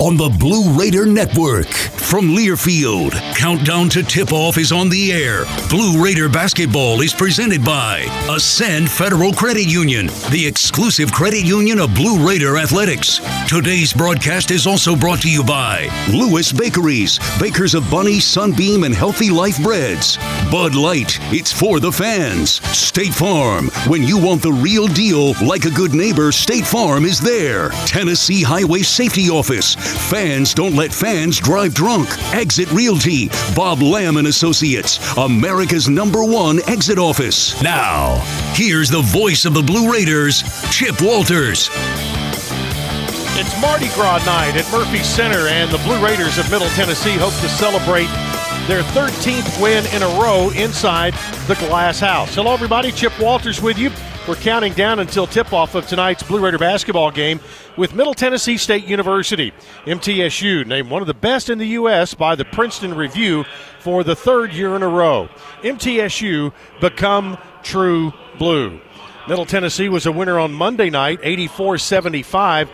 on the Blue Raider Network. From Learfield, Countdown to Tip Off is on the air. Blue Raider Basketball is presented by Ascend Federal Credit Union, the exclusive credit union of Blue Raider Athletics. Today's broadcast is also brought to you by Lewis Bakeries, bakers of Bunny, Sunbeam, and Healthy Life Breads. Bud Light, it's for the fans. State Farm, when you want the real deal, like a good neighbor, State Farm is there. Tennessee Highway Safety Office, fans don't let fans drive drunk. Exit Realty, Bob Lamb and Associates, America's number one exit office. Now, here's the voice of the Blue Raiders, Chip Walters. It's Mardi Gras night at Murphy Center, and the Blue Raiders of Middle Tennessee hope to celebrate their 13th win in a row inside the Glass House. Hello, everybody. Chip Walters with you. We're counting down until tip off of tonight's Blue Raider basketball game with Middle Tennessee State University. MTSU named one of the best in the U.S. by the Princeton Review for the third year in a row. MTSU become true blue. Middle Tennessee was a winner on Monday night, 84 75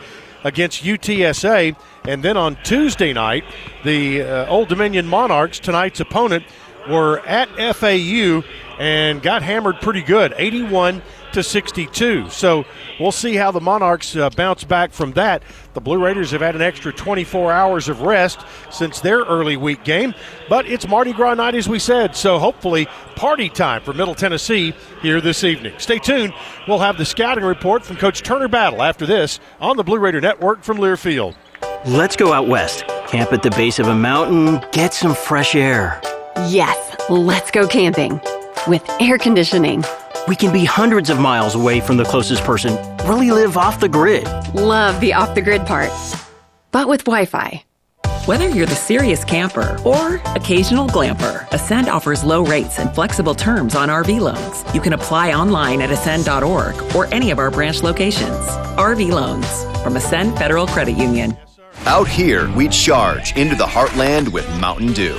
against UTSA. And then on Tuesday night, the uh, Old Dominion Monarchs, tonight's opponent, were at FAU and got hammered pretty good, 81 to 62. So we'll see how the Monarchs uh, bounce back from that. The Blue Raiders have had an extra 24 hours of rest since their early week game, but it's Mardi Gras night, as we said. So hopefully, party time for Middle Tennessee here this evening. Stay tuned. We'll have the scouting report from Coach Turner Battle after this on the Blue Raider Network from Learfield. Let's go out west, camp at the base of a mountain, get some fresh air. Yes, let's go camping with air conditioning. We can be hundreds of miles away from the closest person, really live off the grid. Love the off the grid part, but with Wi Fi. Whether you're the serious camper or occasional glamper, Ascend offers low rates and flexible terms on RV loans. You can apply online at ascend.org or any of our branch locations. RV loans from Ascend Federal Credit Union. Out here, we charge into the heartland with Mountain Dew.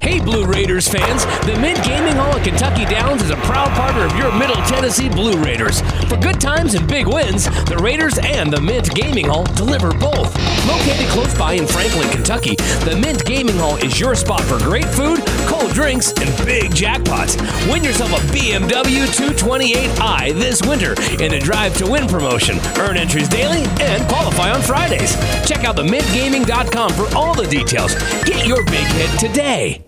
Hey, Blue Raiders fans! The Mint Gaming Hall at Kentucky Downs is a proud partner of your Middle Tennessee Blue Raiders. For good times and big wins, the Raiders and the Mint Gaming Hall deliver both. Located close by in Franklin, Kentucky, the Mint Gaming Hall is your spot for great food, cold drinks, and big jackpots. Win yourself a BMW 228i this winter in the Drive to Win promotion. Earn entries daily and qualify on Fridays. Check out themintgaming.com for all the details. Get your big hit today.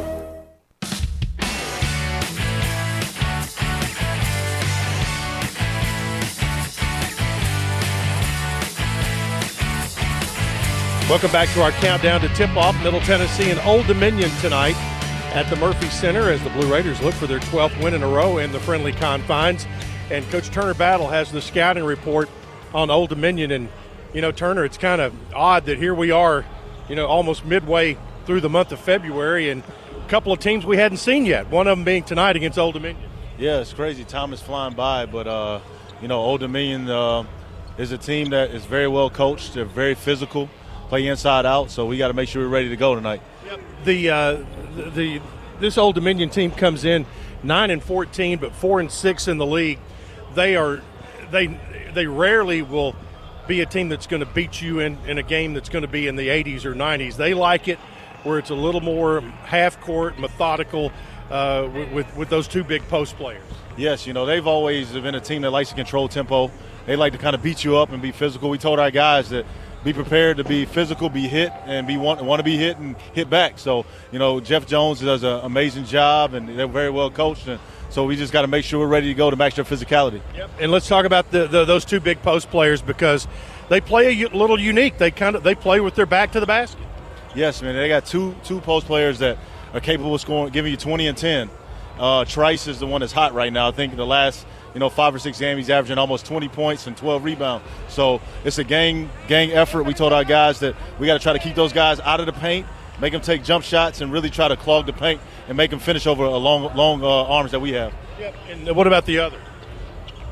Welcome back to our countdown to tip off Middle Tennessee and Old Dominion tonight. at the Murphy Center as the Blue Raiders look for their 12th win in a row in the friendly confines. And Coach Turner Battle has the scouting report on Old Dominion. And, you know, Turner, it's kind of odd that here we are, you know, almost midway through the month of February and a couple of teams we hadn't seen yet, one of them being tonight against Old Dominion. Yeah, it's crazy. Time is flying by, but, uh, you know, Old Dominion uh, is a team that is very well coached. They're very physical, play inside out, so we got to make sure we're ready to go tonight. Yep. The, uh, the, the this Old Dominion team comes in nine and fourteen, but four and six in the league. They are they they rarely will be a team that's going to beat you in, in a game that's going to be in the 80s or 90s. They like it where it's a little more half court, methodical uh, with, with, with those two big post players. Yes, you know they've always been a team that likes to control tempo. They like to kind of beat you up and be physical. We told our guys that be prepared to be physical, be hit, and be want, want to be hit and hit back. So, you know, Jeff Jones does an amazing job, and they're very well coached. And so we just got to make sure we're ready to go to match their physicality. Yep. And let's talk about the, the, those two big post players because they play a little unique. They kind of they play with their back to the basket. Yes, man. They got two two post players that are capable of scoring, giving you 20 and 10. Uh, Trice is the one that's hot right now. I think the last you know, five or six games, he's averaging almost 20 points and 12 rebounds. So it's a gang gang effort. We told our guys that we got to try to keep those guys out of the paint, make them take jump shots, and really try to clog the paint and make them finish over a long long uh, arms that we have. Yep. And what about the other?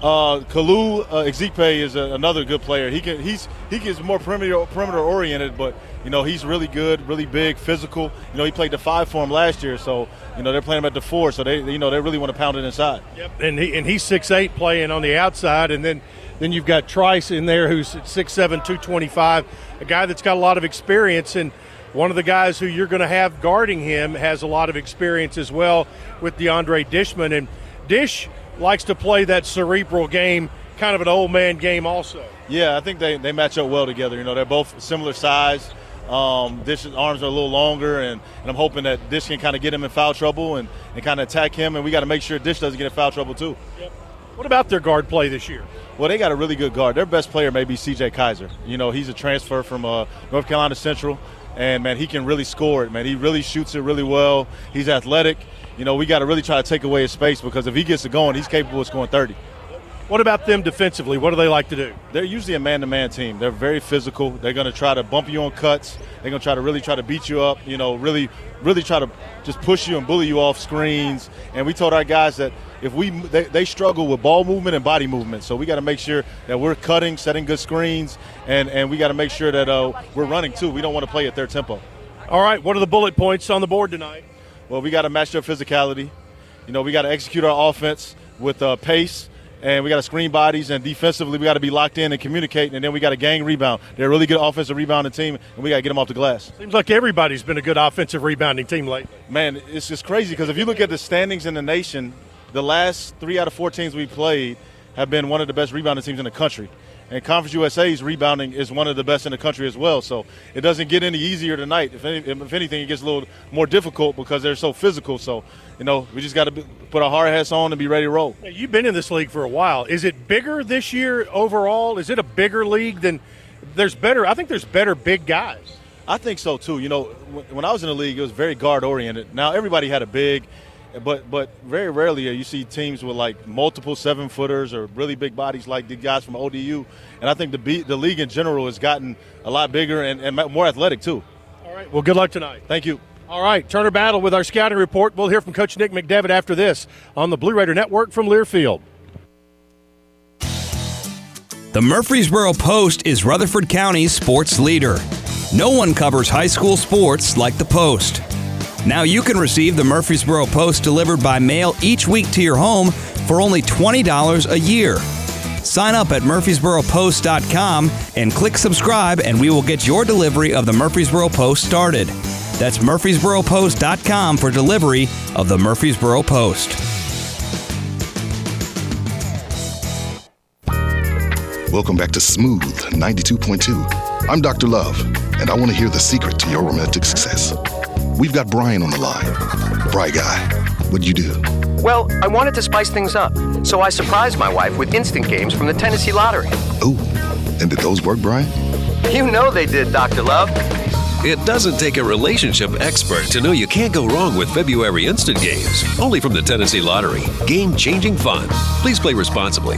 Uh, Kalu uh, is a, another good player. He can he's he gets more perimeter perimeter oriented, but you know he's really good, really big, physical. You know he played the five for him last year, so you know they're playing him at the four, so they you know they really want to pound it inside. Yep, and he and he's six eight playing on the outside, and then then you've got Trice in there who's six seven two twenty five, a guy that's got a lot of experience and. One of the guys who you're going to have guarding him has a lot of experience as well with DeAndre Dishman. And Dish, likes to play that cerebral game, kind of an old man game, also. Yeah, I think they, they match up well together. You know, they're both similar size. Um, Dish's arms are a little longer, and, and I'm hoping that Dish can kind of get him in foul trouble and, and kind of attack him. And we got to make sure Dish doesn't get in foul trouble, too. Yep. What about their guard play this year? Well, they got a really good guard. Their best player may be C.J. Keyser. You know, he's a transfer from uh, North Carolina Central, and man, he can really score it. Man, he really shoots it really well. He's athletic you know, we got to really try to take away his space because if he gets it going, he's capable of scoring 30. What about them defensively? What do they like to do? They're usually a man-to-man team. They're very physical. They're going to try to bump you on cuts. They're going to try to really try to beat you up. You know, really, really try to just push you and bully you off screens. And we told our guys that if we they, they struggle with ball movement and body movement, so we got to make sure that we're cutting, setting good screens, and and we got to make sure that uh, we're running too. We don't want to play at their tempo. All right, what are the bullet points on the board tonight? Well, we got to match their physicality. You know, we got to execute our offense with uh, pace, and we got to screen bodies, and defensively, we got to be locked in and communicate, and then we got to gang rebound. They're a really good offensive rebounding team, and we got to get them off the glass. Seems like everybody's been a good offensive rebounding team lately. Man, it's just crazy because if you look at the standings in the nation, the last three out of four teams we played have been one of the best rebounding teams in the country. And Conference USA's rebounding is one of the best in the country as well. So it doesn't get any easier tonight. If, any, if anything, it gets a little more difficult because they're so physical. So, you know, we just got to put our hard hats on and be ready to roll. You've been in this league for a while. Is it bigger this year overall? Is it a bigger league than there's better? I think there's better big guys. I think so too. You know, when I was in the league, it was very guard oriented. Now everybody had a big but but very rarely uh, you see teams with like multiple seven footers or really big bodies like the guys from ODU. And I think the the league in general has gotten a lot bigger and, and more athletic too. All right. Well, good luck tonight. Thank you. All right, Turner Battle with our scouting report. We'll hear from Coach Nick McDevitt after this on the Blue Raider Network from Learfield. The Murfreesboro Post is Rutherford County's sports leader. No one covers high school sports like the Post. Now you can receive the Murfreesboro Post delivered by mail each week to your home for only $20 a year. Sign up at murfreesboropost.com and click subscribe, and we will get your delivery of the Murfreesboro Post started. That's murfreesboropost.com for delivery of the Murfreesboro Post. Welcome back to Smooth 92.2. I'm Dr. Love, and I want to hear the secret to your romantic success. We've got Brian on the line. Bry guy, what'd you do? Well, I wanted to spice things up, so I surprised my wife with instant games from the Tennessee Lottery. Oh, and did those work, Brian? You know they did, Dr. Love. It doesn't take a relationship expert to know you can't go wrong with February instant games. Only from the Tennessee Lottery. Game changing fun. Please play responsibly.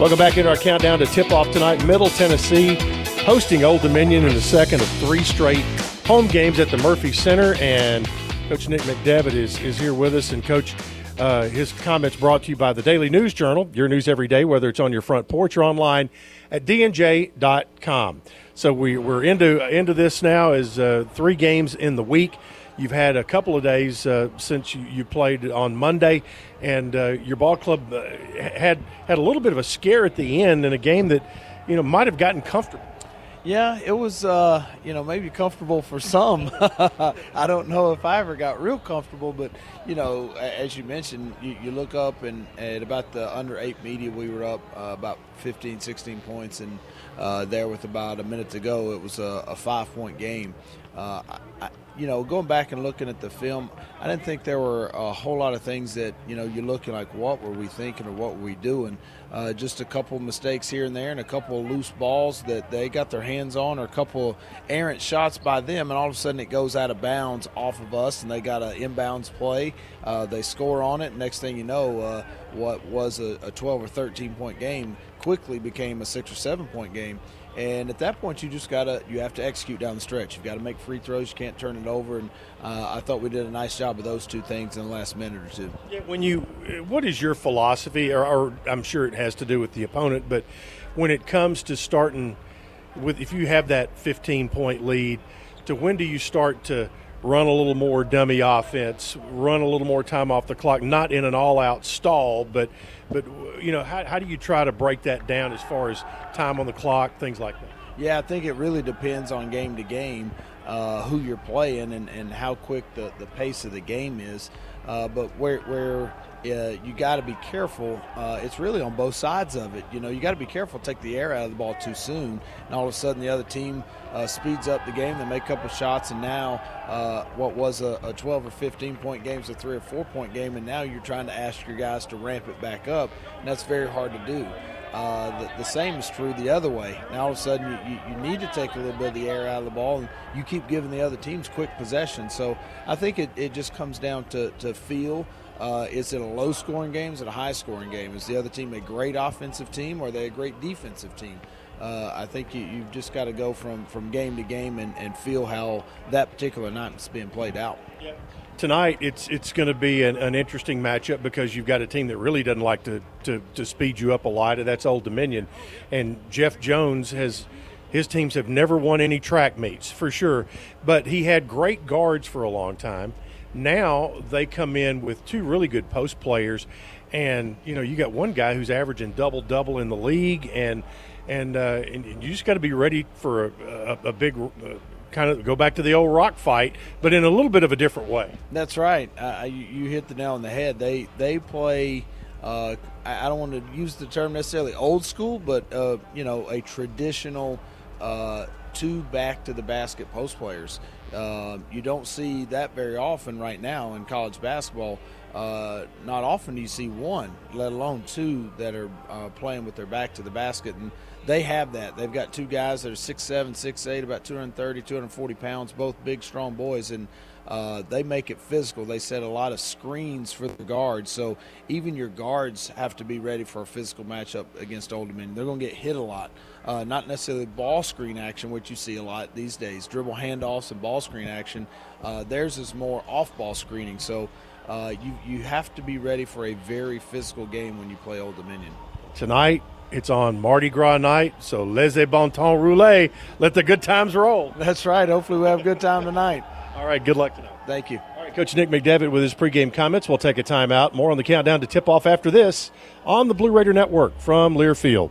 Welcome back into our countdown to tip off tonight. Middle Tennessee hosting Old Dominion in the second of three straight home games at the Murphy Center. And Coach Nick McDevitt is, is here with us. And, Coach, uh, his comments brought to you by the Daily News Journal, your news every day, whether it's on your front porch or online at dnj.com. So we, we're into, into this now as uh, three games in the week. You've had a couple of days uh, since you, you, played on Monday, and uh, your ball club uh, had had a little bit of a scare at the end in a game that you know might have gotten comfortable. Yeah, it was uh, you know maybe comfortable for some. I don't know if I ever got real comfortable, but you know as you mentioned, you, you look up and at about the under eight media, we were up uh, about 15, 16 points, and uh, there with about a minute to go, it was a, a five point game. Uh, I, you know, going back and looking at the film, I didn't think there were a whole lot of things that you know you're looking like, what were we thinking or what were we doing? Uh, just a couple mistakes here and there, and a couple loose balls that they got their hands on, or a couple errant shots by them, and all of a sudden it goes out of bounds off of us, and they got an inbounds play. Uh, they score on it. Next thing you know, uh, what was a, a 12 or 13 point game quickly became a six or seven point game. And at that point, you just gotta you have to execute down the stretch. You've got to make free throws. You can't turn it over. And uh, I thought we did a nice job of those two things in the last minute or two. Yeah, when you, what is your philosophy? Or, or I'm sure it has to do with the opponent, but when it comes to starting with, if you have that 15 point lead, to when do you start to run a little more dummy offense, run a little more time off the clock, not in an all out stall, but but you know, how, how do you try to break that down as far as time on the clock, things like that? Yeah, I think it really depends on game to game, uh, who you're playing and, and how quick the, the pace of the game is. Uh, but where where uh, you got to be careful. Uh, it's really on both sides of it. You know, you got to be careful. Take the air out of the ball too soon, and all of a sudden the other team uh, speeds up the game. They make a couple shots, and now uh, what was a, a, 12 or 15 point game is a three or four point game, and now you're trying to ask your guys to ramp it back up, and that's very hard to do. Uh, the, the, same is true the other way. Now all of a sudden you, you, you, need to take a little bit of the air out of the ball, and you keep giving the other teams quick possession. So I think it, it just comes down to, to feel. Uh, is it a low scoring game? Is it a high scoring game? Is the other team a great offensive team or are they a great defensive team? uh, I think you, you've just got to go from, from game to game and, and feel how that particular night is being played out. tonight it's it's going to be an, an interesting matchup because you've got a team that really doesn't like to, to, to speed you up a lot, and that's Old Dominion. And Jeff Jones has his teams have never won any track meets for sure, but he had great guards for a long time. Now they come in with two really good post players, and you know you got one guy who's averaging double double in the league, and and, uh, and you just got to be ready for a, a, a big. Uh, kind of go back to the old rock fight, but in a little bit of a different way. That's right. Uh, you, you hit the nail on the head. They they play. Uh, I don't want to use the term necessarily old school, but uh, you know, a traditional uh, two back to the basket post players. Uh, you don't see that very often right now in college basketball. Uh, not often do you see one, let alone two, that are uh, playing with their back to the basket. And they have that. They've got two guys that are 6'7, 6'8, about 230, 240 pounds, both big, strong boys. And uh, they make it physical. They set a lot of screens for the guards. So even your guards have to be ready for a physical matchup against Old Dominion. They're going to get hit a lot. Uh, not necessarily ball screen action, which you see a lot these days. Dribble handoffs and ball screen action. Uh, theirs is more off ball screening. So uh, you, you have to be ready for a very physical game when you play Old Dominion. Tonight, it's on Mardi Gras night, so laissez bon temps rouler. Let the good times roll. That's right. Hopefully, we have a good time tonight. All right, good luck tonight. Thank you. All right, Coach Nick McDevitt with his pregame comments. We'll take a timeout. More on the countdown to tip off after this on the Blue Raider Network from Learfield.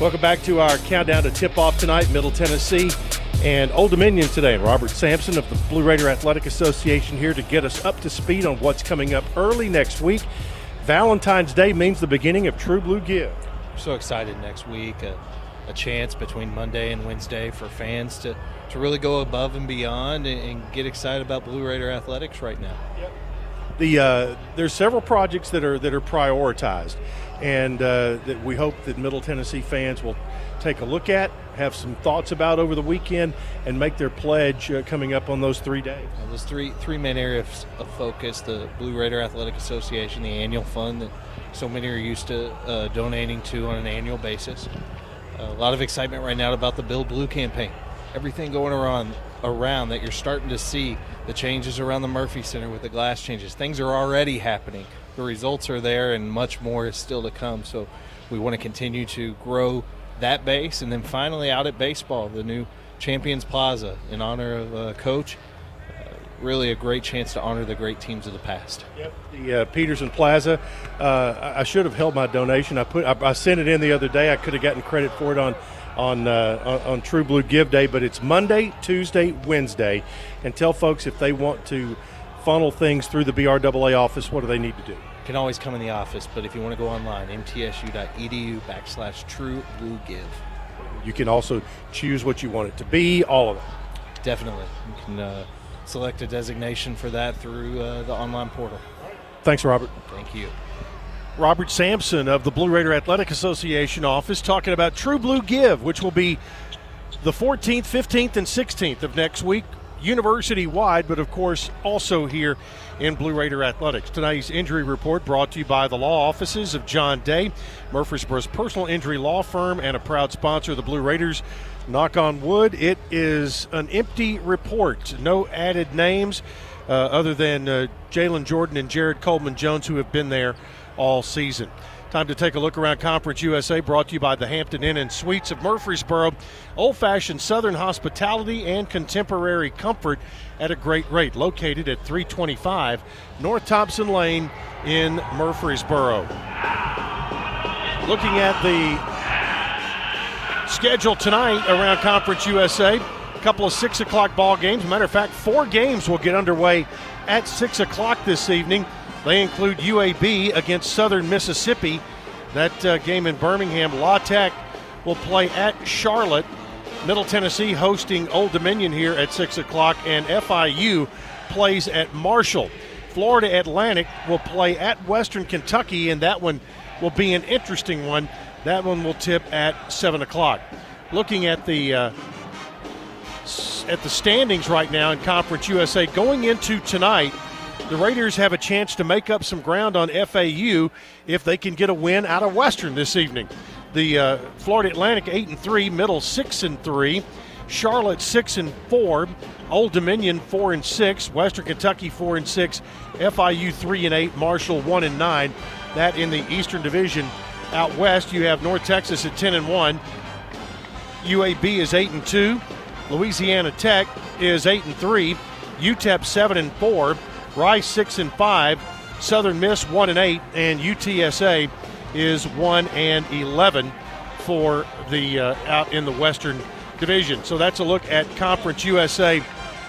Welcome back to our countdown to tip off tonight, Middle Tennessee and Old Dominion today. Robert Sampson of the Blue Raider Athletic Association here to get us up to speed on what's coming up early next week. Valentine's Day means the beginning of True Blue Give. so excited next week. A, a chance between Monday and Wednesday for fans to, to really go above and beyond and, and get excited about Blue Raider athletics right now. The uh, there's several projects that are that are prioritized, and uh, that we hope that Middle Tennessee fans will take a look at, have some thoughts about over the weekend, and make their pledge uh, coming up on those three days. Well, there's three three main areas of focus: the Blue Raider Athletic Association, the annual fund that so many are used to uh, donating to on an annual basis. a lot of excitement right now about the Build Blue campaign. Everything going around around that you're starting to see the changes around the Murphy Center with the glass changes. Things are already happening. The results are there, and much more is still to come. So we want to continue to grow that base, and then finally out at baseball, the new Champions Plaza in honor of uh, Coach. Uh, really, a great chance to honor the great teams of the past. Yep. The uh, Peterson Plaza. Uh, I- should have held my donation. I put I, I sent it in the other day. I could have gotten credit for it on on, uh, on True Blue Give Day, but it's Monday, Tuesday, Wednesday, and tell folks if they want to funnel things through the BRAA office, what do they need to do? Can always come in the office, but if you want to go online, mtsu.edu backslash True Blue Give. You can also choose what you want it to be. All of it. Definitely, you can uh, select a designation for that through uh, the online portal. Thanks, Robert. Thank you. Robert Sampson of the Blue Raider Athletic Association office talking about True Blue Give, which will be the 14th, 15th, and 16th of next week, university wide, but of course also here in Blue Raider Athletics. Tonight's injury report brought to you by the law offices of John Day, Murfreesboro's personal injury law firm, and a proud sponsor of the Blue Raiders. Knock on wood, it is an empty report. No added names uh, other than uh, Jalen Jordan and Jared Coleman Jones, who have been there all season. Time to take a look around Conference USA, brought to you by the Hampton Inn and Suites of Murfreesboro. Old fashioned Southern hospitality and contemporary comfort at a great rate. Located at 325 North Thompson Lane in Murfreesboro. Looking at the schedule tonight around Conference USA, a couple of 6 o'clock ball games. Matter of fact, four games will get underway at 6 o'clock this evening. They include UAB against Southern Mississippi. That uh, game in Birmingham. La Tech will play at Charlotte. Middle Tennessee hosting Old Dominion here at 6 o'clock, and FIU plays at Marshall. Florida Atlantic will play at Western Kentucky, and that one will be an interesting one. That one will tip at 7 o'clock. Looking at the uh, at the standings right now in Conference USA, going into tonight, the Raiders have a chance to make up some ground on FAU if they can get a win out of Western this evening. The uh, Florida Atlantic eight and three, Middle six and three, Charlotte six and four, Old Dominion four and six, Western Kentucky four and six, FIU three and eight, Marshall one and nine. That in the Eastern Division. Out west, you have North Texas at ten and one. UAB is eight and two. Louisiana Tech is eight and three. UTEP seven and four. Rice six and five. Southern Miss one and eight, and UTSA is one and eleven for the uh, out in the Western Division. So that's a look at Conference USA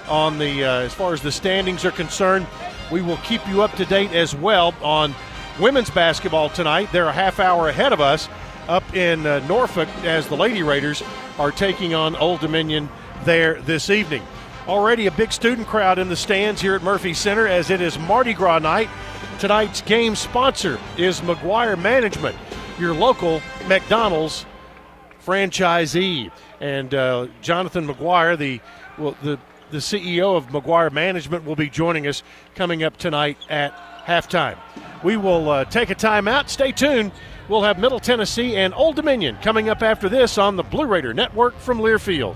on the uh, as far as the standings are concerned. We will keep you up to date as well on women's basketball tonight. They're a half hour ahead of us up in uh, Norfolk as the Lady Raiders are taking on Old Dominion there this evening. Already a big student crowd in the stands here at Murphy Center as it is Mardi Gras night. Tonight's game sponsor is McGuire Management, your local McDonald's franchisee. And uh, Jonathan McGuire, the well, the the CEO of McGuire Management, will be joining us coming up tonight at halftime. We will uh, take a timeout. Stay tuned. We'll have Middle Tennessee and Old Dominion coming up after this on the Blue Raider Network from Learfield.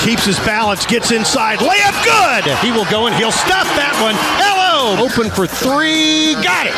Keeps his balance, gets inside, layup good. He will go and he'll stuff that one. Hello, open for three, got it.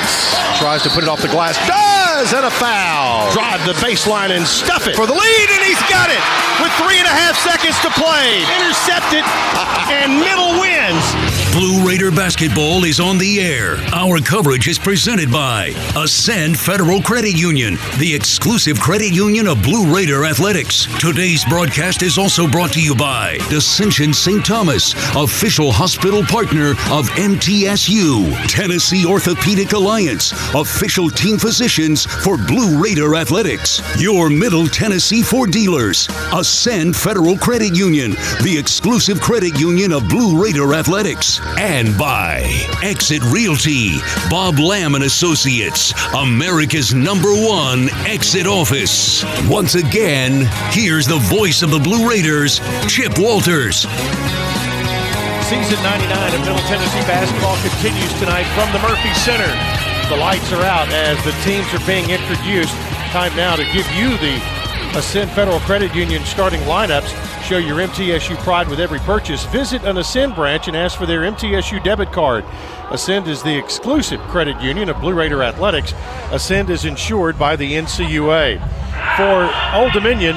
Tries to put it off the glass, does, and a foul. Drive the baseline and stuff it for the lead, and he's got it with three and a half seconds to play. Intercepted, and middle wins. Blue Raider basketball is on the air. Our coverage is presented by Ascend Federal Credit Union, the exclusive credit union of Blue Raider Athletics. Today's broadcast is also brought to you by Ascension St. Thomas, official hospital partner of MTSU, Tennessee Orthopedic Alliance, official team physicians for Blue Raider Athletics, your Middle Tennessee Ford dealers, Ascend Federal Credit Union, the exclusive credit union of Blue Raider Athletics and by Exit Realty, Bob Lamb and Associates, America's number one exit office. Once again, here's the voice of the Blue Raiders, Chip Walters. Season 99 of Middle Tennessee basketball continues tonight from the Murphy Center. The lights are out as the teams are being introduced. Time now to give you the Ascend Federal Credit Union starting lineups. Show your MTSU pride with every purchase. Visit an Ascend branch and ask for their MTSU debit card. Ascend is the exclusive credit union of Blue Raider Athletics. Ascend is insured by the NCUA. For Old Dominion,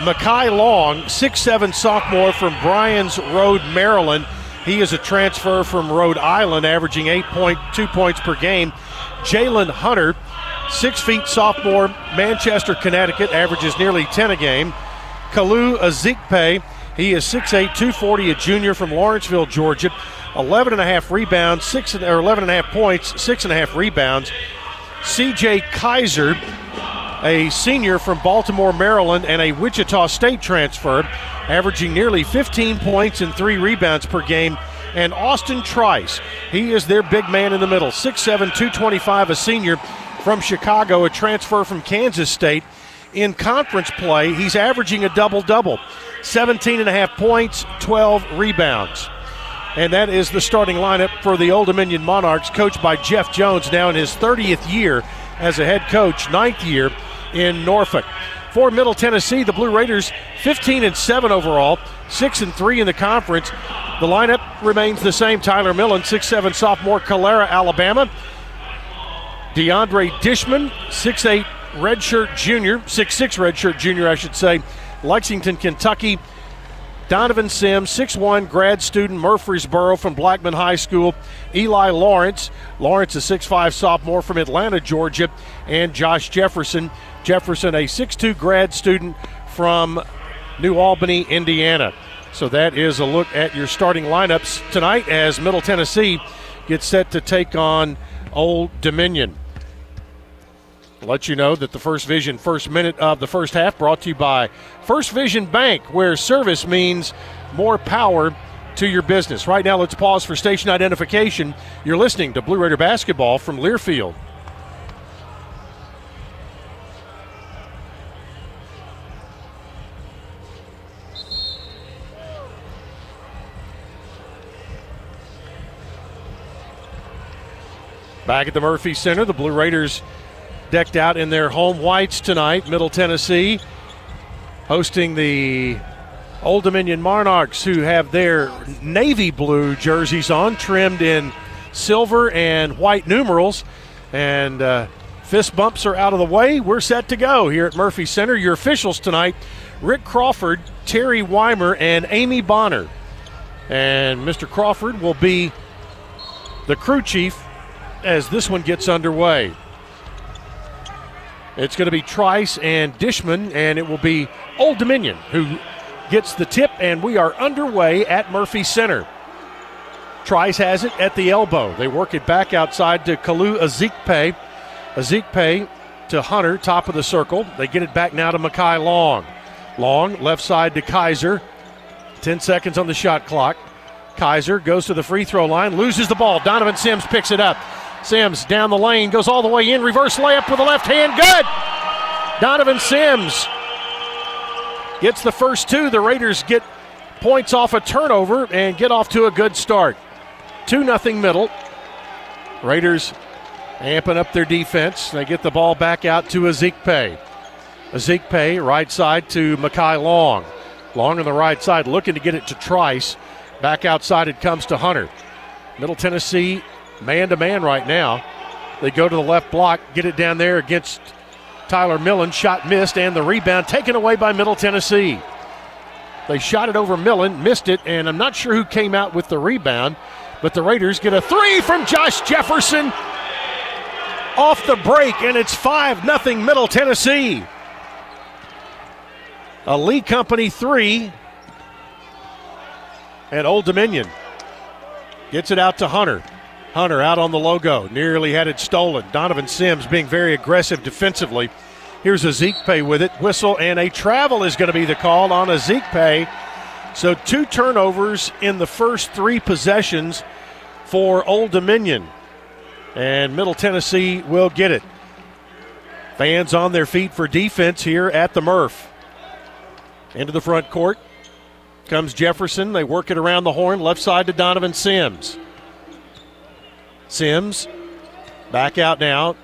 Mekhi Long, 6'7 sophomore from Bryan's Road, Maryland. He is a transfer from Rhode Island, averaging 8.2 points per game. Jaylin Hunter, six feet sophomore, Manchester, Connecticut, averages nearly 10 a game. Kalu Ezikpe, he is 6'8, 240, a junior from Lawrenceville, Georgia. 11 and a half rebounds, six or 11 and a half points, six and a half rebounds. CJ Keyser, a senior from Baltimore, Maryland, and a Wichita State transfer, averaging nearly 15 points and three rebounds per game. And Austin Trice, he is their big man in the middle, 6'7, 225, a senior from Chicago, a transfer from Kansas State. In conference play, he's averaging a double double 17 and a half points, 12 rebounds. And that is the starting lineup for the Old Dominion Monarchs, coached by Jeff Jones, now in his 30th year as a head coach, ninth year in Norfolk. for Middle Tennessee. The Blue Raiders 15 and 7 overall, 6 and 3 in the conference. The lineup remains the same. Tyler Millen, 6'7 sophomore, Calera, Alabama. DeAndre Dishman, 6'8 redshirt junior, 6'6 redshirt junior, I should say, Lexington, Kentucky. Donovan Sims, 6'1 grad student, Murfreesboro from Blackman High School. Eli Lawrence, Lawrence, a 6'5 sophomore from Atlanta, Georgia. And Josh Jefferson, Jefferson, a 6'2 grad student from New Albany, Indiana. So that is a look at your starting lineups tonight as Middle Tennessee gets set to take on Old Dominion. Let you know that the First Vision first minute of the first half brought to you by First Vision Bank, where service means more power to your business. Right now, let's pause for station identification. You're listening to Blue Raider basketball from Learfield. Back at the Murphy Center, the Blue Raiders decked out in their home whites tonight. Middle Tennessee hosting the Old Dominion Monarchs, who have their navy blue jerseys on, trimmed in silver and white numerals. And uh, fist bumps are out of the way. We're set to go here at Murphy Center. Your officials tonight Rick Crawford, Terry Weimer, and Amy Bonner. And Mr. Crawford will be the crew chief as this one gets underway. It's going to be Trice and Dishman, and it will be Old Dominion who gets the tip, and we are underway at Murphy Center. Trice has it at the elbow. They work it back outside to Kalu Ezikpe. Ezikpe to Hunter, top of the circle. They get it back now to Mekhi Long. Long, left side to Keyser. 10 seconds on the shot clock. Keyser goes to the free throw line, loses the ball. Donovan Sims picks it up. Sims down the lane, goes all the way in, reverse layup with the left hand, good. Donovan Sims gets the first two. The Raiders get points off a turnover and get off to a good start. 2 nothing middle. Raiders amping up their defense. They get the ball back out to Ezikpe. Ezikpe, right side to Mekhi Long. Long on the right side, looking to get it to Trice. Back outside it comes to Hunter. Middle Tennessee man to man right now. They go to the left block, get it down there against Tyler Millen. Shot missed, and the rebound taken away by Middle Tennessee. They shot it over Millen, missed it, and I'm not sure who came out with the rebound, but the Raiders get a three from Josh Jefferson off the break, and it's 5 0 Middle Tennessee. A Lee Company three, and Old Dominion gets it out to Hunter. Hunter out on the logo, nearly had it stolen. Donovan Sims being very aggressive defensively. Here's Ezikpe with it. Whistle and a travel is going to be the call on Ezikpe. So two turnovers in the first three possessions for Old Dominion. And Middle Tennessee will get it. Fans on their feet for defense here at the Murph. Into the front court comes Jefferson. They work it around the horn, left side to Donovan Sims. Sims back out now.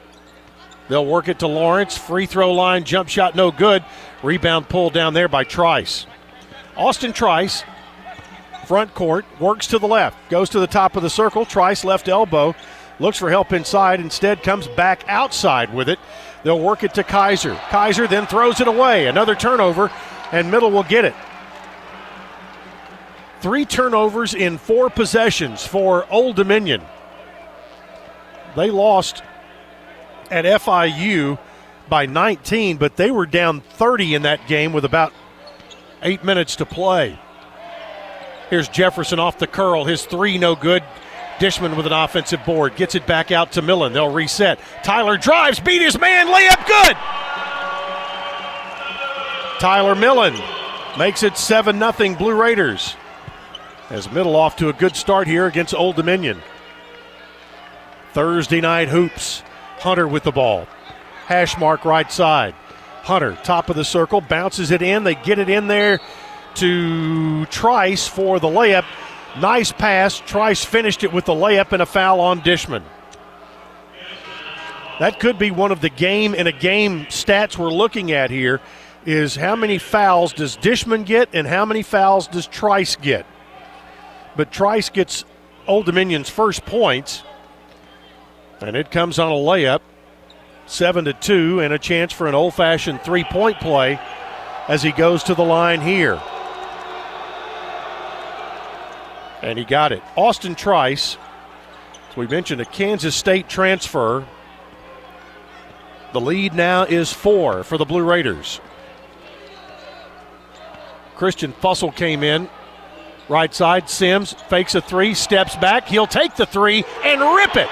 They'll work it to Lawrence. Free throw line, jump shot, no good. Rebound pulled down there by Trice. Austin Trice, front court, works to the left, goes to the top of the circle. Trice left elbow, looks for help inside, instead comes back outside with it. They'll work it to Keyser. Keyser then throws it away. Another turnover, and Middle will get it. Three turnovers in four possessions for Old Dominion. They lost at FIU by 19, but they were down 30 in that game with about eight minutes to play. Here's Jefferson off the curl. His three no good. Dishman with an offensive board. Gets it back out to Millen. They'll reset. Tyler drives, beat his man, layup good. Tyler Millen makes it 7 0 Blue Raiders. As Middle off to a good start here against Old Dominion. Thursday night hoops. Hunter with the ball. Hash mark right side. Hunter, top of the circle, bounces it in. They get it in there to Trice for the layup. Nice pass. Trice finished it with the layup and a foul on Dishman. That could be one of the game in a game stats we're looking at here. is how many fouls does Dishman get and how many fouls does Trice get? But Trice gets Old Dominion's first points, and it comes on a layup, seven to two, and a chance for an old-fashioned three-point play as he goes to the line here. And he got it. Austin Trice, as we mentioned, a Kansas State transfer. The lead now is four for the Blue Raiders. Christian Fussell came in. Right side, Sims fakes a three, steps back. He'll take the three and rip it.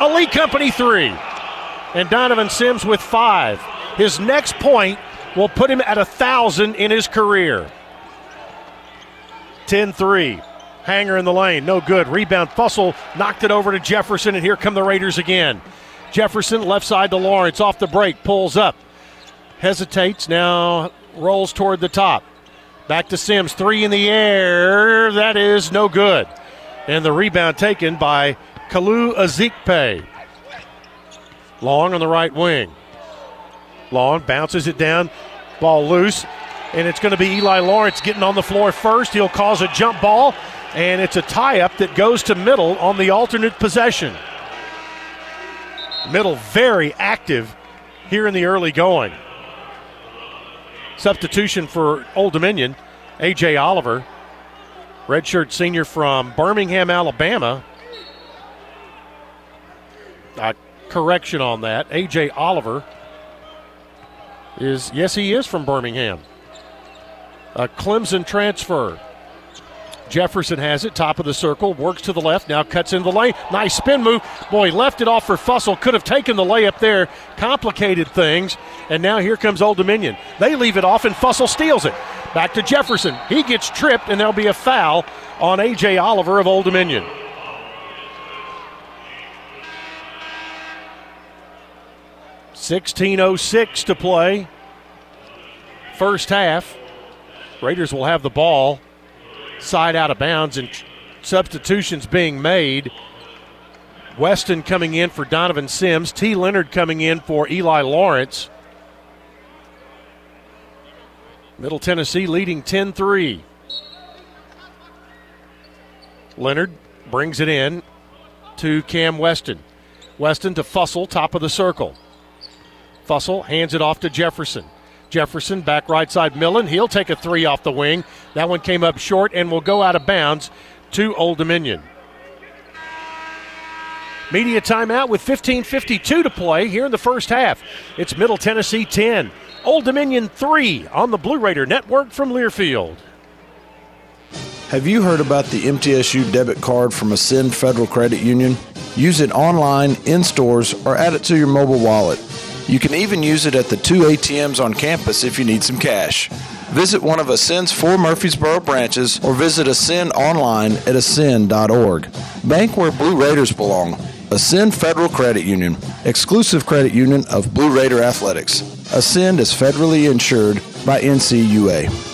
Lee Company three. And Donovan Sims with five. His next point will put him at a thousand in his career. 10 3. Hanger in the lane, no good. Rebound, Fussell knocked it over to Jefferson, and here come the Raiders again. Jefferson left side to Lawrence off the break, pulls up, hesitates, now rolls toward the top. Back to Sims, three in the air. That is no good. And the rebound taken by Kalu Ezikpe. Long on the right wing. Long bounces it down, ball loose, and it's going to be Eli Lawrence getting on the floor first. He'll cause a jump ball, and it's a tie up that goes to middle on the alternate possession. Middle very active here in the early going. Substitution for Old Dominion, A.J. Oliver, redshirt senior from Birmingham, Alabama. A correction on that. A.J. Oliver is, yes, he is from Birmingham. A Clemson transfer. Jefferson has it, top of the circle, works to the left, now cuts into the lane. Nice spin move. Boy, left it off for Fussell. Could have taken the layup there, complicated things. And now here comes Old Dominion. They leave it off, and Fussell steals it. Back to Jefferson. He gets tripped, and there'll be a foul on A.J. Oliver of Old Dominion. Sixteen oh six to play. First half. Raiders will have the ball side out of bounds and substitutions being made. Weston coming in for Donovan Sims. T. Leonard coming in for Eli Lawrence. Middle Tennessee leading 10 3. Leonard brings it in to Cam Weston. Weston to Fussell, top of the circle. Fussell hands it off to Jefferson. Jefferson back right side Millen. He'll take a three off the wing. That one came up short and will go out of bounds to Old Dominion. Media timeout with 15.52 to play here in the first half. It's Middle Tennessee 10, Old Dominion 3 on the Blue Raider Network from Learfield. Have you heard about the MTSU debit card from Ascend Federal Credit Union? Use it online, in stores, or add it to your mobile wallet. You can even use it at the two ATMs on campus if you need some cash. Visit one of Ascend's four Murfreesboro branches or visit Ascend online at ascend.org. Bank where Blue Raiders belong. Ascend Federal Credit Union, exclusive credit union of Blue Raider Athletics. Ascend is federally insured by NCUA.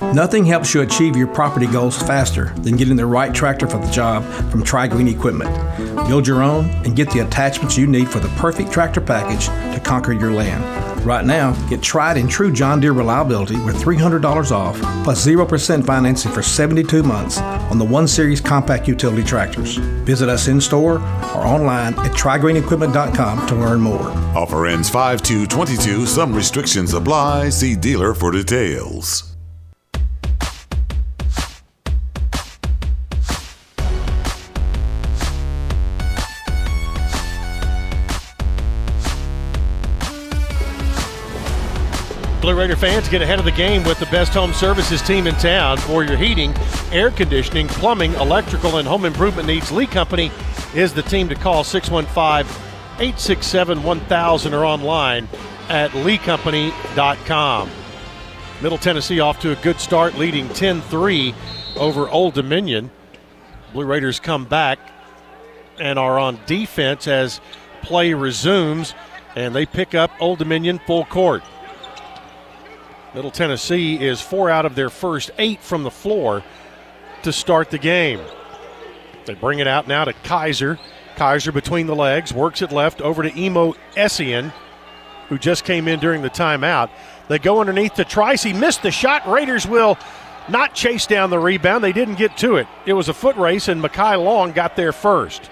Nothing helps you achieve your property goals faster than getting the right tractor for the job from Tri Green Equipment. Build your own and get the attachments you need for the perfect tractor package to conquer your land. Right now, get tried and true John Deere reliability with $300 off plus 0% financing for 72 months on the 1 Series compact utility tractors. Visit us in store or online at trigreenequipment.com to learn more. Offer ends 5 to 22. Some restrictions apply. See dealer for details. Blue Raider fans get ahead of the game with the best home services team in town for your heating, air conditioning, plumbing, electrical, and home improvement needs. Lee Company is the team to call 615 867 1000 or online at leecompany.com. Middle Tennessee off to a good start, leading 10 3 over Old Dominion. Blue Raiders come back and are on defense as play resumes, and they pick up Old Dominion full court. Middle Tennessee is four out of their first eight from the floor to start the game. They bring it out now to Keyser. Keyser between the legs, works it left over to Emo Essien, who just came in during the timeout. They go underneath to Trice. He missed the shot. Raiders will not chase down the rebound. They didn't get to it. It was a foot race, and Mekhi Long got there first.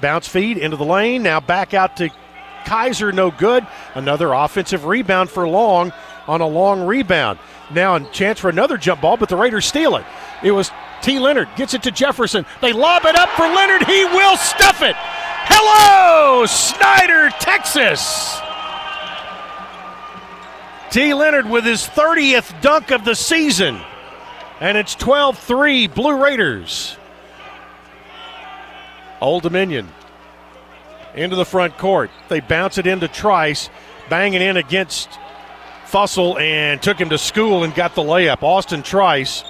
Bounce feed into the lane. Now back out to Keyser, no good. Another offensive rebound for Long on a long rebound. Now a chance for another jump ball, but the Raiders steal it. It was T. Leonard gets it to Jefferson. They lob it up for Leonard. He will stuff it. Hello, Snyder, Texas. T. Leonard with his 30th dunk of the season. And it's 12 3 Blue Raiders. Old Dominion into the front court. They bounce it into Trice, banging in against Fussell, and took him to school and got the layup. Austin Trice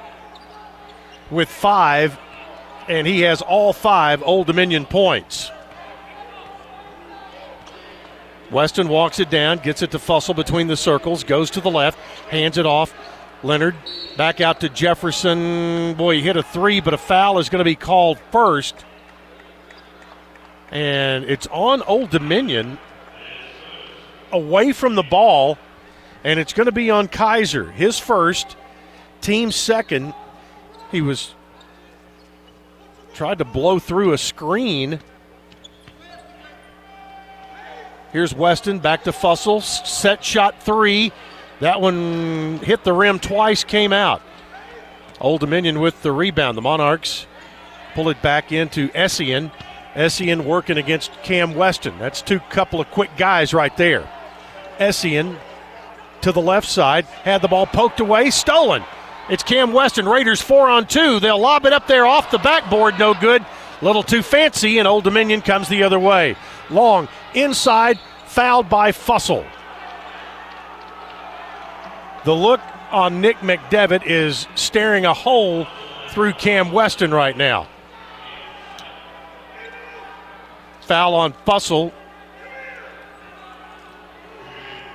with five, and he has all five Old Dominion points. Weston walks it down, gets it to Fussell between the circles, goes to the left, hands it off. Leonard back out to Jefferson. Boy, he hit a three, but a foul is going to be called first. And it's on Old Dominion away from the ball, and it's going to be on Keyser. His first, team second. He was tried to blow through a screen Here's Weston back to Fussell. Set shot three. That one hit the rim twice, came out. Old Dominion with the rebound. The Monarchs pull it back into Essien. Essien working against Cam Weston. That's two couple of quick guys right there. Essien to the left side, had the ball poked away, stolen. It's Cam Weston. Raiders four on two. They'll lob it up there off the backboard, no good. Little too fancy, and Old Dominion comes the other way. Long inside, fouled by Fussell. The look on Nick McDevitt is staring a hole through Cam Weston right now. Foul on Fussell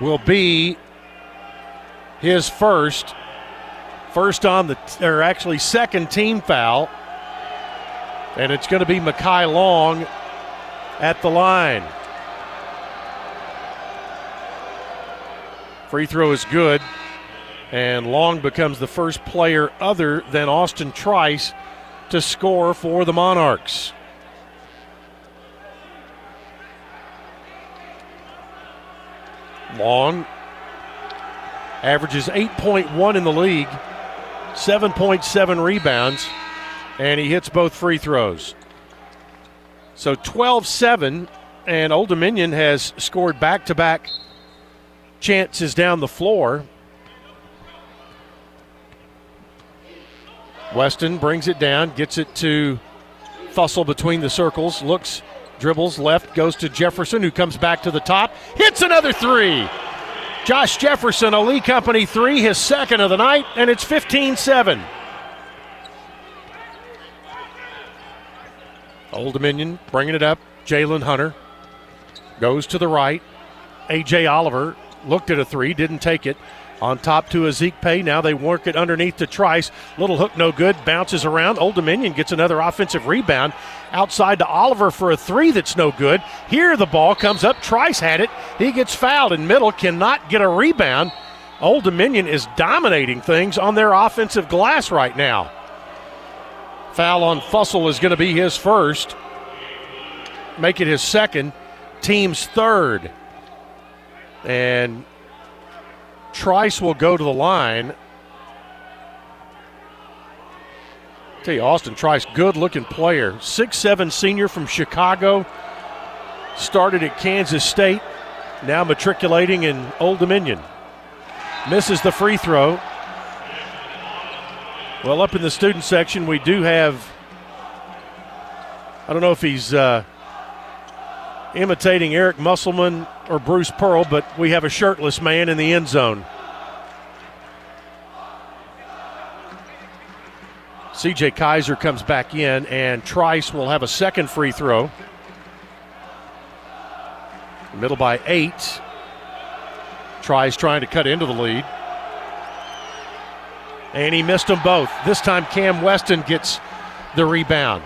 will be his first. First on the, or actually second team foul. And it's going to be Mekhi Long at the line. Free throw is good, and Long becomes the first player other than Austin Trice to score for the Monarchs. Long averages 8.1 in the league, 7.7 rebounds, and he hits both free throws. So 12 7, and Old Dominion has scored back to back chances down the floor. Weston brings it down, gets it to Fussell between the circles, looks, dribbles left, goes to Jefferson, who comes back to the top, hits another three. Josh Jefferson, a Lee Company three, his second of the night, and it's 15 7. Old Dominion bringing it up. Jaylin Hunter goes to the right. A.J. Oliver looked at a three, didn't take it. On top to Ezikpe. Now they work it underneath to Trice. Little hook, no good. Bounces around. Old Dominion gets another offensive rebound. Outside to Oliver for a three that's no good. Here the ball comes up. Trice had it. He gets fouled in middle, cannot get a rebound. Old Dominion is dominating things on their offensive glass right now. Foul on Fussell is going to be his first. Make it his second. Team's third. And Trice will go to the line. tell you, Austin Trice, good looking player. Six-seven senior from Chicago. Started at Kansas State. Now matriculating in Old Dominion. Misses the free throw. Well, up in the student section, we do have. I don't know if he's uh, imitating Eric Musselman or Bruce Pearl, but we have a shirtless man in the end zone. CJ Keyser comes back in, and Trice will have a second free throw. Middle by eight. Trice trying to cut into the lead. And he missed them both. This time, Cam Weston gets the rebound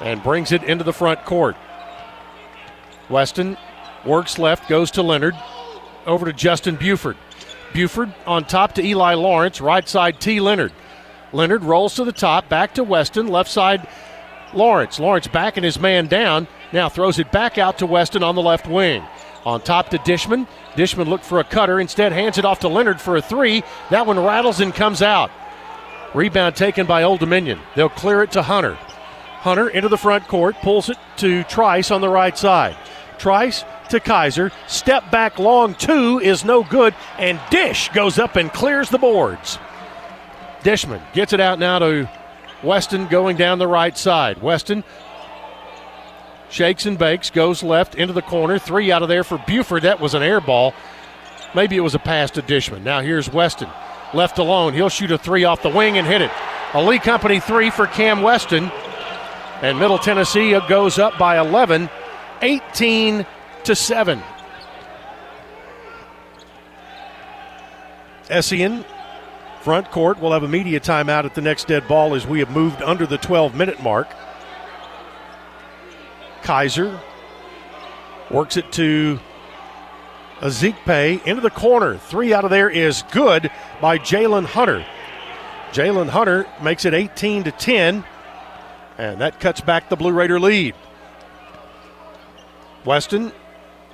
and brings it into the front court. Weston works left, goes to Leonard, over to Justin Buford. Buford on top to Eli Lawrence, right side T. Leonard. Leonard rolls to the top, back to Weston, left side Lawrence. Lawrence backing his man down, now throws it back out to Weston on the left wing. On top to Dishman. Dishman looked for a cutter, instead hands it off to Leonard for a three. That one rattles and comes out. Rebound taken by Old Dominion. They'll clear it to Hunter. Hunter into the front court, pulls it to Trice on the right side. Trice to Keyser. Step back long two is no good, and Dish goes up and clears the boards. Dishman gets it out now to Weston going down the right side. Weston shakes and bakes, goes left into the corner. Three out of there for Buford. That was an air ball. Maybe it was a pass to Dishman. Now here's Weston. Left alone. He'll shoot a three off the wing and hit it. A Lee Company three for Cam Weston. And Middle Tennessee goes up by 11, 18 to 7. Essien, front court, will have a media timeout at the next dead ball as we have moved under the 12 minute mark. Keyser works it to Ezikpe into the corner. Three out of there is good by Jaylin Hunter. Jaylin Hunter makes it 18 to 10, and that cuts back the Blue Raider lead. Weston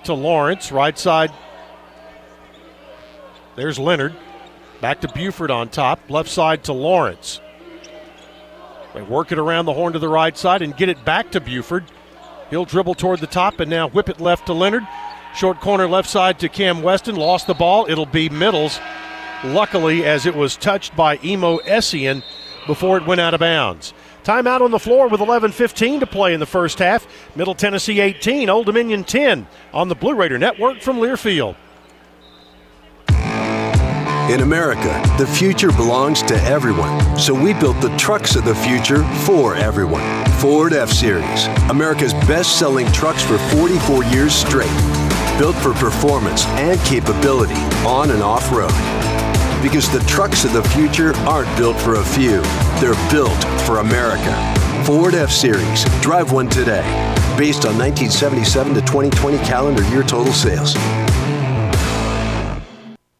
to Lawrence, right side. There's Leonard. Back to Buford on top, left side to Lawrence. They work it around the horn to the right side and get it back to Buford. He'll dribble toward the top and now whip it left to Leonard. Short corner left side to Cam Weston. Lost the ball. It'll be Middles. Luckily, as it was touched by Emo Essien before it went out of bounds. Timeout on the floor with 11:15 to play in the first half. Middle Tennessee 18, Old Dominion 10 on the Blue Raider Network from Learfield. In America, the future belongs to everyone. So we built the trucks of the future for everyone. Ford F Series, America's best selling trucks for 44 years straight. Built for performance and capability on and off road. Because the trucks of the future aren't built for a few, they're built for America. Ford F Series. Drive one today. Based on 1977 to 2020 calendar year total sales.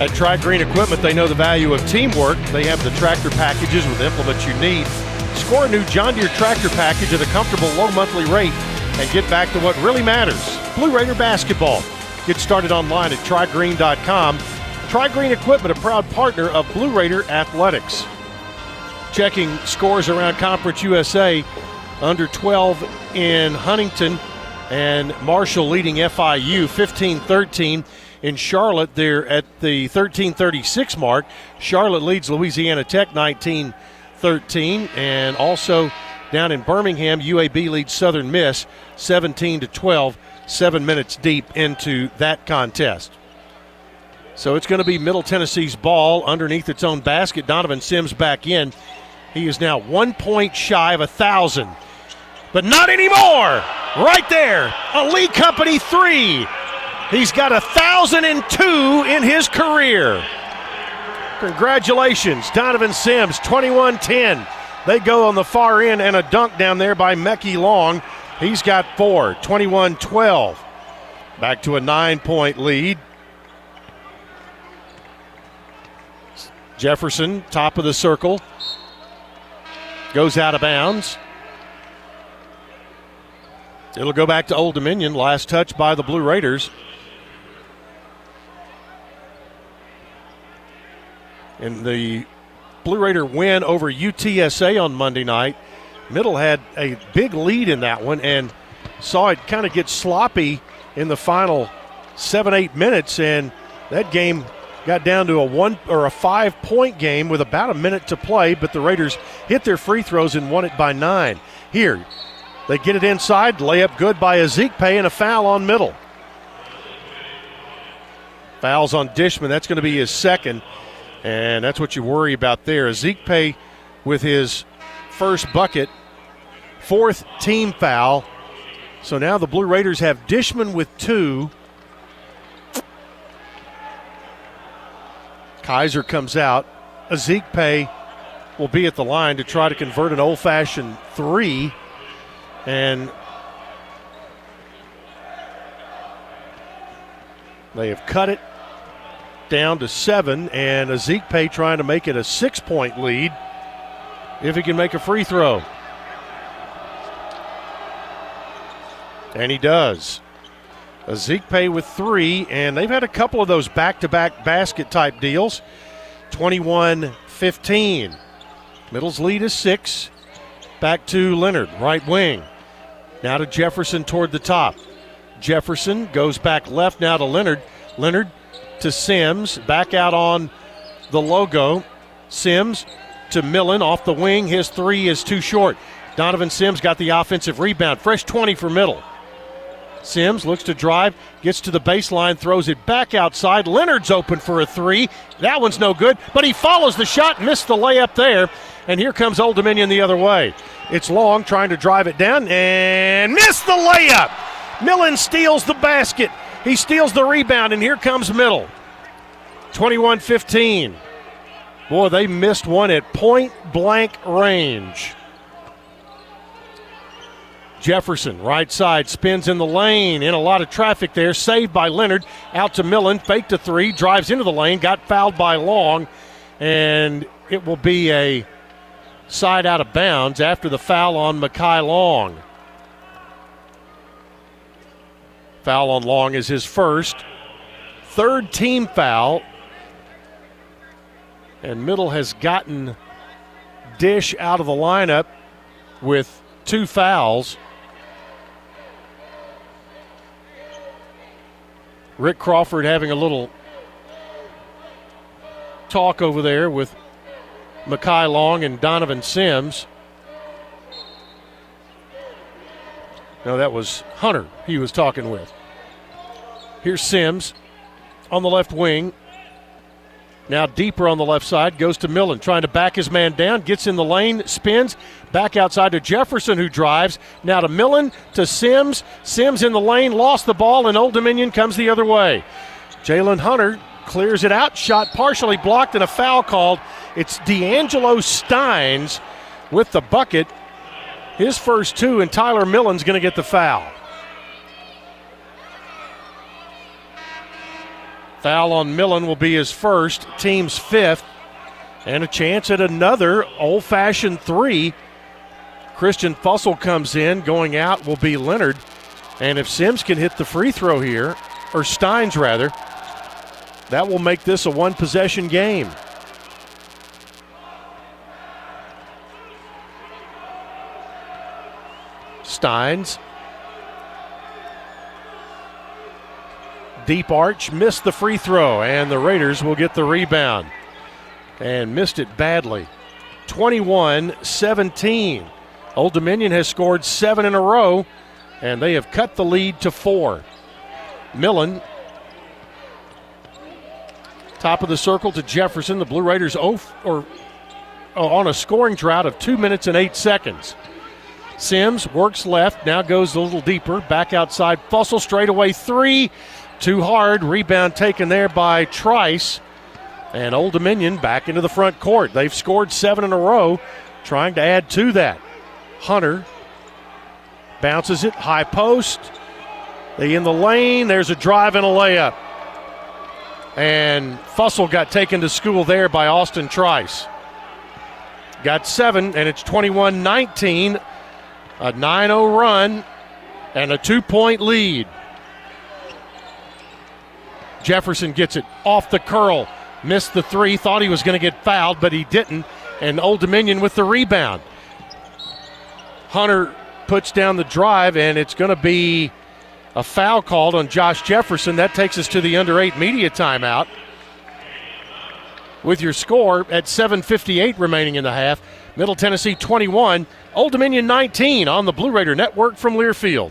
At Tri Green Equipment, they know the value of teamwork. They have the tractor packages with implements you need. Score a new John Deere tractor package at a comfortable low monthly rate and get back to what really matters Blue Raider basketball. Get started online at trigreen.com. Tri Green Equipment, a proud partner of Blue Raider Athletics. Checking scores around Conference USA under 12 in Huntington and Marshall leading FIU 15 13 in Charlotte, they're at the 1336 mark. Charlotte leads Louisiana Tech 19 13. And also down in Birmingham, UAB leads Southern Miss 17 to 12, seven minutes deep into that contest. So it's going to be Middle Tennessee's ball underneath its own basket. Donovan Sims back in. He is now one point shy of a thousand. But not anymore. Right there. A Lee Company three. He's got a thousand and two in his career. Congratulations, Donovan Sims, 21 10. They go on the far end and a dunk down there by Mekhi Long. He's got four, 21 12. Back to a nine point lead. Jefferson, top of the circle, goes out of bounds. It'll go back to Old Dominion. Last touch by the Blue Raiders. In the Blue Raider win over UTSA on Monday night, Middle had a big lead in that one and saw it kind of get sloppy in the final seven, eight minutes, and that game got down to a one or a five point game with about a minute to play, but the Raiders hit their free throws and won it by nine. Here, they get it inside, layup good by Ezikpe, and a foul on middle. Fouls on Dishman. That's going to be his second, and that's what you worry about there. Ezikpe with his first bucket, fourth team foul. So now the Blue Raiders have Dishman with two. Keyser comes out. Ezikpe will be at the line to try to convert an old fashioned three. And they have cut it down to seven, and Ezikpe trying to make it a six point lead if he can make a free throw. And he does. Ezikpe with three, and they've had a couple of those back to back basket type deals. 21 15. Middle's lead is six. Back to Leonard, right wing. Now to Jefferson toward the top. Jefferson goes back left now to Leonard. Leonard to Sims, back out on the logo. Sims to Millen off the wing. His three is too short. Donovan Sims got the offensive rebound. Fresh 20 for Middle. Sims looks to drive, gets to the baseline, throws it back outside. Leonard's open for a three. That one's no good, but he follows the shot, missed the layup there. And here comes Old Dominion the other way. It's Long trying to drive it down and missed the layup. Millen steals the basket. He steals the rebound, and here comes Middle. 21 15. Boy, they missed one at point blank range. Jefferson, right side, spins in the lane, in a lot of traffic there. Saved by Leonard. Out to Millen, fake to three, drives into the lane, got fouled by Long, and it will be a side out of bounds after the foul on Mekhi Long. Foul on Long is his first. Third team foul. And Middle has gotten Dish out of the lineup with two fouls. Rick Crawford having a little talk over there with Mekhi Long and Donovan Sims. No, that was Hunter he was talking with. Here's Sims on the left wing. Now deeper on the left side, goes to Millen, trying to back his man down, gets in the lane, spins, back outside to Jefferson, who drives. Now to Millen, to Sims. Sims in the lane, lost the ball, and Old Dominion comes the other way. Jaylin Hunter clears it out, shot partially blocked, and a foul called. It's D'Angelo Steins with the bucket. His first two, and Tyler Millen's going to get the foul. Foul on Millen will be his first, team's fifth, and a chance at another old fashioned three. Christian Fussell comes in, going out will be Leonard. And if Sims can hit the free throw here, or Steins rather, that will make this a one possession game. Steins. Deep arch, missed the free throw, and the Raiders will get the rebound. And missed it badly. 21 17. Old Dominion has scored seven in a row, and they have cut the lead to four. Millen Top of the circle to Jefferson. The Blue Raiders oh, or oh, on a scoring drought of two minutes and eight seconds. Sims works left, now goes a little deeper, back outside. Fussell straightaway three, too hard. Rebound taken there by Trice. And Old Dominion back into the front court. They've scored seven in a row, trying to add to that. Hunter bounces it, high post. They in the lane. There's a drive and a layup. And Fussell got taken to school there by Austin Trice. Got seven, and it's 21 19. A 9 0 run and a two point lead. Jefferson gets it off the curl. Missed the three. Thought he was going to get fouled, but he didn't. And Old Dominion with the rebound. Hunter puts down the drive, and it's going to be a foul called on Josh Jefferson. That takes us to the under eight media timeout. With your score at 7.58 remaining in the half, Middle Tennessee 21, Old Dominion 19 on the Blue Raider Network from Learfield.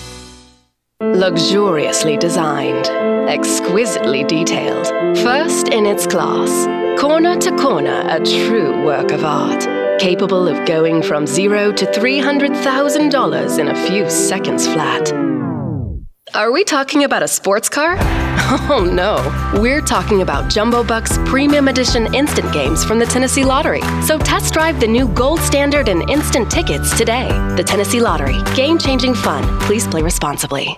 Luxuriously designed, exquisitely detailed, first in its class, corner to corner, a true work of art, capable of going from zero to $300,000 in a few seconds flat. Are we talking about a sports car? Oh no, we're talking about Jumbo Bucks Premium Edition instant games from the Tennessee Lottery. So test drive the new gold standard and instant tickets today. The Tennessee Lottery, game changing fun. Please play responsibly.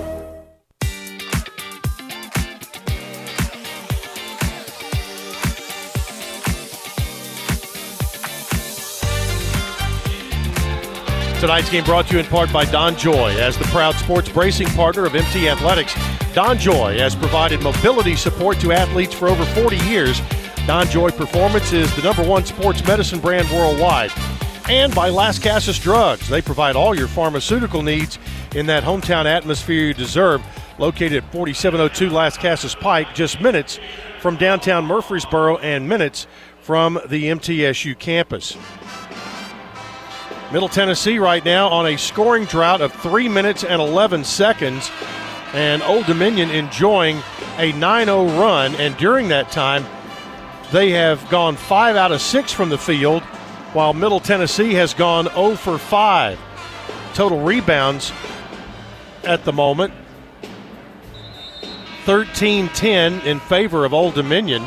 Tonight's game brought to you in part by Don Joy. As the proud sports bracing partner of MT Athletics, Don Joy has provided mobility support to athletes for over 40 years. Don Joy Performance is the number one sports medicine brand worldwide. And by Lascassas Drugs. They provide all your pharmaceutical needs in that hometown atmosphere you deserve. Located at 4702 Lascassas Pike, just minutes from downtown Murfreesboro and minutes from the MTSU campus. Middle Tennessee right now on a scoring drought of 3 minutes and 11 seconds, and Old Dominion enjoying a 9 0 run. And during that time, they have gone 5 out of 6 from the field, while Middle Tennessee has gone 0 for 5. Total rebounds at the moment 13 10 in favor of Old Dominion.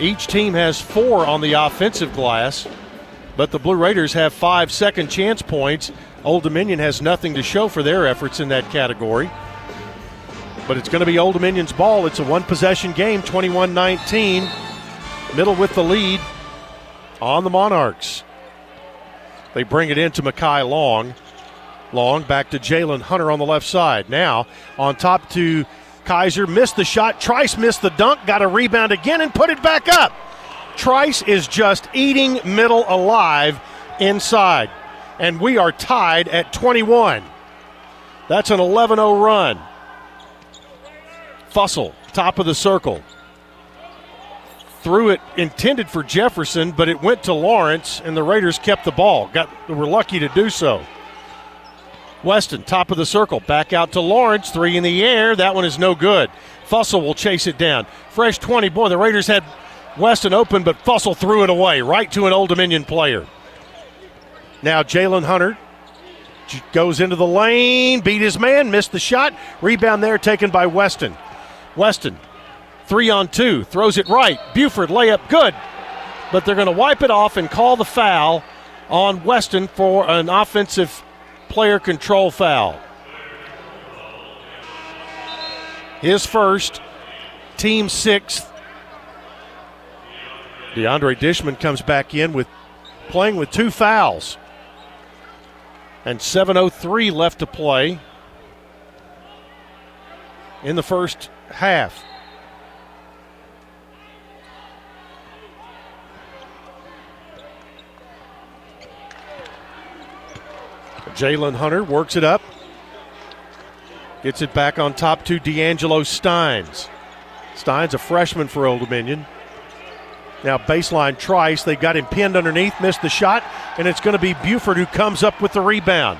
Each team has four on the offensive glass. But the Blue Raiders have five second chance points. Old Dominion has nothing to show for their efforts in that category. But it's going to be Old Dominion's ball. It's a one possession game, 21 19. Middle with the lead on the Monarchs. They bring it into Mekhi Long. Long back to Jaylin Hunter on the left side. Now on top to Keyser. Missed the shot. Trice missed the dunk. Got a rebound again and put it back up. Trice is just eating middle alive inside. And we are tied at 21. That's an 11 0 run. Fussell, top of the circle. Threw it intended for Jefferson, but it went to Lawrence, and the Raiders kept the ball. Got were lucky to do so. Weston, top of the circle, back out to Lawrence, three in the air. That one is no good. Fussell will chase it down. Fresh 20. Boy, the Raiders had Weston open, but Fussell threw it away right to an Old Dominion player. Now Jaylin Hunter goes into the lane, beat his man, missed the shot. Rebound there taken by Weston. Weston Three on two. Throws it right. Buford layup good. But they're going to wipe it off and call the foul on Weston for an offensive player control foul. His first, team sixth. DeAndre Dishman comes back in with playing with two fouls. And 7.03 left to play in the first half. Jaylin Hunter works it up. Gets it back on top to D'Angelo Steins. Steins, a freshman for Old Dominion. Now baseline Trice. They got him pinned underneath, missed the shot, and it's going to be Buford who comes up with the rebound.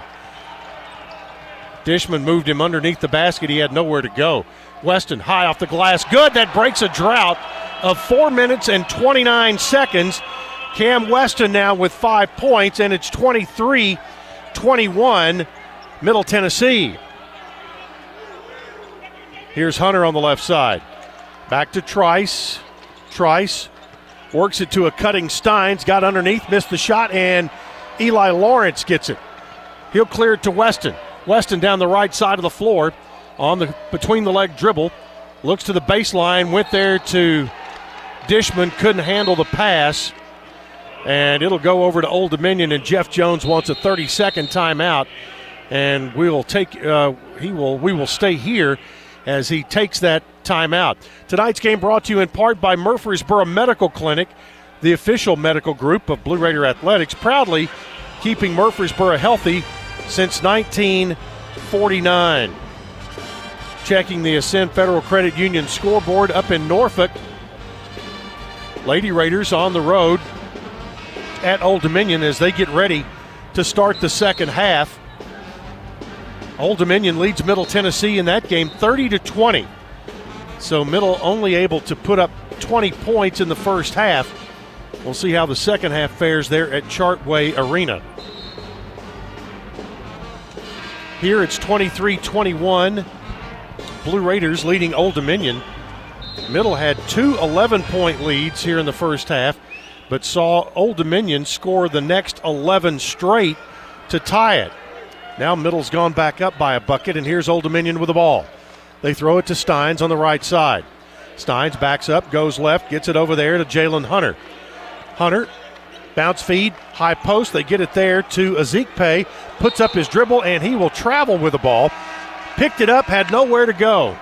Dishman moved him underneath the basket. He had nowhere to go. Weston high off the glass. Good. That breaks a drought of four minutes and 29 seconds. Cam Weston now with five points, and it's 23 21, Middle Tennessee. Here's Hunter on the left side. Back to Trice. Trice works it to a cutting Steins. Got underneath, missed the shot, and Eli Lawrence gets it. He'll clear it to Weston. Weston down the right side of the floor on the between the leg dribble. Looks to the baseline, went there to Dishman, couldn't handle the pass. And it'll go over to Old Dominion, and Jeff Jones wants a 30 second timeout. And we'll take, uh, he will, we will stay here as he takes that timeout. Tonight's game brought to you in part by Murfreesboro Medical Clinic, the official medical group of Blue Raider Athletics, proudly keeping Murfreesboro healthy since 1949. Checking the Ascend Federal Credit Union scoreboard up in Norfolk. Lady Raiders on the road at Old Dominion as they get ready to start the second half. Old Dominion leads Middle Tennessee in that game 30 to 20. So Middle only able to put up 20 points in the first half. We'll see how the second half fares there at Chartway Arena. Here it's 23 21. Blue Raiders leading Old Dominion. Middle had two 11 point leads here in the first half, but saw Old Dominion score the next 11 straight to tie it. Now Middle's gone back up by a bucket, and here's Old Dominion with the ball. They throw it to Steins on the right side. Steins backs up, goes left, gets it over there to Jaylin Hunter. Hunter, bounce feed, high post. They get it there to Ezikpe, puts up his dribble, and he will travel with the ball. Picked it up, had nowhere to go.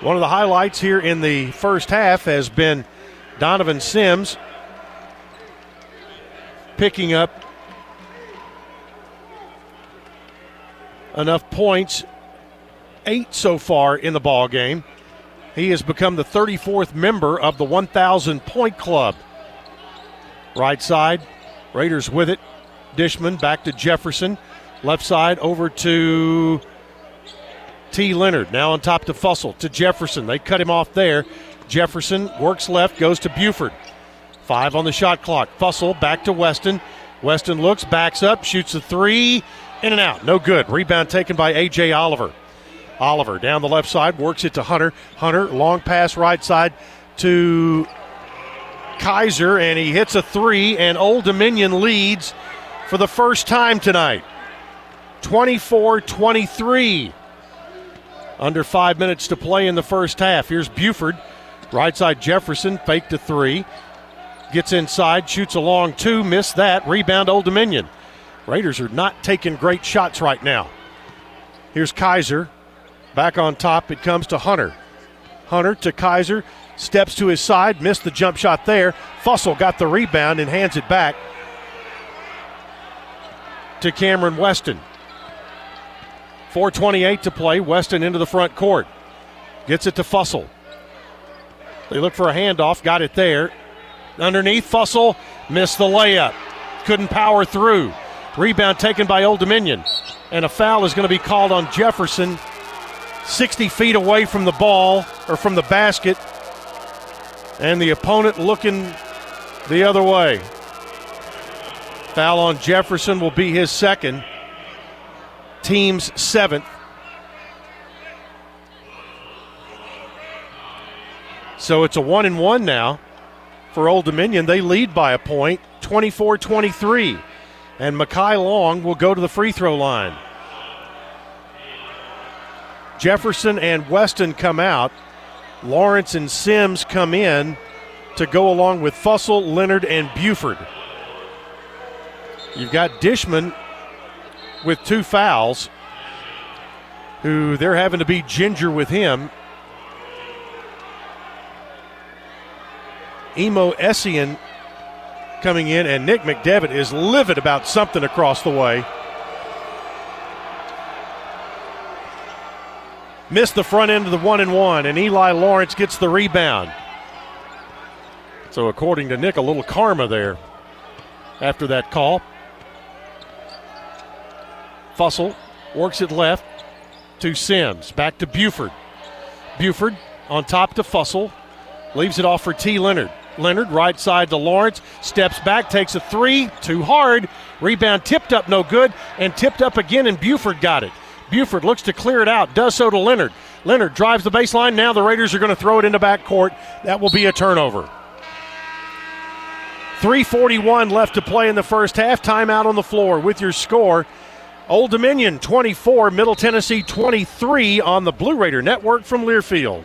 One of the highlights here in the first half has been Donovan Sims picking up enough points, eight so far in the ball game. He has become the 34th member of the 1,000 point club. Right side, Raiders with it. Dishman back to Jefferson. Left side over to T. Leonard. Now on top to Fussell to Jefferson. They cut him off there. Jefferson works left, goes to Buford. Five on the shot clock. Fussell back to Weston. Weston looks, backs up, shoots a three, in and out. No good. Rebound taken by A.J. Oliver. Oliver down the left side, works it to Hunter. Hunter, long pass right side to Keyser, and he hits a three, and Old Dominion leads for the first time tonight. 24 23. Under five minutes to play in the first half. Here's Buford. Right side Jefferson, fake to three. Gets inside, shoots a long two, missed that. Rebound Old Dominion. Raiders are not taking great shots right now. Here's Keyser. Back on top, it comes to Hunter. Hunter to Keyser. Steps to his side, missed the jump shot there. Fussell got the rebound and hands it back to Cameron Weston. 4.28 to play. Weston into the front court. Gets it to Fussell. They look for a handoff, got it there. Underneath, Fussell missed the layup. Couldn't power through. Rebound taken by Old Dominion. And a foul is going to be called on Jefferson, 60 feet away from the ball or from the basket. And the opponent looking the other way. Foul on Jefferson will be his second, team's seventh. So it's a one and one now for Old Dominion. They lead by a point, 24 23. And Mekhi Long will go to the free throw line. Jefferson and Weston come out. Lawrence and Sims come in to go along with Fussell, Leonard, and Buford. You've got Dishman with two fouls, who they're having to be ginger with him. Emo Essian coming in, and Nick McDevitt is livid about something across the way. Missed the front end of the one and one, and Eli Lawrence gets the rebound. So, according to Nick, a little karma there after that call. Fussell works it left to Sims. Back to Buford. Buford on top to Fussell. Leaves it off for T. Leonard. Leonard, right side to Lawrence, steps back, takes a three, too hard. Rebound tipped up, no good, and tipped up again, and Buford got it. Buford looks to clear it out, does so to Leonard. Leonard drives the baseline. Now the Raiders are going to throw it into backcourt. That will be a turnover. 341 left to play in the first half. Timeout on the floor with your score. Old Dominion 24, Middle Tennessee 23 on the Blue Raider Network from Learfield.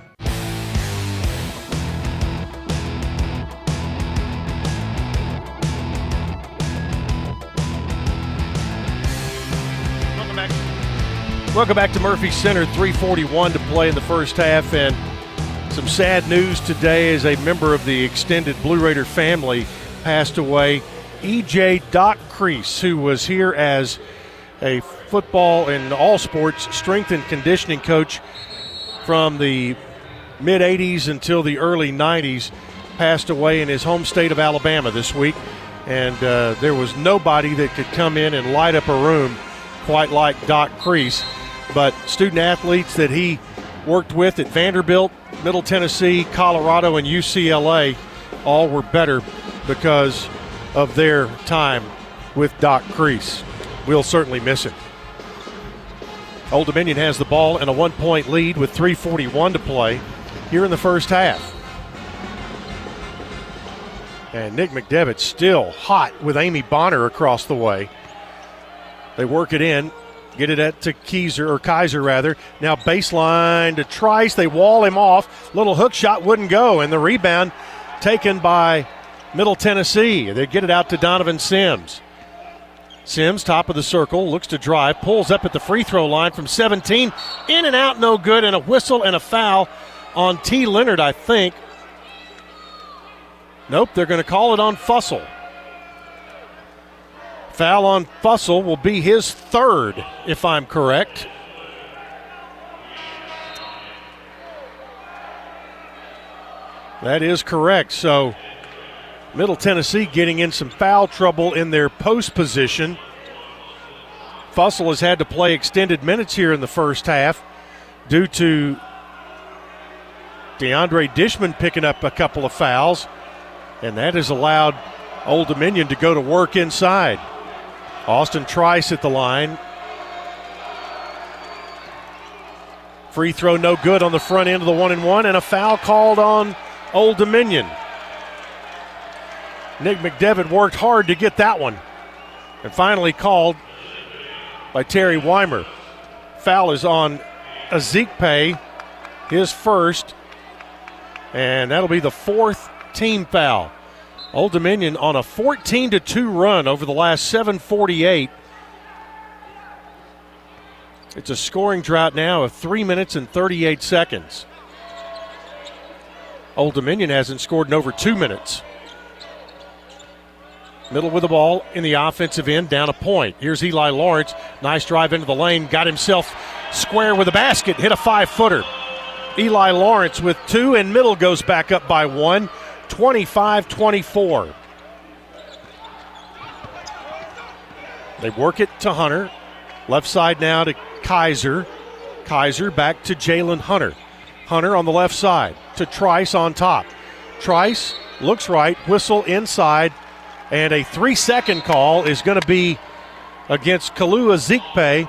Welcome back to Murphy Center. 341 to play in the first half, and some sad news today as a member of the extended Blue Raider family passed away. EJ Doc Kreis, who was here as a football and all sports strength and conditioning coach from the mid 80s until the early 90s, passed away in his home state of Alabama this week. And uh, there was nobody that could come in and light up a room quite like Doc Kreis but student athletes that he worked with at Vanderbilt, Middle Tennessee, Colorado, and UCLA all were better because of their time with Doc Kreis. We'll certainly miss him. Old Dominion has the ball and a one point lead with 3.41 to play here in the first half. And Nick McDevitt still hot with Amy Bonner across the way. They work it in. Get it at to Keiser or Kaiser rather. Now baseline to Trice. They wall him off. Little hook shot wouldn't go, and the rebound taken by Middle Tennessee. They get it out to Donovan Sims. Sims, top of the circle, looks to drive, pulls up at the free throw line from 17. In and out, no good, and a whistle and a foul on T. Leonard, I think. Nope, they're going to call it on Fussell. Foul on Fussell will be his third, if I'm correct. That is correct. So, Middle Tennessee getting in some foul trouble in their post position. Fussell has had to play extended minutes here in the first half due to DeAndre Dishman picking up a couple of fouls, and that has allowed Old Dominion to go to work inside. Austin Trice at the line. Free throw no good on the front end of the one and one, and a foul called on Old Dominion. Nick McDevitt worked hard to get that one, and finally called by Terry Weimer. Foul is on Ezikpe, his first, and that'll be the fourth team foul. Old Dominion on a 14 to 2 run over the last 748. It's a scoring drought now of 3 minutes and 38 seconds. Old Dominion hasn't scored in over 2 minutes. Middle with the ball in the offensive end, down a point. Here's Eli Lawrence. Nice drive into the lane. Got himself square with a basket. Hit a five footer. Eli Lawrence with two, and middle goes back up by one. 25 24. They work it to Hunter. Left side now to Keyser. Keyser back to Jaylin Hunter. Hunter on the left side to Trice on top. Trice looks right, whistle inside, and a three second call is going to be against Kalu Ezikpe.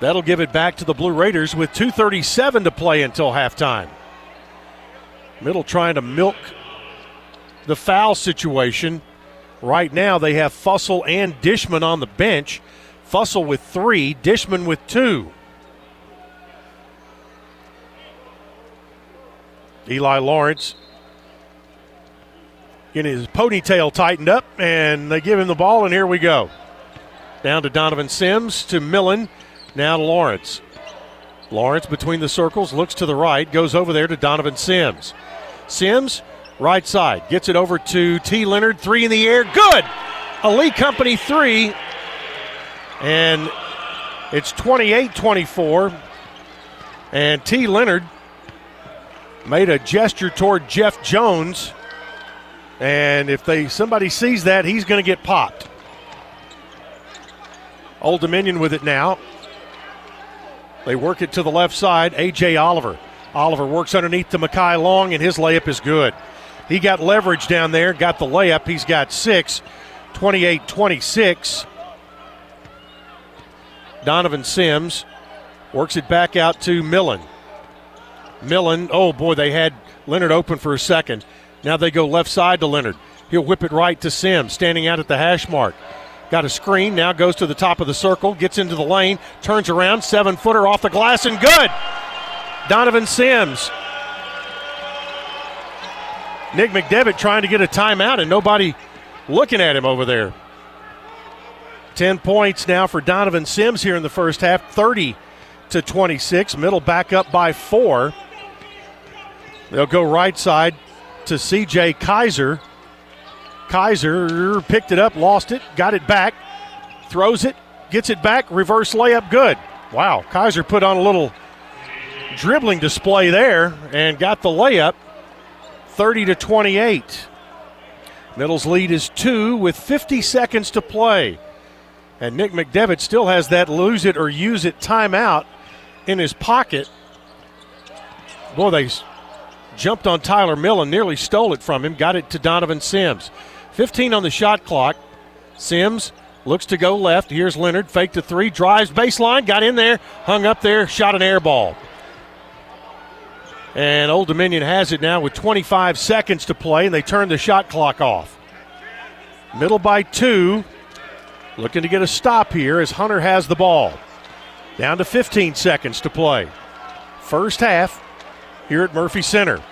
That'll give it back to the Blue Raiders with 2.37 to play until halftime. Middle trying to milk the foul situation. Right now, they have Fussell and Dishman on the bench. Fussell with three, Dishman with two. Eli Lawrence getting his ponytail tightened up, and they give him the ball, and here we go. Down to Donovan Sims, to Millen, now to Lawrence. Lawrence between the circles, looks to the right, goes over there to Donovan Sims. Sims, right side, gets it over to T. Leonard, three in the air, good! Lee Company three, and it's 28 24. And T. Leonard made a gesture toward Jeff Jones and if they somebody sees that, he's going to get popped. Old Dominion with it now. They work it to the left side. A.J. Oliver. Oliver works underneath to Mekhi Long, and his layup is good. He got leverage down there, got the layup. He's got six, 28 26. Donovan Sims works it back out to Millen. Millen, oh boy, they had Leonard open for a second. Now they go left side to Leonard. He'll whip it right to Sims, standing out at the hash mark. Got a screen, now goes to the top of the circle, gets into the lane, turns around, seven footer off the glass, and good! Donovan Sims. Nick McDevitt trying to get a timeout, and nobody looking at him over there. 10 points now for Donovan Sims here in the first half, 30 to 26. Middle back up by four. They'll go right side to CJ Keyser. Keyser picked it up, lost it, got it back, throws it, gets it back, reverse layup, good. Wow, Keyser put on a little dribbling display there and got the layup 30 to 28. Middle's lead is two with 50 seconds to play. And Nick McDevitt still has that lose it or use it timeout in his pocket. Boy, they jumped on Tyler Millen, nearly stole it from him, got it to Donovan Sims. 15 on the shot clock. Sims looks to go left. Here's Leonard, fake to three, drives baseline, got in there, hung up there, shot an air ball. And Old Dominion has it now with 25 seconds to play, and they turn the shot clock off. Middle by two. Looking to get a stop here as Hunter has the ball. Down to 15 seconds to play. First half here at Murphy Center.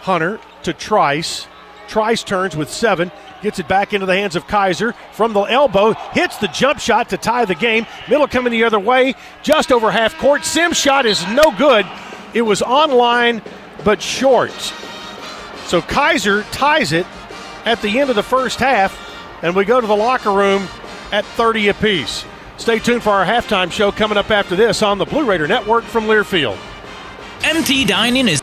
Hunter to Trice. Trice turns with seven, gets it back into the hands of Keyser from the elbow, hits the jump shot to tie the game. Middle coming the other way, just over half court. Sim's shot is no good. It was on line, but short. So Keyser ties it at the end of the first half, and we go to the locker room at 30 apiece. Stay tuned for our halftime show coming up after this on the Blue Raider Network from Learfield. MT Dining is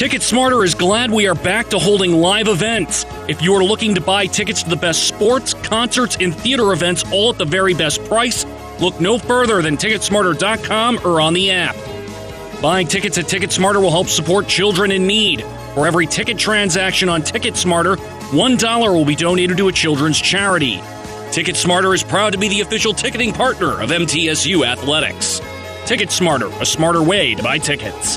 Ticket Smarter is glad we are back to holding live events. If you are looking to buy tickets to the best sports, concerts, and theater events all at the very best price, look no further than Ticketsmarter.com or on the app. Buying tickets at TicketSmarter will help support children in need. For every ticket transaction on TicketSmarter, $1 will be donated to a children's charity. TicketSmarter is proud to be the official ticketing partner of MTSU Athletics. TicketSmarter, a smarter way to buy tickets.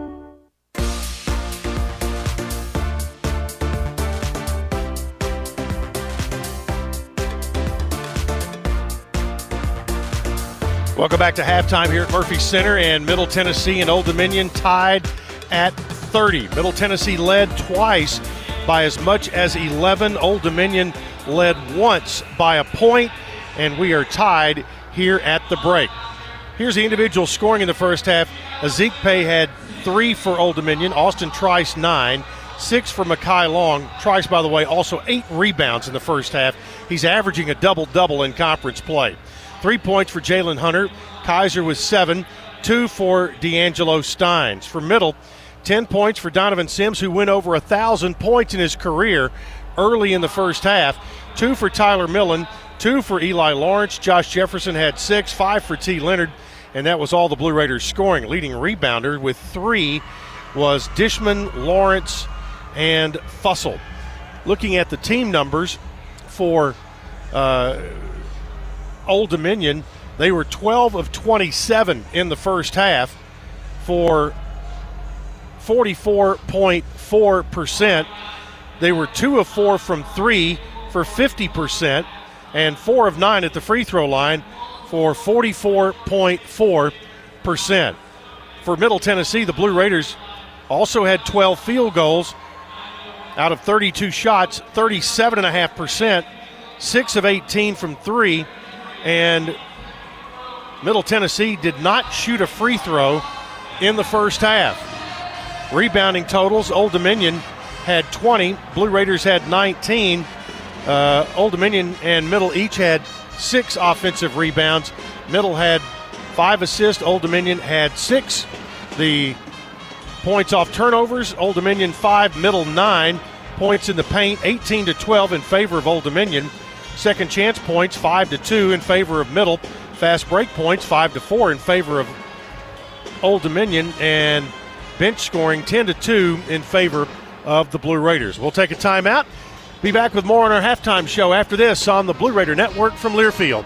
Welcome back to halftime here at Murphy Center and Middle Tennessee and Old Dominion tied at 30. Middle Tennessee led twice by as much as 11. Old Dominion led once by a point, and we are tied here at the break. Here's the individual scoring in the first half. Ezikpe had three for Old Dominion, Austin Trice nine, six for Mekhi Long. Trice, by the way, also eight rebounds in the first half. He's averaging a double double in conference play. Three points for Jaylin Hunter. Keyser with seven. Two for D'Angelo Steins. For middle, 10 points for Donovan Sims, who went over a 1,000 points in his career early in the first half. Two for Tyler Millen. Two for Eli Lawrence. Josh Jefferson had six. Five for T. Leonard. And that was all the Blue Raiders scoring. Leading rebounder with three was Dishman, Lawrence, and Fussell. Looking at the team numbers for uh, Old Dominion, they were 12 of 27 in the first half for 44.4%. They were 2 of 4 from 3 for 50%, and 4 of 9 at the free throw line for 44.4%. For Middle Tennessee, the Blue Raiders also had 12 field goals out of 32 shots, 37.5%, 6 of 18 from 3 and Middle Tennessee did not shoot a free throw in the first half. Rebounding totals Old Dominion had 20, Blue Raiders had 19. Uh, Old Dominion and Middle each had six offensive rebounds. Middle had five assists, Old Dominion had six. The Points off turnovers, Old Dominion 5, Middle 9. Points in the paint, 18 to 12 in favor of Old Dominion. Second chance points, 5 to 2 in favor of Middle. Fast break points, 5 to 4 in favor of Old Dominion. And bench scoring, 10 to 2 in favor of the Blue Raiders. We'll take a timeout. Be back with more on our halftime show after this on the Blue Raider Network from Learfield.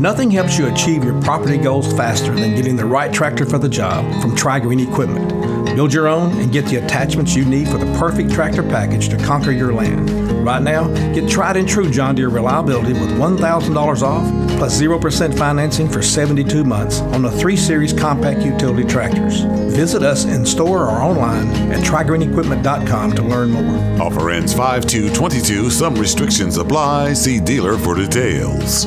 Nothing helps you achieve your property goals faster than getting the right tractor for the job from Tri-Green Equipment. Build your own and get the attachments you need for the perfect tractor package to conquer your land. Right now, get tried and true John Deere reliability with $1,000 off plus 0% financing for 72 months on the 3 Series compact utility tractors. Visit us in store or online at trigreenequipment.com to learn more. Offer ends 5 to 22. Some restrictions apply. See dealer for details.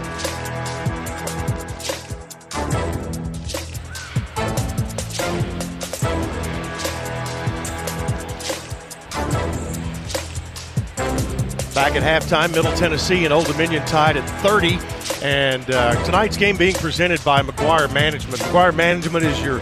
Back at halftime, Middle Tennessee and Old Dominion tied at 30. And uh, tonight's game being presented by McGuire Management. McGuire Management is your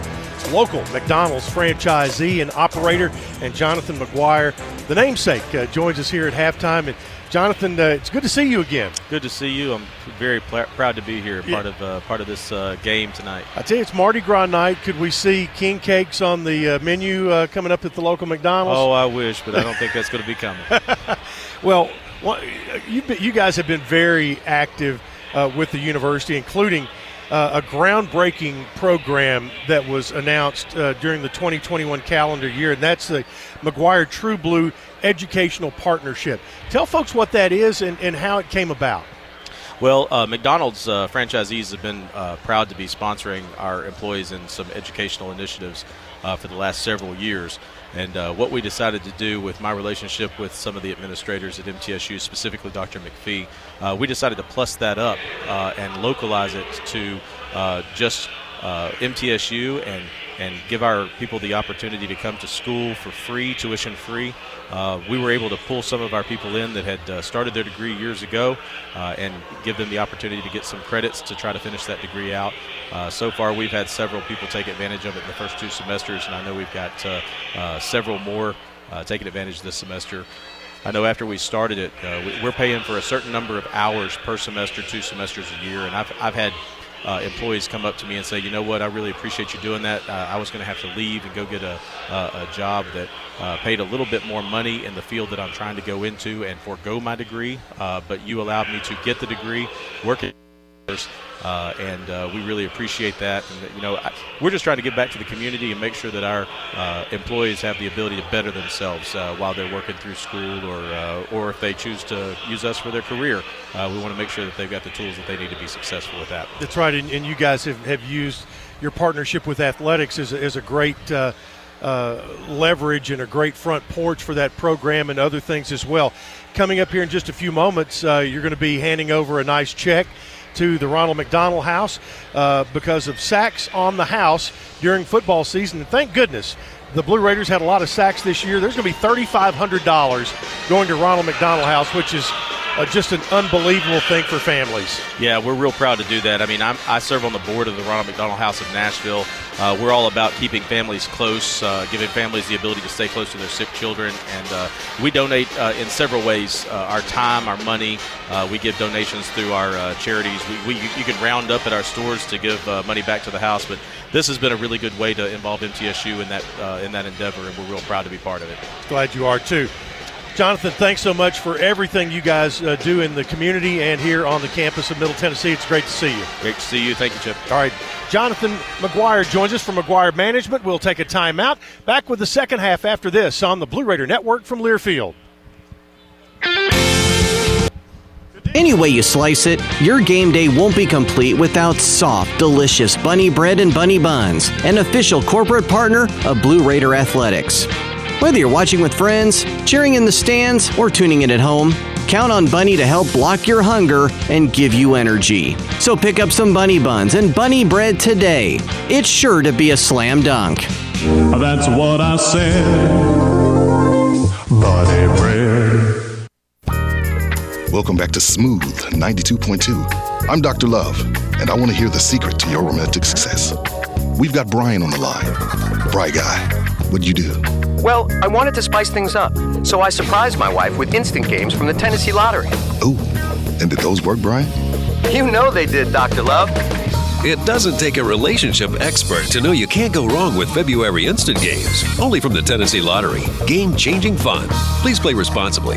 local McDonald's franchisee and operator. And Jonathan McGuire, the namesake, uh, joins us here at halftime. And Jonathan, uh, it's good to see you again. Good to see you. I'm very pl- proud to be here, part Yeah. of uh, part of this uh, game tonight. I tell you, it's Mardi Gras night. Could we see king cakes on the uh, menu uh, coming up at the local McDonald's? Oh, I wish, but I don't think that's going to be coming. Well, you you guys have been very active uh, with the university, including uh, a groundbreaking program that was announced uh, during the 2021 calendar year, and that's the McGuire True Blue Educational Partnership. Tell folks what that is and, and how it came about. Well, uh, McDonald's uh, franchisees have been uh, proud to be sponsoring our employees in some educational initiatives uh, for the last several years. And uh, what we decided to do with my relationship with some of the administrators at MTSU, specifically Dr. McPhee, uh, we decided to plus that up and localize it to just MTSU and and give our people the opportunity to come to school for free, tuition free. Uh, we were able to pull some of our people in that had uh, started their degree years ago uh, and give them the opportunity to get some credits to try to finish that degree out. Uh, so far, we've had several people take advantage of it in the first two semesters, and I know we've got uh, uh, several more taking advantage this semester. I know after we started it, we're paying for a certain number of hours per semester, two semesters a year, and I've, I've had uh, employees come up to me and say, you know what, I really appreciate you doing that. Uh, I was going to have to leave and go get a, a, a job that uh, paid a little bit more money in the field that I'm trying to go into and forego my degree, uh, but you allowed me to get the degree, work. Uh, and uh, we really appreciate that. And you know, I, we're just trying to give back to the community and make sure that our uh, employees have the ability to better themselves uh, while they're working through school, or uh, or if they choose to use us for their career, uh, we want to make sure that they've got the tools that they need to be successful with that. That's right, and, and you guys have, have used your partnership with athletics as a, a great. Leverage and a great front porch for that program and other things as well. Coming up here in just a few moments, you're going to be handing over a nice check to the Ronald McDonald House uh, because of sacks on the house during football season. And thank goodness the Blue Raiders had a lot of sacks this year. There's going to be $3,500 going to Ronald McDonald House, which is uh, just an unbelievable thing for families. Yeah, we're real proud to do that. I mean, I'm, i serve on the board of the Ronald McDonald House of Nashville. Uh, we're all about keeping families close, uh, giving families the ability to stay close to their sick children, and uh, we donate uh, in several ways: uh, our time, our money. we give donations through our charities. We, we, you can round up at our stores to give money back to the house, but this has been a really good way to involve MTSU in that in that endeavor, and we're real proud to be part of it. Glad you are too. Jonathan, thanks so much for everything you guys uh, do in the community and here on the campus of Middle Tennessee. It's great to see you. Great to see you. Thank you, Chip. All right. Jonathan McGuire joins us from McGuire Management. We'll take a timeout. Back with the second half after this on the Blue Raider Network from Learfield. Any way you slice it, your game day won't be complete without soft, delicious bunny bread and bunny buns, an official corporate partner of Blue Raider Athletics. Whether you're watching with friends, cheering in the stands, or tuning in at home, count on Bunny to help block your hunger and give you energy. So pick up some bunny buns and bunny bread today. It's sure to be a slam dunk. That's what I said. Bunny bread. Welcome back to Smooth 92.2. I'm Dr. Love, and I want to hear the secret to your romantic success. We've got Brian on the line. Bry guy, what'd you do? Well, I wanted to spice things up, so I surprised my wife with instant games from the Tennessee Lottery. Oh, and did those work, Brian? You know they did, Dr. Love. It doesn't take a relationship expert to know you can't go wrong with February instant games. Only from the Tennessee Lottery. Game changing fun. Please play responsibly.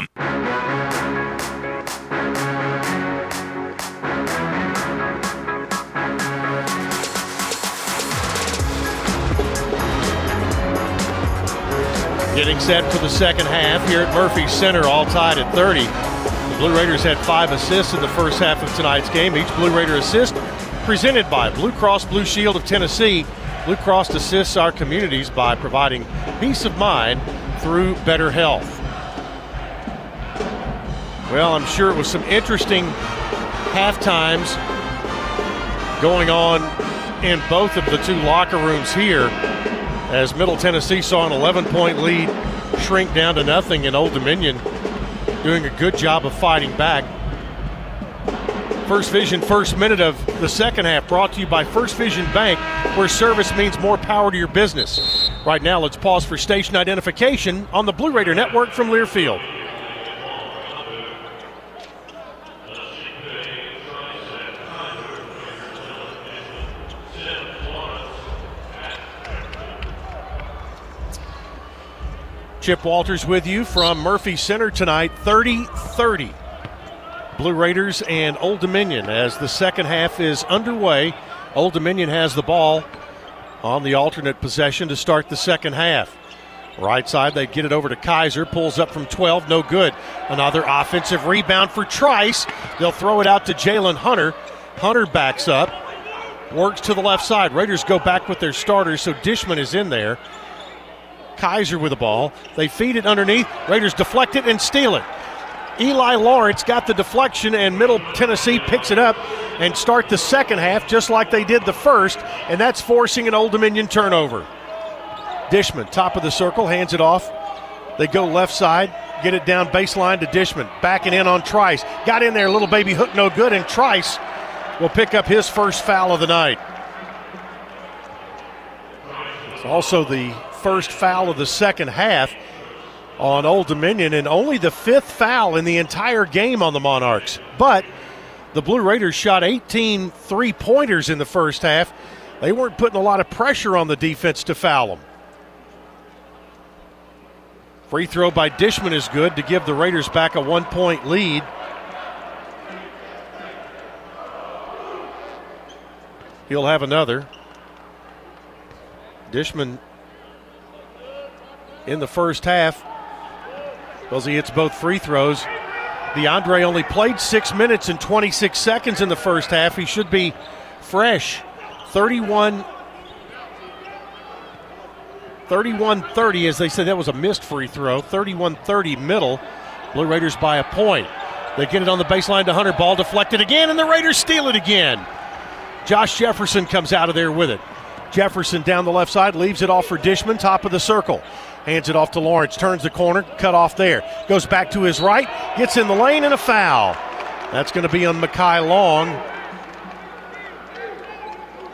Getting set for the second half here at Murphy Center, all tied at 30. The Blue Raiders had five assists in the first half of tonight's game. Each Blue Raider assist presented by Blue Cross Blue Shield of Tennessee. Blue Cross assists our communities by providing peace of mind through better health. Well, I'm sure it was some interesting half times going on in both of the two locker rooms here as Middle Tennessee saw an 11 point lead shrink down to nothing, and Old Dominion doing a good job of fighting back. First Vision, first minute of the second half, brought to you by First Vision Bank, where service means more power to your business. Right now, let's pause for station identification on the Blue Raider Network from Learfield. Chip Walters with you from Murphy Center tonight, 30 30. Blue Raiders and Old Dominion as the second half is underway. Old Dominion has the ball on the alternate possession to start the second half. Right side, they get it over to Keyser, pulls up from 12, no good. Another offensive rebound for Trice. They'll throw it out to Jaylin Hunter. Hunter backs up, works to the left side. Raiders go back with their starters, so Dishman is in there. Keyser with the ball. They feed it underneath. Raiders deflect it and steal it. Eli Lawrence got the deflection, and Middle Tennessee picks it up and start the second half just like they did the first, and that's forcing an Old Dominion turnover. Dishman, top of the circle, hands it off. They go left side, get it down baseline to Dishman, backing in on Trice. Got in there, little baby hook, no good, and Trice will pick up his first foul of the night. It's also the first foul of the second half on Old Dominion and only the fifth foul in the entire game on the Monarchs. But the Blue Raiders shot 18 three pointers in the first half. They weren't putting a lot of pressure on the defense to foul them. Free throw by Dishman is good to give the Raiders back a one point lead. He'll have another. Dishman in the first half because he hits both free throws. DeAndre only played six minutes and 26 seconds in the first half. He should be fresh. 31 31 30, as they said, that was a missed free throw. 31 30 middle. Blue Raiders by a point. They get it on the baseline to Hunter. Ball deflected again, and the Raiders steal it again. Josh Jefferson comes out of there with it. Jefferson down the left side, leaves it off for Dishman, top of the circle. Hands it off to Lawrence, turns the corner, cut off there. Goes back to his right, gets in the lane, and a foul. That's going to be on Mekhi Long.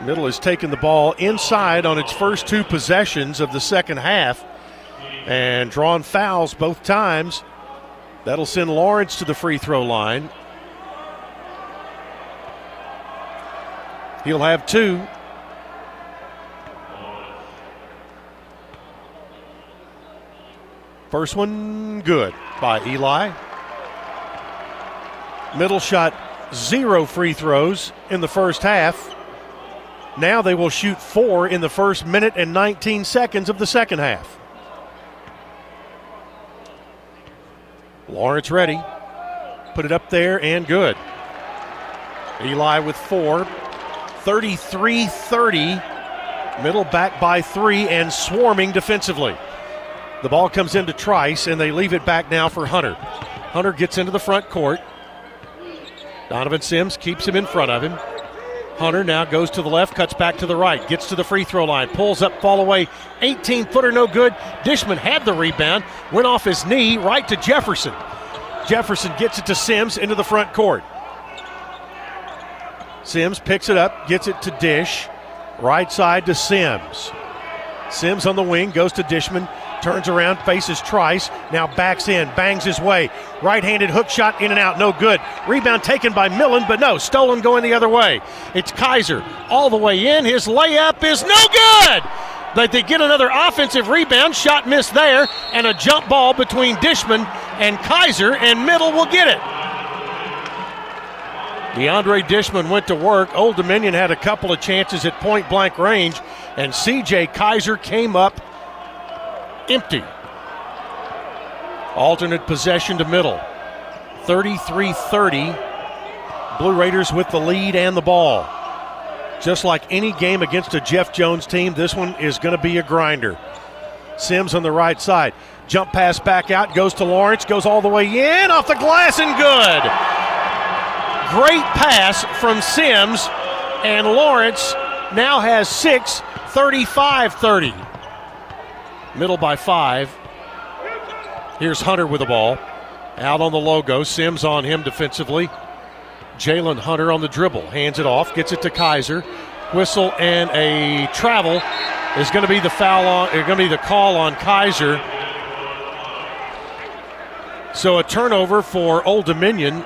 Middle has taken the ball inside on its first two possessions of the second half and drawn fouls both times. That'll send Lawrence to the free throw line. He'll have two. First one good by Eli. Middle shot zero free throws in the first half. Now they will shoot four in the first minute and 19 seconds of the second half. Lawrence ready. Put it up there and good. Eli with four. 33 30. Middle back by three and swarming defensively. The ball comes into Trice, and they leave it back now for Hunter. Hunter gets into the front court. Donovan Sims keeps him in front of him. Hunter now goes to the left, cuts back to the right, gets to the free throw line, pulls up, fall away. 18 footer, no good. Dishman had the rebound, went off his knee right to Jefferson. Jefferson gets it to Sims into the front court. Sims picks it up, gets it to Dish. Right side to Sims. Sims on the wing goes to Dishman, turns around, faces Trice, now backs in, bangs his way. Right handed hook shot in and out, no good. Rebound taken by Millen, but no, stolen going the other way. It's Keyser all the way in. His layup is no good. But they get another offensive rebound, shot missed there, and a jump ball between Dishman and Keyser, and Middle will get it. DeAndre Dishman went to work. Old Dominion had a couple of chances at point blank range, and CJ Keyser came up empty. Alternate possession to middle. 33 30. Blue Raiders with the lead and the ball. Just like any game against a Jeff Jones team, this one is going to be a grinder. Sims on the right side. Jump pass back out, goes to Lawrence, goes all the way in, off the glass and good. Great pass from Sims, and Lawrence now has six, 35 30. Middle by five. Here's Hunter with the ball. Out on the logo. Sims on him defensively. Jaylin Hunter on the dribble. Hands it off. Gets it to Keyser. Whistle and a travel is going to be the foul on. Going to be the call on Keyser. So a turnover for Old Dominion.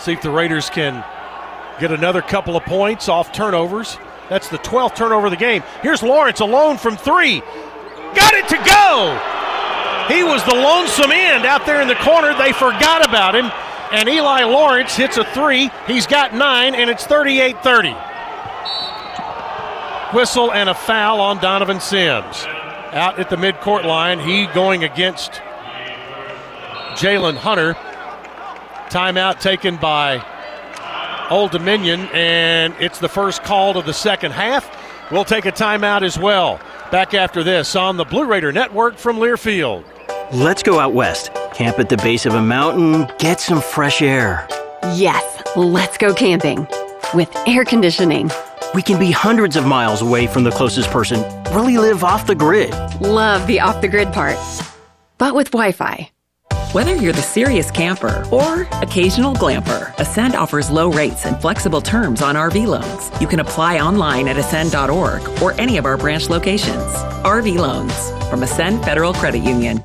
See if the Raiders can get another couple of points off turnovers. That's the 12th turnover of the game. Here's Lawrence alone from three. Got it to go. He was the lonesome end out there in the corner. They forgot about him. And Eli Lawrence hits a three. He's got nine, and it's 38 30. Whistle and a foul on Donovan Sims. Out at the midcourt line, he going against Jaylin Hunter. Timeout taken by Old Dominion, and it's the first call of the second half. We'll take a timeout as well. Back after this on the Blue Raider Network from Learfield. Let's go out west, camp at the base of a mountain, get some fresh air. Yes, let's go camping with air conditioning. We can be hundreds of miles away from the closest person, really live off the grid. Love the off the grid part, but with Wi Fi. Whether you're the serious camper or occasional glamper, Ascend offers low rates and flexible terms on RV loans. You can apply online at ascend.org or any of our branch locations. RV loans from Ascend Federal Credit Union.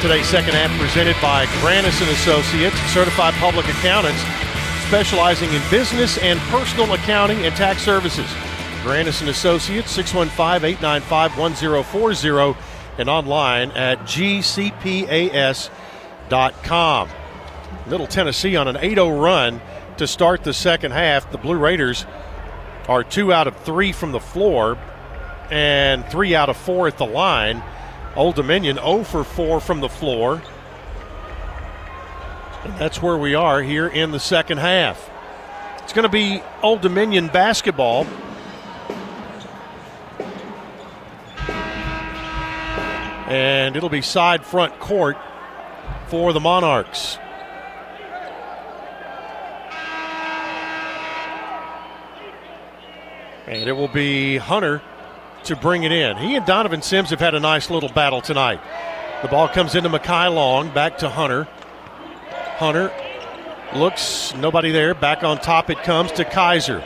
Today's second half presented by Granis and Associates, certified public accountants specializing in business and personal accounting and tax services. Granis and Associates, 615-895-1040 and online at gcpas.com. Little Tennessee on an 8-0 run to start the second half. The Blue Raiders are two out of three from the floor and three out of four at the line. Old Dominion 0 for 4 from the floor. And that's where we are here in the second half. It's going to be Old Dominion basketball. And it'll be side front court for the Monarchs. And it will be Hunter to bring it in. He and Donovan Sims have had a nice little battle tonight. The ball comes into Mekhi Long, back to Hunter. Hunter Looks nobody there. Back on top it comes to Keyser.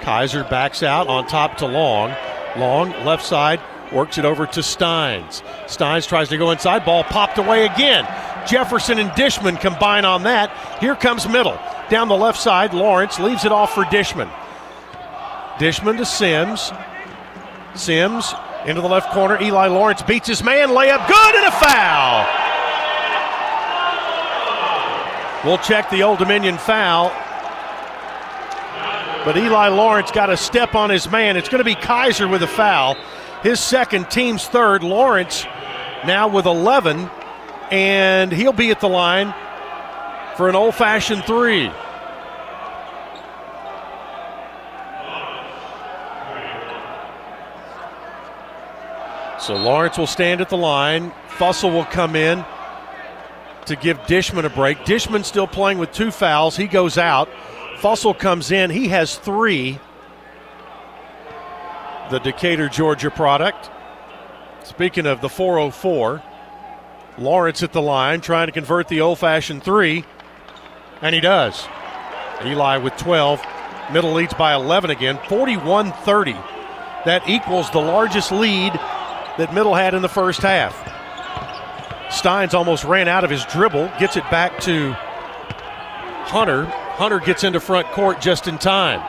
Keyser backs out on top to Long. Long, left side, works it over to Steins. Steins tries to go inside. Ball popped away again. Jefferson and Dishman combine on that. Here comes middle. Down the left side, Lawrence leaves it off for Dishman. Dishman to Sims. Sims into the left corner. Eli Lawrence beats his man. Layup good and a foul. We'll check the Old Dominion foul. But Eli Lawrence got a step on his man. It's going to be Keyser with a foul. His second, team's third. Lawrence now with 11, and he'll be at the line for an old fashioned three. So Lawrence will stand at the line. Fussell will come in to give Dishman a break. Dishman still playing with two fouls. He goes out. Fussell comes in. He has three. The Decatur, Georgia product. Speaking of the 404, Lawrence at the line trying to convert the old fashioned three, and he does. Eli with 12. Middle leads by 11 again, 41 30. That equals the largest lead that Middle had in the first half. Steins almost ran out of his dribble, gets it back to Hunter. Hunter gets into front court just in time.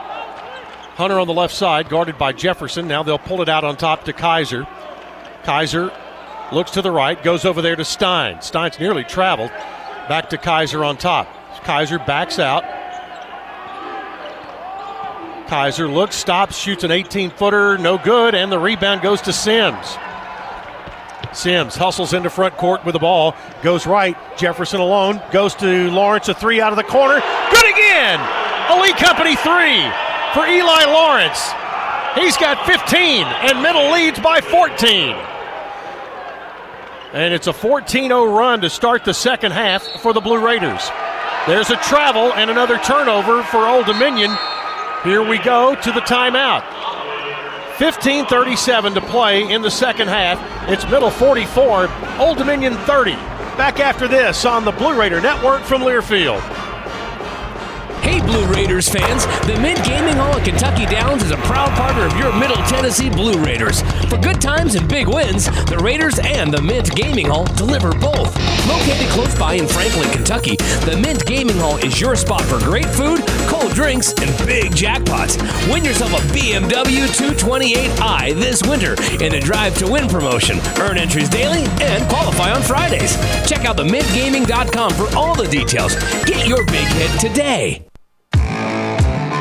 Hunter on the left side, guarded by Jefferson. Now they'll pull it out on top to Keyser. Keyser looks to the right, goes over there to Stein. Stein's nearly traveled. Back to Keyser on top. Keyser backs out. Keyser looks, stops, shoots an 18 footer, no good, and the rebound goes to Sims. Sims hustles into front court with the ball, goes right. Jefferson alone goes to Lawrence, a three out of the corner. Good again! Elite Company three for Eli Lawrence. He's got 15, and middle leads by 14. And it's a 14 0 run to start the second half for the Blue Raiders. There's a travel and another turnover for Old Dominion. Here we go to the timeout. 15:37 to play in the second half. It's middle 44, Old Dominion 30. Back after this on the Blue Raider Network from Learfield. Hey, Blue Raiders fans, the Mint Gaming Hall at Kentucky Downs is a proud partner of your Middle Tennessee Blue Raiders. For good times and big wins, the Raiders and the Mint Gaming Hall deliver both. Located close by in Franklin, Kentucky, the Mint Gaming Hall is your spot for great food, cold drinks, and big jackpots. Win yourself a BMW 228i this winter in the Drive to Win promotion. Earn entries daily and qualify on Fridays. Check out themintgaming.com for all the details. Get your big hit today.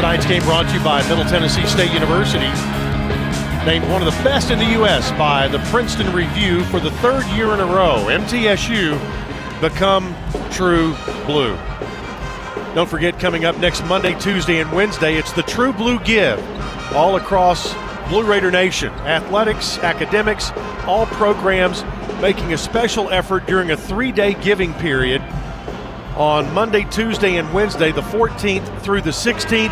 Tonight's game brought to you by Middle Tennessee State University. Named one of the best in the U.S. by the Princeton Review for the third year in a row. MTSU become true blue. Don't forget, coming up next Monday, Tuesday, and Wednesday, it's the True Blue Give all across Blue Raider Nation. Athletics, academics, all programs making a special effort during a three day giving period on Monday, Tuesday, and Wednesday, the 14th through the 16th.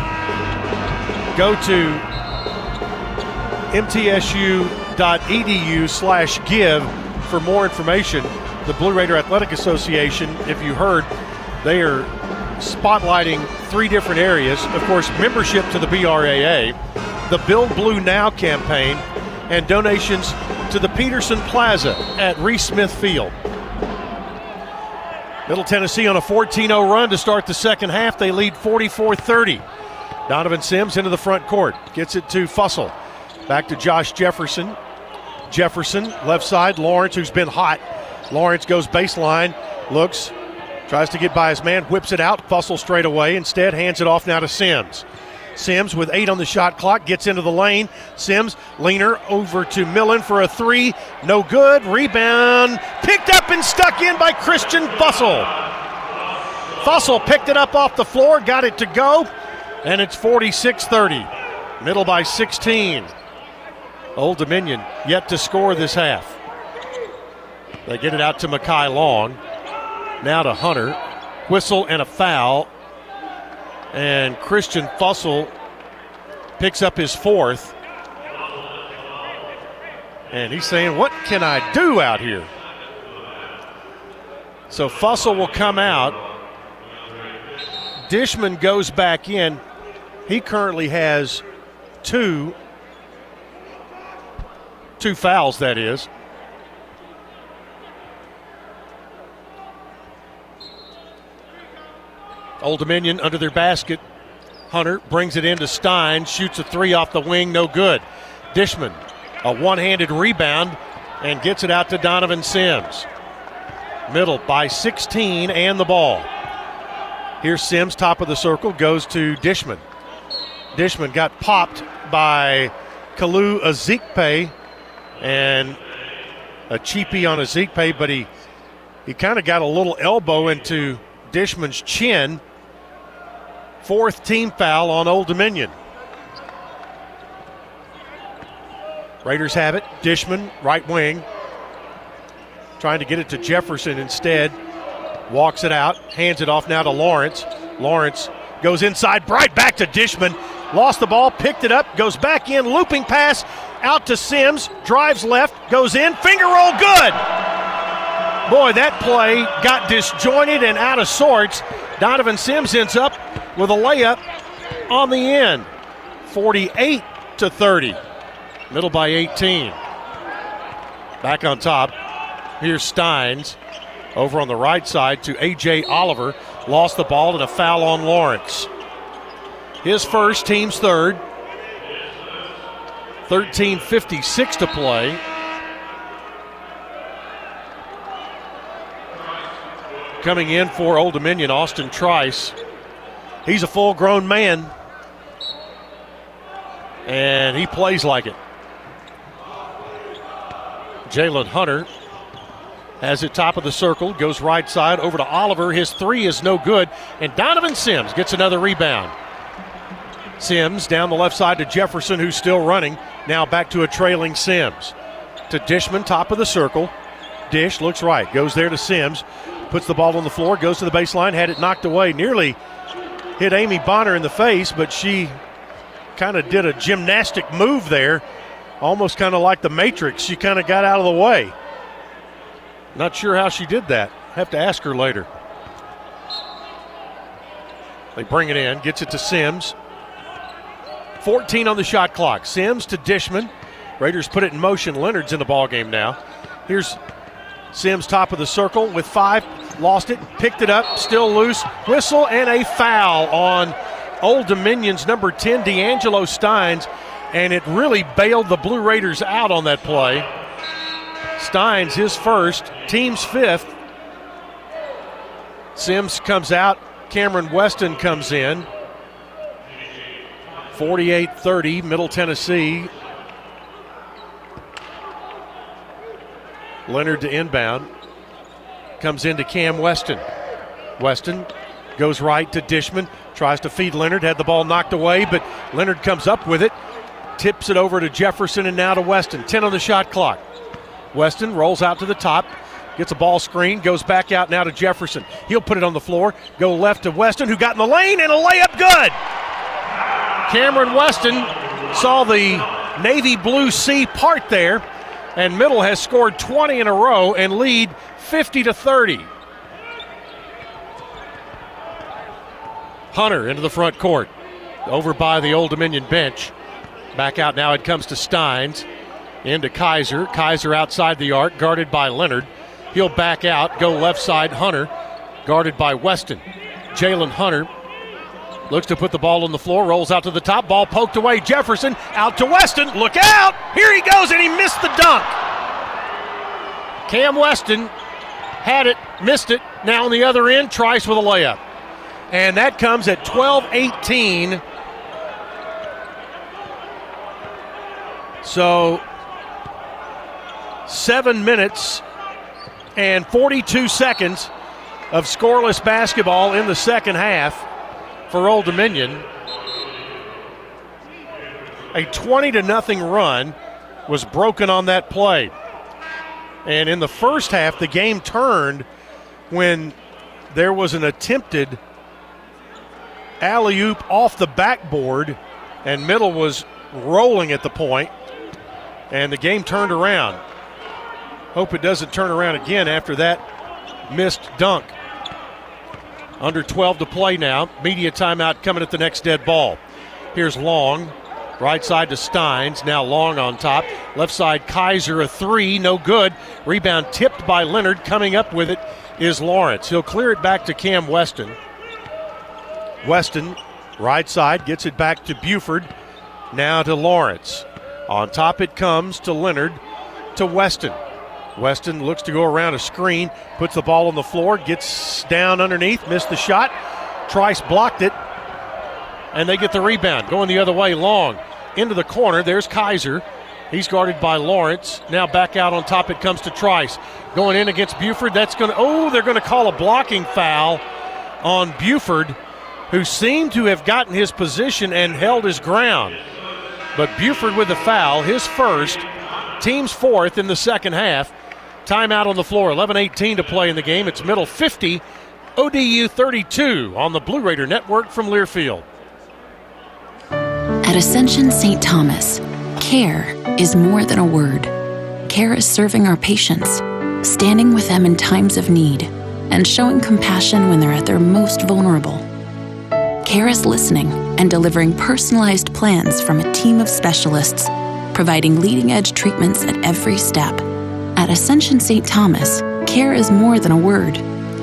Go to mtsu.edu slash give for more information. The Blue Raider Athletic Association, if you heard, they are spotlighting three different areas. Of course, membership to the BRAA, the Build Blue Now campaign, and donations to the Peterson Plaza at Reese Smith Field. Middle Tennessee on a 14 0 run to start the second half. They lead 44 30. Donovan Sims into the front court. Gets it to Fussell. Back to Josh Jefferson. Jefferson, left side. Lawrence, who's been hot. Lawrence goes baseline, looks, tries to get by his man, whips it out. Fussell straight away. Instead, hands it off now to Sims. Sims with eight on the shot clock gets into the lane. Sims, leaner over to Millen for a three. No good. Rebound picked up and stuck in by Christian Fussell. Fussell picked it up off the floor, got it to go, and it's 46 30. Middle by 16. Old Dominion yet to score this half. They get it out to Mekhi Long. Now to Hunter. Whistle and a foul. And Christian Fussell picks up his fourth. And he's saying, What can I do out here? So Fussell will come out. Dishman goes back in. He currently has two two fouls, that is. Old Dominion under their basket. Hunter brings it into Stein, shoots a three off the wing, no good. Dishman, a one handed rebound, and gets it out to Donovan Sims. Middle by 16 and the ball. Here's Sims, top of the circle, goes to Dishman. Dishman got popped by Kalu Ezikpe and a cheapie on Ezikpe, but he he kind of got a little elbow into Dishman's chin Fourth team foul on Old Dominion. Raiders have it. Dishman, right wing. Trying to get it to Jefferson instead. Walks it out. Hands it off now to Lawrence. Lawrence goes inside. Bright back to Dishman. Lost the ball. Picked it up. Goes back in. Looping pass out to Sims. Drives left. Goes in. Finger roll. Good. Boy, that play got disjointed and out of sorts. Donovan Sims ends up with a layup on the end. 48 to 30. Middle by 18. Back on top. Here's Steins over on the right side to A.J. Oliver. Lost the ball and a foul on Lawrence. His first, team's third. 13.56 to play. Coming in for Old Dominion, Austin Trice. He's a full grown man, and he plays like it. Jaylin Hunter has it top of the circle, goes right side over to Oliver. His three is no good, and Donovan Sims gets another rebound. Sims down the left side to Jefferson, who's still running. Now back to a trailing Sims. To Dishman, top of the circle. Dish looks right, goes there to Sims, puts the ball on the floor, goes to the baseline, had it knocked away, nearly hit Amy Bonner in the face, but she kind of did a gymnastic move there, almost kind of like the Matrix. She kind of got out of the way. Not sure how she did that. Have to ask her later. They bring it in, gets it to Sims. 14 on the shot clock. Sims to Dishman. Raiders put it in motion. Leonard's in the ball game now. Here's Sims top of the circle with five lost it, picked it up, still loose. Whistle and a foul on Old Dominion's number 10, D'Angelo Steins, and it really bailed the Blue Raiders out on that play. Steins, his first, team's fifth. Sims comes out, Cameron Weston comes in. 48 30, Middle Tennessee. Leonard to inbound comes into Cam Weston. Weston goes right to Dishman, tries to feed Leonard, had the ball knocked away, but Leonard comes up with it, tips it over to Jefferson and now to Weston. 10 on the shot clock. Weston rolls out to the top, gets a ball screen, goes back out now to Jefferson. He'll put it on the floor, go left to Weston, who got in the lane, and a layup good. Cameron Weston saw the navy blue sea part there, and Middle has scored 20 in a row and lead 50 to 30. Hunter into the front court. Over by the Old Dominion bench. Back out now it comes to Steins. Into Keyser. Keyser outside the arc, guarded by Leonard. He'll back out, go left side. Hunter, guarded by Weston. Jaylin Hunter looks to put the ball on the floor, rolls out to the top, ball poked away. Jefferson out to Weston. Look out! Here he goes, and he missed the dunk. Cam Weston had it, missed it. Now on the other end, Trice with a layup. And that comes at 12 18. So, seven minutes and 42 seconds of scoreless basketball in the second half for Old Dominion. A 20 to nothing run was broken on that play. And in the first half, the game turned when there was an attempted alley oop off the backboard, and Middle was rolling at the point, and the game turned around. Hope it doesn't turn around again after that missed dunk. Under 12 to play now. Media timeout coming at the next dead ball. Here's Long. Right side to Steins. Now Long on top. Left side Keyser, a three. No good. Rebound tipped by Leonard. Coming up with it is Lawrence. He'll clear it back to Cam Weston. Weston, right side, gets it back to Buford. Now to Lawrence. On top it comes to Leonard to Weston. Weston looks to go around a screen, puts the ball on the floor, gets down underneath, missed the shot. Trice blocked it, and they get the rebound. Going the other way, long into the corner. There's Keyser. He's guarded by Lawrence. Now back out on top. It comes to Trice. Going in against Buford. That's going to, oh, they're going to call a blocking foul on Buford, who seemed to have gotten his position and held his ground. But Buford with the foul, his first, team's fourth in the second half. Timeout on the floor, 11 18 to play in the game. It's middle 50, ODU 32 on the Blue Raider Network from Learfield. At Ascension St. Thomas, care is more than a word. Care is serving our patients, standing with them in times of need, and showing compassion when they're at their most vulnerable. Care is listening and delivering personalized plans from a team of specialists, providing leading edge treatments at every step. At Ascension St. Thomas, care is more than a word,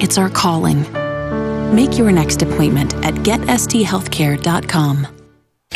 it's our calling. Make your next appointment at getsthealthcare.com.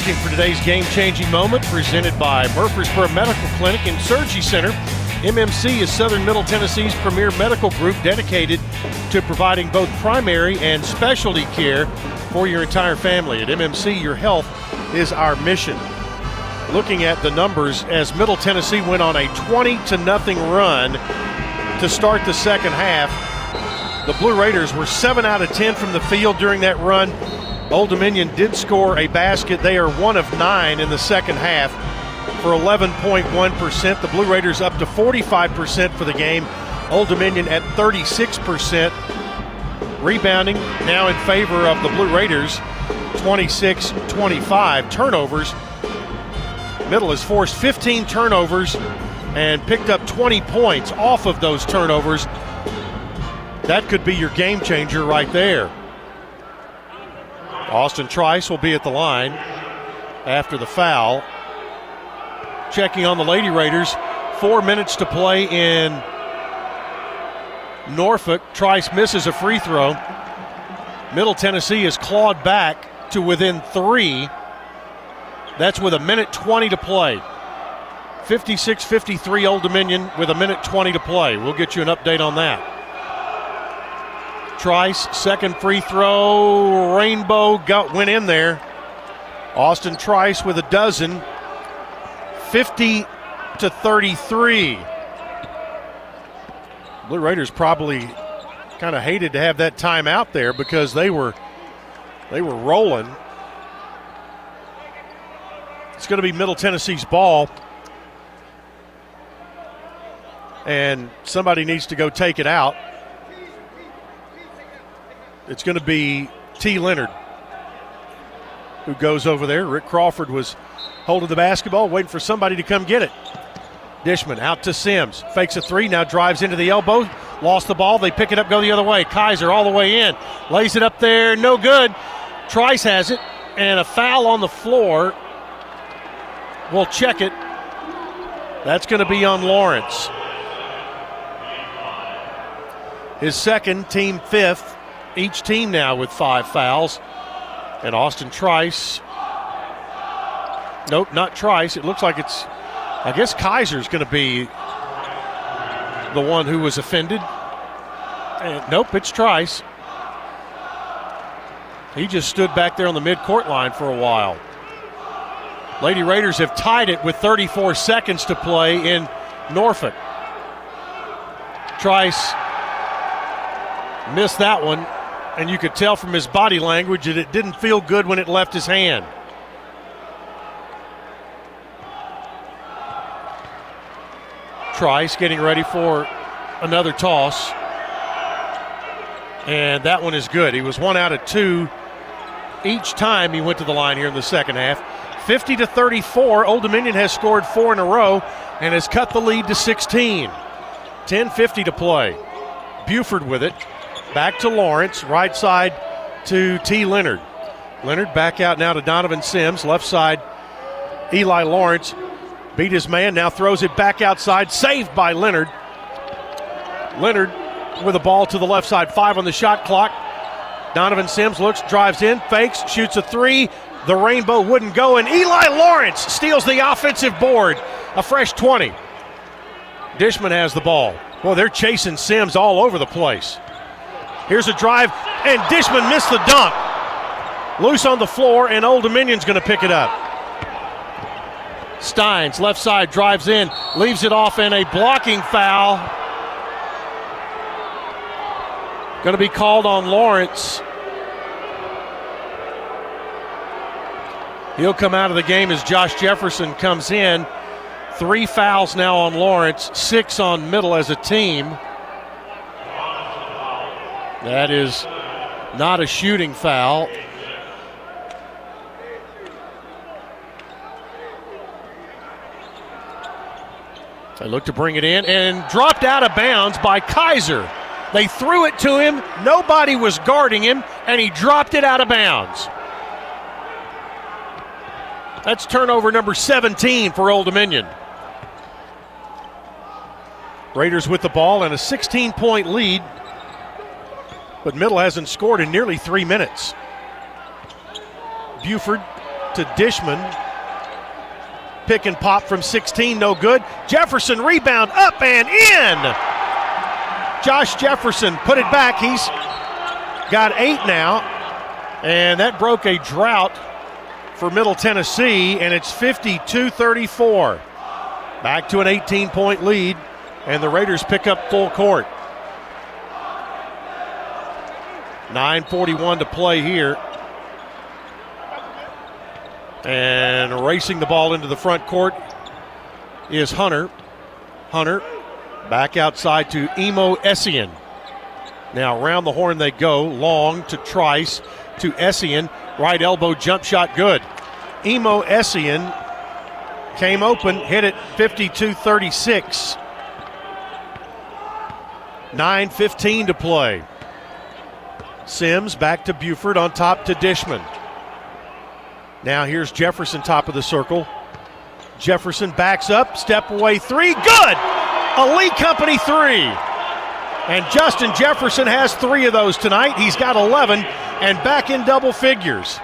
Looking for today's game changing moment presented by Murfreesboro Medical Clinic and Surgery Center. MMC is Southern Middle Tennessee's premier medical group dedicated to providing both primary and specialty care for your entire family. At MMC, your health is our mission. Looking at the numbers as Middle Tennessee went on a 20 to nothing run to start the second half. The Blue Raiders were 7 out of 10 from the field during that run. Old Dominion did score a basket. They are one of nine in the second half for 11.1%. The Blue Raiders up to 45% for the game. Old Dominion at 36%. Rebounding now in favor of the Blue Raiders, 26 25. Turnovers. Middle has forced 15 turnovers and picked up 20 points off of those turnovers. That could be your game changer right there. Austin Trice will be at the line after the foul. Checking on the Lady Raiders. Four minutes to play in Norfolk. Trice misses a free throw. Middle Tennessee is clawed back to within three. That's with a minute 20 to play. 56 53 Old Dominion with a minute 20 to play. We'll get you an update on that. Trice, second free throw. Rainbow got went in there. Austin Trice with a dozen. 50 to 33. Blue Raiders probably kind of hated to have that time out there because they were they were rolling. It's going to be Middle Tennessee's ball. And somebody needs to go take it out. It's going to be T. Leonard who goes over there. Rick Crawford was holding the basketball, waiting for somebody to come get it. Dishman out to Sims. Fakes a three, now drives into the elbow. Lost the ball. They pick it up, go the other way. Keyser all the way in. Lays it up there, no good. Trice has it, and a foul on the floor. We'll check it. That's going to be on Lawrence. His second, team fifth. Each team now with five fouls. And Austin Trice. Nope, not Trice. It looks like it's, I guess Keyser's going to be the one who was offended. And nope, it's Trice. He just stood back there on the midcourt line for a while. Lady Raiders have tied it with 34 seconds to play in Norfolk. Trice missed that one, and you could tell from his body language that it didn't feel good when it left his hand. Trice getting ready for another toss. And that one is good. He was one out of two each time he went to the line here in the second half. 50 to 34. Old Dominion has scored four in a row and has cut the lead to 16. 10:50 to play. Buford with it. Back to Lawrence. Right side to T. Leonard. Leonard back out now to Donovan Sims. Left side, Eli Lawrence. Beat his man. Now throws it back outside. Saved by Leonard. Leonard with a ball to the left side. Five on the shot clock. Donovan Sims looks, drives in, fakes, shoots a three. The rainbow wouldn't go, and Eli Lawrence steals the offensive board. A fresh 20. Dishman has the ball. Well, they're chasing Sims all over the place. Here's a drive, and Dishman missed the dunk. Loose on the floor, and Old Dominion's going to pick it up. Steins, left side, drives in, leaves it off, and a blocking foul. Going to be called on Lawrence. He'll come out of the game as Josh Jefferson comes in. Three fouls now on Lawrence, six on Middle as a team. That is not a shooting foul. They look to bring it in and dropped out of bounds by Keyser. They threw it to him, nobody was guarding him, and he dropped it out of bounds. That's turnover number 17 for Old Dominion. Raiders with the ball and a 16 point lead, but Middle hasn't scored in nearly three minutes. Buford to Dishman. Pick and pop from 16, no good. Jefferson rebound up and in. Josh Jefferson put it back. He's got eight now, and that broke a drought for Middle Tennessee, and it's 52 34. Back to an 18 point lead, and the Raiders pick up full court. 9.41 to play here. And racing the ball into the front court is Hunter. Hunter back outside to Emo Essien. Now around the horn they go. Long to Trice to Essien. Right elbow jump shot good. Emo Essien came open, hit it 52 36. 9.15 to play. Sims back to Buford on top to Dishman. Now here's Jefferson, top of the circle. Jefferson backs up, step away three, good! Lee Company three. And Justin Jefferson has three of those tonight. He's got 11 and back in double figures.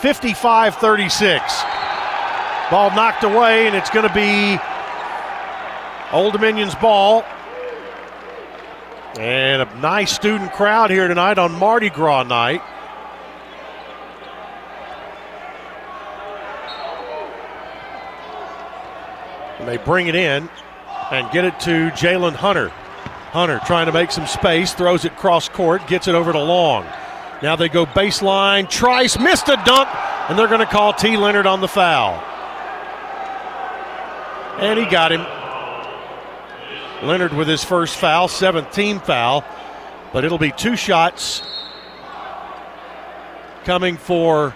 55 36. Ball knocked away, and it's going to be Old Dominion's ball. And a nice student crowd here tonight on Mardi Gras night. And they bring it in and get it to Jaylin Hunter. Hunter trying to make some space, throws it cross court, gets it over to Long. Now they go baseline. Trice missed a dunk, and they're going to call T. Leonard on the foul. And he got him. Leonard with his first foul, seventh team foul, but it'll be two shots coming for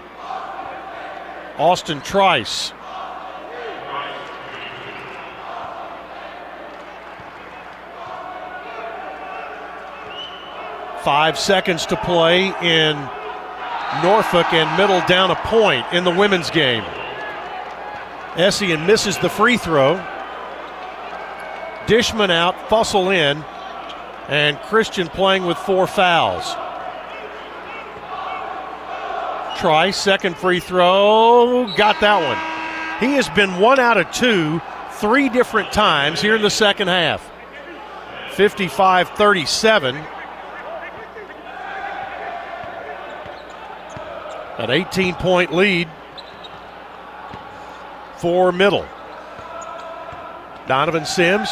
Austin Trice. Five seconds to play in Norfolk and Middle down a point in the women's game. Essien misses the free throw. Dishman out, Fussell in, and Christian playing with four fouls. Try second free throw, got that one. He has been one out of two three different times here in the second half. 55 37. An 18 point lead for Middle. Donovan Sims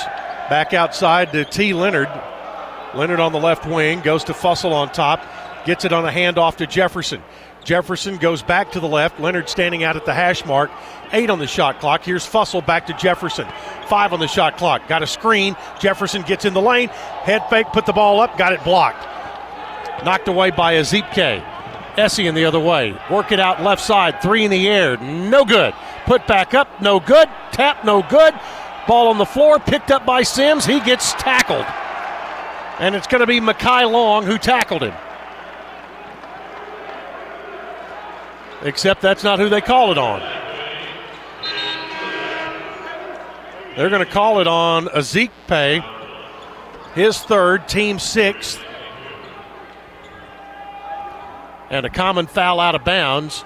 back outside to T. Leonard. Leonard on the left wing goes to Fussell on top, gets it on a handoff to Jefferson. Jefferson goes back to the left. Leonard standing out at the hash mark. Eight on the shot clock. Here's Fussell back to Jefferson. Five on the shot clock. Got a screen. Jefferson gets in the lane. Head fake, put the ball up, got it blocked. Knocked away by Ezikpe. Essien the other way. Work it out left side. Three in the air. No good. Put back up. No good. Tap. No good. Ball on the floor. Picked up by Sims. He gets tackled. And it's going to be Mekhi Long who tackled him. Except that's not who they call it on. They're going to call it on Ezikpe, his third, team sixth. And a common foul out of bounds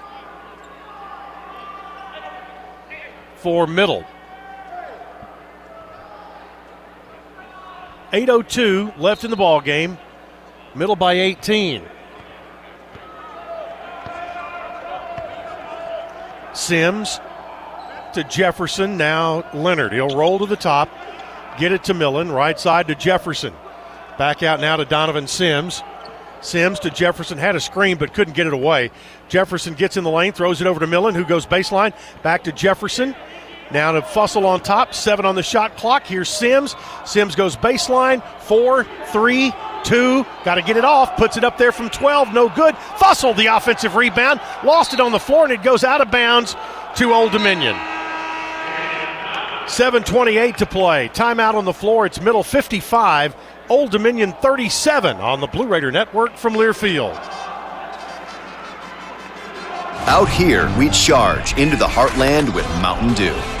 for middle. 8.02 left in the ball game. Middle by 18. Sims to Jefferson. Now Leonard. He'll roll to the top, get it to Millen. Right side to Jefferson. Back out now to Donovan Sims. Sims to Jefferson had a screen but couldn't get it away. Jefferson gets in the lane, throws it over to Millen, who goes baseline. Back to Jefferson. Now to Fussell on top, seven on the shot clock. Here's Sims. Sims goes baseline, four, three, two. Got to get it off. Puts it up there from 12. No good. Fussell, the offensive rebound. Lost it on the floor, and it goes out of bounds to Old Dominion. 7.28 to play. Timeout on the floor. It's middle 55. Old Dominion 37 on the Blue Raider Network from Learfield. Out here, we charge into the heartland with Mountain Dew.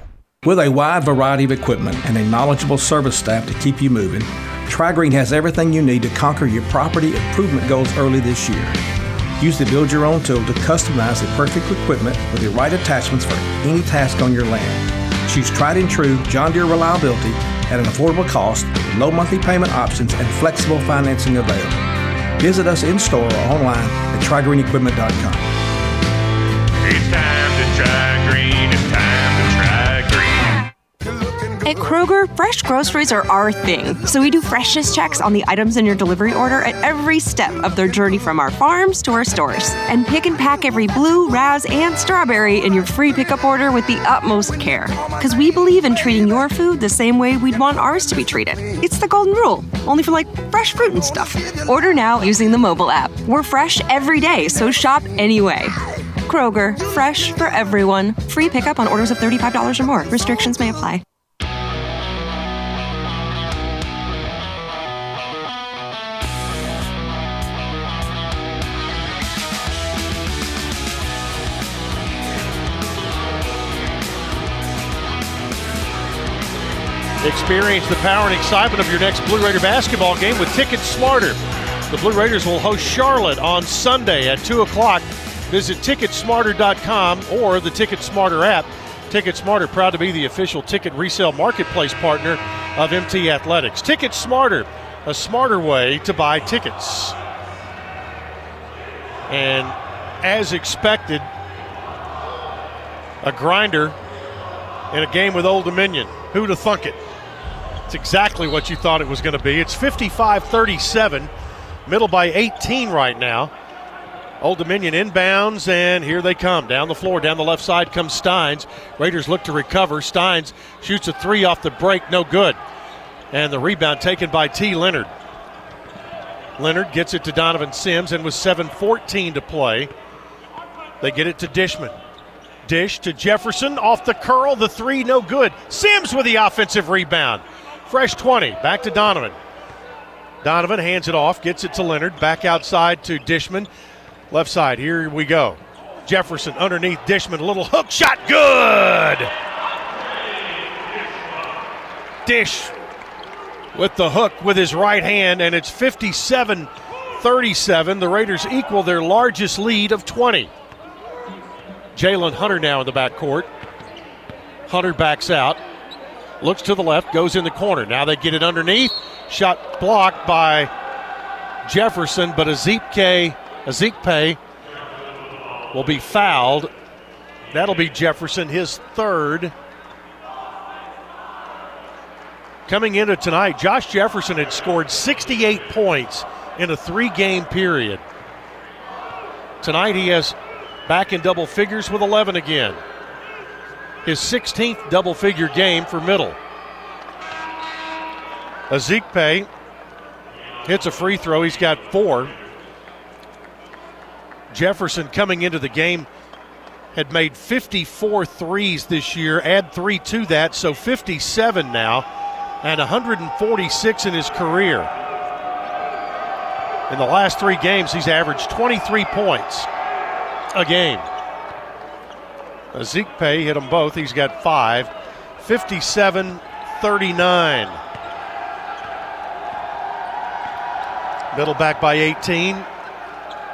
With a wide variety of equipment and a knowledgeable service staff to keep you moving, TriGreen has everything you need to conquer your property improvement goals early this year. Use the Build Your Own tool to customize the perfect equipment with the right attachments for any task on your land. Choose tried and true John Deere reliability at an affordable cost, with low monthly payment options, and flexible financing available. Visit us in store or online at TriGreenEquipment.com. It's time to try At Kroger, fresh groceries are our thing, so we do freshness checks on the items in your delivery order at every step of their journey from our farms to our stores. And pick and pack every blue, raz, and strawberry in your free pickup order with the utmost care. Because we believe in treating your food the same way we'd want ours to be treated. It's the golden rule, only for like fresh fruit and stuff. Order now using the mobile app. We're fresh every day, so shop anyway. Kroger, fresh for everyone. Free pickup on orders of $35 or more. Restrictions may apply. Experience the power and excitement of your next Blue Raider basketball game with Ticket Smarter. The Blue Raiders will host Charlotte on Sunday at 2 o'clock. Visit Ticketsmarter.com or the Ticket Smarter app. Ticket Smarter, proud to be the official ticket resale marketplace partner of MT Athletics. Ticket Smarter, a smarter way to buy tickets. And as expected, a grinder in a game with Old Dominion. Who'd have thunk it? It's exactly what you thought it was going to be. It's 55 37, middle by 18 right now. Old Dominion inbounds, and here they come. Down the floor, down the left side comes Steins. Raiders look to recover. Steins shoots a three off the break, no good. And the rebound taken by T. Leonard. Leonard gets it to Donovan Sims, and with 7.14 to play, they get it to Dishman. Dish to Jefferson off the curl, the three, no good. Sims with the offensive rebound. Fresh 20, back to Donovan. Donovan hands it off, gets it to Leonard, back outside to Dishman. Left side, here we go. Jefferson underneath Dishman, a little hook shot, good! Dish with the hook with his right hand, and it's 57 37. The Raiders equal their largest lead of 20. Jaylin Hunter now in the backcourt. Hunter backs out, looks to the left, goes in the corner. Now they get it underneath. Shot blocked by Jefferson, but Ezikpe, Ezikpe will be fouled. That'll be Jefferson, his third. Coming into tonight, Josh Jefferson had scored 68 points in a three game period. Tonight he has back in double figures with 11 again. His 16th double figure game for middle. Ezikpe hits a free throw. He's got four. Jefferson coming into the game had made 54 threes this year. Add three to that, so 57 now, and 146 in his career. In the last three games, he's averaged 23 points a game. Ezikpe hit them both. He's got five. 57 39. Middle back by 18.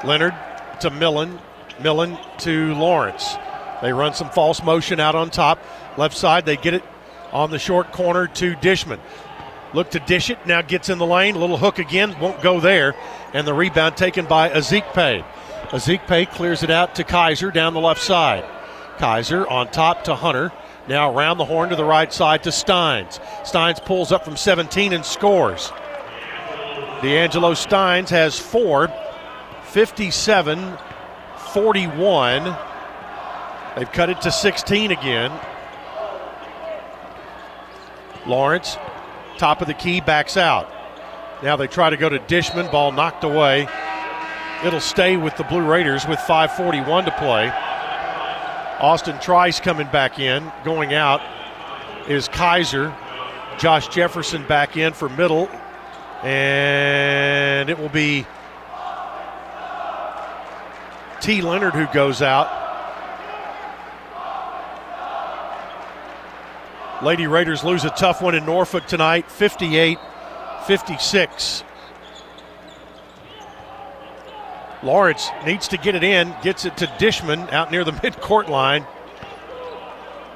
Leonard to Millen. Millen to Lawrence. They run some false motion out on top. Left side, they get it on the short corner to Dishman. Look to dish it. Now gets in the lane. Little hook again. Won't go there. And the rebound taken by Ezikpe. Ezikpe clears it out to Keyser down the left side. Keyser on top to Hunter. Now around the horn to the right side to Steins. Steins pulls up from 17 and scores. D'Angelo Steins has four, 57 41. They've cut it to 16 again. Lawrence, top of the key, backs out. Now they try to go to Dishman, ball knocked away. It'll stay with the Blue Raiders with 5.41 to play. Austin Trice coming back in. Going out is Keyser. Josh Jefferson back in for middle. And it will be T. Leonard who goes out. Lady Raiders lose a tough one in Norfolk tonight, 58 56. Lawrence needs to get it in, gets it to Dishman out near the midcourt line.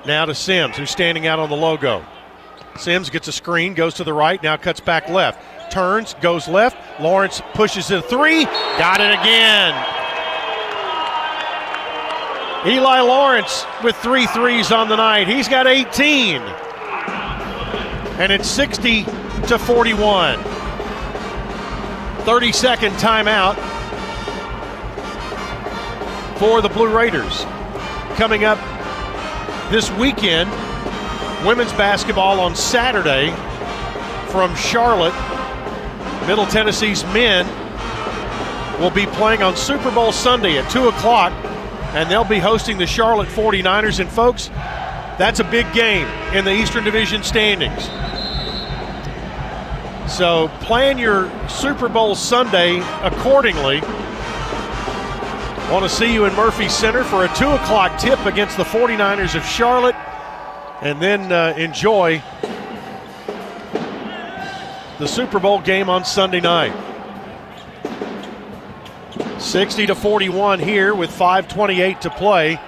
Now to Sims, who's standing out on the logo. Sims gets a screen, goes to the right, now cuts back left. Turns, goes left. Lawrence pushes a three, got it again. Eli Lawrence with three threes on the night. He's got 18. and it's 60 to 41. 30 second timeout for the Blue Raiders. Coming up this weekend, women's basketball on Saturday from Charlotte. Middle Tennessee's men will be playing on Super Bowl Sunday at 2 o'clock, and they'll be hosting the Charlotte 49ers. And, folks, that's a big game in the Eastern Division standings. So plan your Super Bowl Sunday accordingly. Want to see you in Murphy Center for a 2 o'clock tip against the 49ers of Charlotte, and then uh, enjoy the Super Bowl game on Sunday night. 60 to 41 here with 5:28 to play.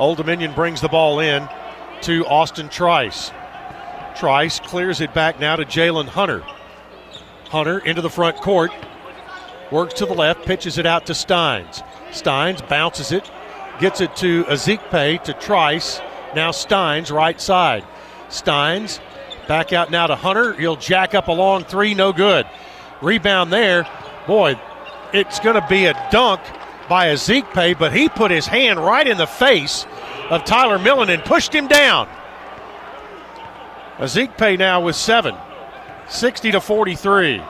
Old Dominion brings the ball in to Austin Trice. Trice clears it back now to Jaylin Hunter. Hunter into the front court. Works to the left, pitches it out to Steins. Steins bounces it, gets it to Ezikpe to Trice. Now Steins, right side. Steins back out now to Hunter. He'll jack up a long three, no good. Rebound there. Boy, it's going to be a dunk by Ezikpe, but he put his hand right in the face of Tyler Millen and pushed him down. Ezikpe now with seven. 60 to 43.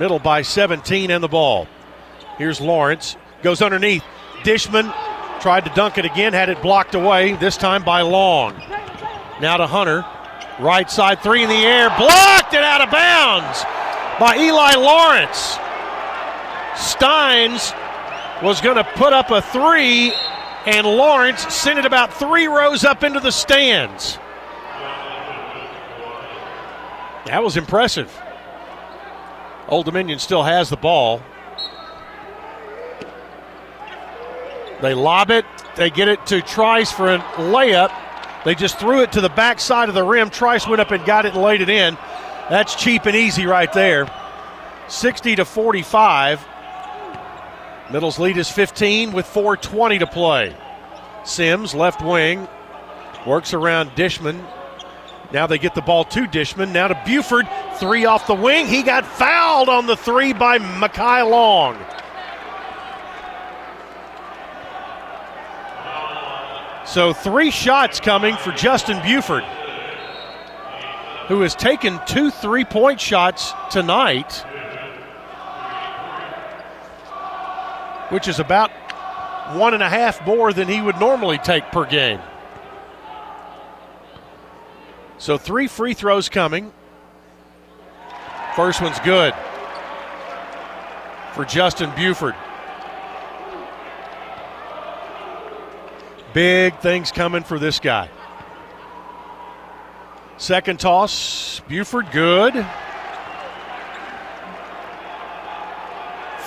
Middle by 17 and the ball. Here's Lawrence. Goes underneath. Dishman tried to dunk it again, had it blocked away, this time by Long. Now to Hunter. Right side three in the air. Blocked and out of bounds by Eli Lawrence. Steins was going to put up a three, and Lawrence sent it about three rows up into the stands. That was impressive. Old Dominion still has the ball. They lob it. They get it to Trice for a layup. They just threw it to the back side of the rim. Trice went up and got it and laid it in. That's cheap and easy right there. 60 to 45. Middle's lead is 15 with 4.20 to play. Sims, left wing, works around Dishman. Now they get the ball to Dishman. Now to Buford. Three off the wing. He got fouled on the three by Mekhi Long. So three shots coming for Justin Buford, who has taken two three point shots tonight, which is about one and a half more than he would normally take per game. So three free throws coming. First one's good for Justin Buford. Big things coming for this guy. Second toss, Buford, good.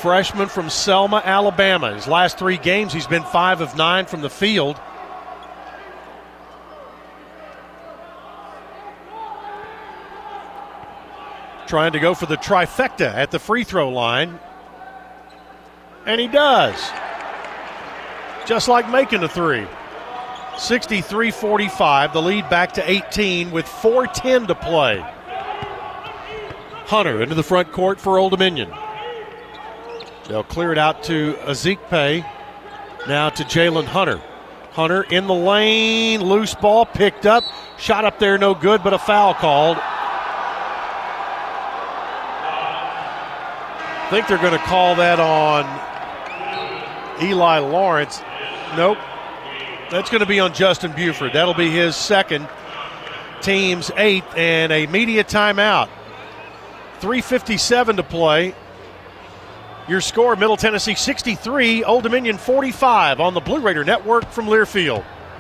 Freshman from Selma, Alabama. His last three games, he's been five of nine from the field. Trying to go for the trifecta at the free throw line. And he does just like making a three. 63 45, the lead back to 18 with 4.10 to play. Hunter into the front court for Old Dominion. They'll clear it out to Ezikpe. Now to Jaylin Hunter. Hunter in the lane, loose ball picked up, shot up there, no good, but a foul called. I think they're going to call that on Eli Lawrence. Nope. That's going to be on Justin Buford. That'll be his second, team's eighth, and a media timeout. 3.57 to play. Your score Middle Tennessee 63, Old Dominion 45 on the Blue Raider Network from Learfield.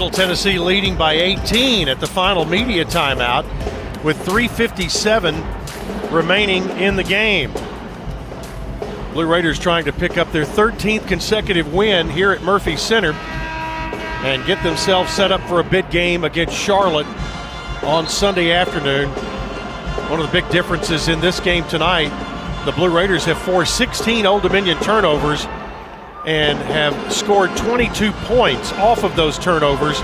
Middle Tennessee leading by 18 at the final media timeout with 357 remaining in the game. Blue Raiders trying to pick up their 13th consecutive win here at Murphy Center and get themselves set up for a big game against Charlotte on Sunday afternoon. One of the big differences in this game tonight, the Blue Raiders have forced 16 Old Dominion turnovers and have scored 22 points off of those turnovers.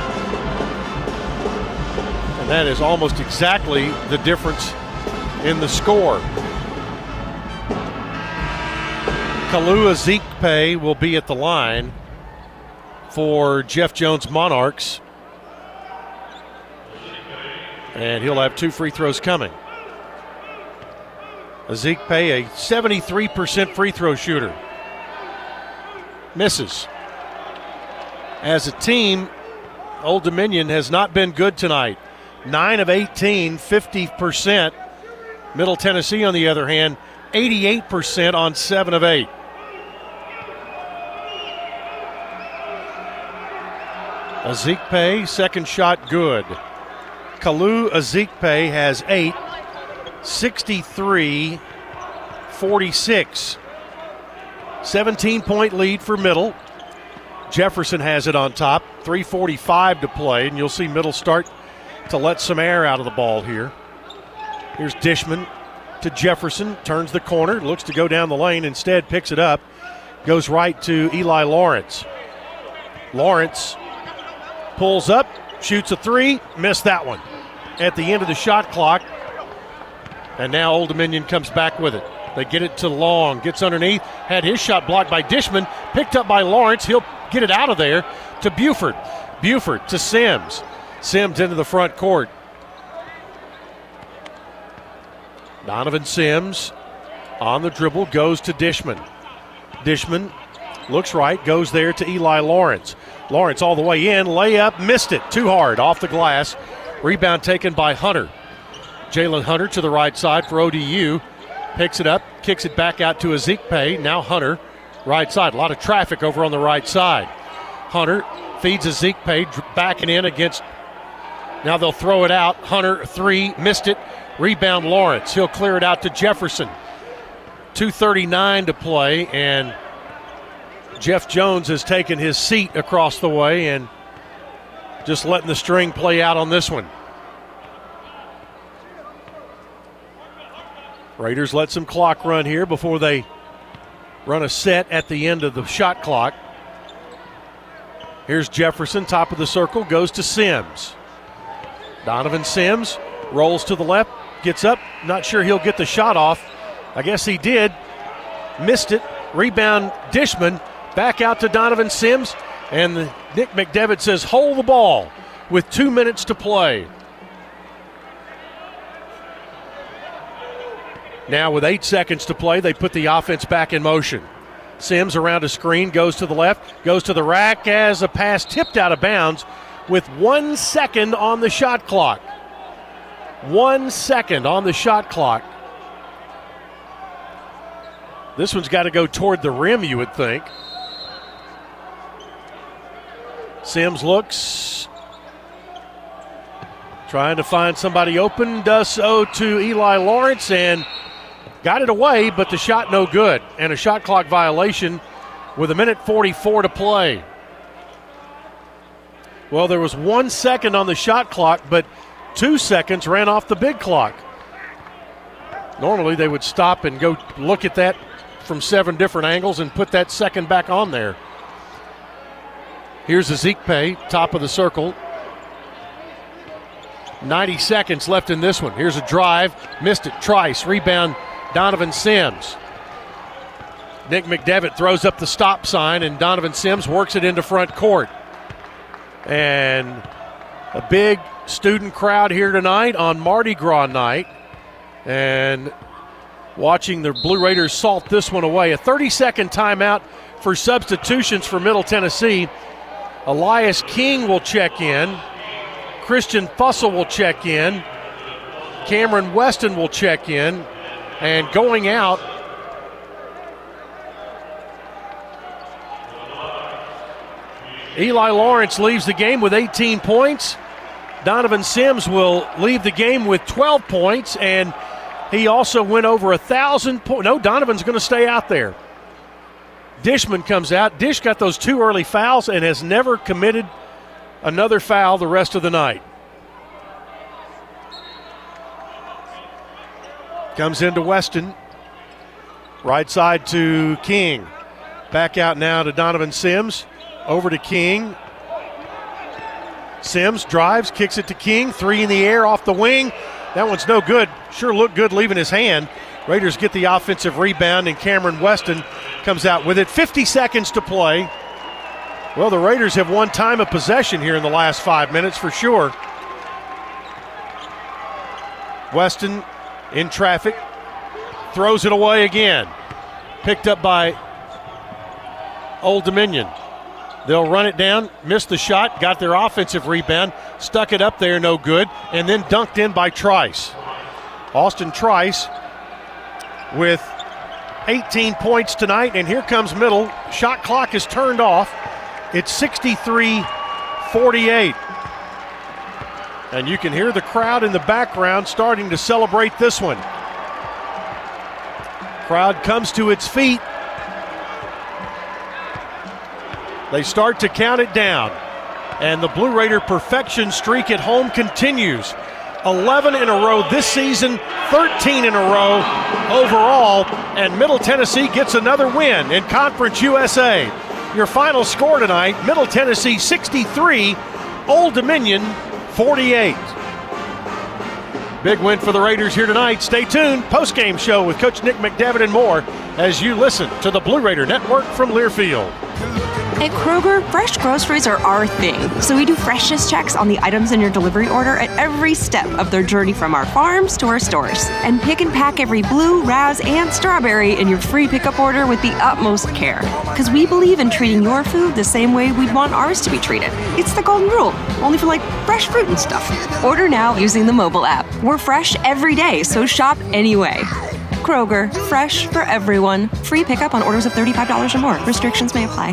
And that is almost exactly the difference in the score. Kalu Ezikpe will be at the line for Jeff Jones Monarchs. And he'll have two free throws coming. Ezikpe, a 73% free throw shooter. Misses. As a team, Old Dominion has not been good tonight. 9 of 18, 50%. Middle Tennessee, on the other hand, 88% on 7 of 8. Ezikpe, second shot good. Kalu Ezikpe has eight, 63 46. 17 point lead for Middle. Jefferson has it on top. 345 to play, and you'll see Middle start to let some air out of the ball here. Here's Dishman to Jefferson, turns the corner, looks to go down the lane, instead picks it up, goes right to Eli Lawrence. Lawrence pulls up, shoots a three, missed that one at the end of the shot clock. And now Old Dominion comes back with it. They get it to Long, gets underneath, had his shot blocked by Dishman, picked up by Lawrence. He'll get it out of there to Buford. Buford to Sims. Sims into the front court. Donovan Sims on the dribble goes to Dishman. Dishman looks right, goes there to Eli Lawrence. Lawrence all the way in, layup, missed it too hard off the glass. Rebound taken by Hunter. Jaylin Hunter to the right side for ODU. Picks it up, kicks it back out to Ezikpe. Now Hunter, right side. A lot of traffic over on the right side. Hunter feeds Ezikpe, backing in against. Now they'll throw it out. Hunter, three, missed it. Rebound Lawrence. He'll clear it out to Jefferson. 2.39 to play, and Jeff Jones has taken his seat across the way and just letting the string play out on this one. Raiders let some clock run here before they run a set at the end of the shot clock. Here's Jefferson, top of the circle, goes to Sims. Donovan Sims rolls to the left, gets up, not sure he'll get the shot off. I guess he did. Missed it. Rebound Dishman. Back out to Donovan Sims. And Nick McDevitt says, hold the ball with two minutes to play. Now, with eight seconds to play, they put the offense back in motion. Sims around a screen, goes to the left, goes to the rack as a pass tipped out of bounds with one second on the shot clock. One second on the shot clock. This one's got to go toward the rim, you would think. Sims looks, Trying to find somebody open, does so to Eli Lawrence and got it away, but the shot no good. And a shot clock violation with a minute 44 to play. Well, there was one second on the shot clock, but two seconds ran off the big clock. Normally they would stop and go look at that from seven different angles and put that second back on there. Here's Ezikpe, top of the circle. 90 seconds left in this one. Here's a drive, missed it. Trice, rebound, Donovan Sims. Nick McDevitt throws up the stop sign, and Donovan Sims works it into front court. And a big student crowd here tonight on Mardi Gras night. And watching the Blue Raiders salt this one away. A 30 second timeout for substitutions for Middle Tennessee. Elias King will check in. Christian Fussell will check in. Cameron Weston will check in. And going out, Eli Lawrence leaves the game with 18 points. Donovan Sims will leave the game with 12 points, and he also went over a thousand points. No, Donovan's going to stay out there. Dishman comes out. Dish got those two early fouls and has never committed another foul the rest of the night. Comes into Weston. Right side to King. Back out now to Donovan Sims. Over to King. Sims drives, kicks it to King. Three in the air off the wing. That one's no good. Sure looked good leaving his hand. Raiders get the offensive rebound, and Cameron Weston comes out with it. 50 seconds to play. Well, the Raiders have won time of possession here in the last five minutes for sure. Weston in traffic, throws it away again. Picked up by Old Dominion. They'll run it down, missed the shot, got their offensive rebound, stuck it up there, no good, and then dunked in by Trice. Austin Trice with 18 points tonight, and here comes middle. Shot clock is turned off. It's 63 48. And you can hear the crowd in the background starting to celebrate this one. Crowd comes to its feet. They start to count it down. And the Blue Raider perfection streak at home continues. 11 in a row this season, 13 in a row overall, and Middle Tennessee gets another win in Conference USA. Your final score tonight Middle Tennessee 63, Old Dominion 48. Big win for the Raiders here tonight. Stay tuned. Post game show with Coach Nick McDevitt and more as you listen to the Blue Raider Network from Learfield. At Kroger, fresh groceries are our thing, so we do freshness checks on the items in your delivery order at every step of their journey from our farms to our stores. And pick and pack every blue, razz, and strawberry in your free pickup order with the utmost care. Because we believe in treating your food the same way we'd want ours to be treated. It's the golden rule, only for like fresh fruit and stuff. Order now using the mobile app. We're fresh every day, so shop anyway. Kroger, fresh for everyone. Free pickup on orders of $35 or more. Restrictions may apply.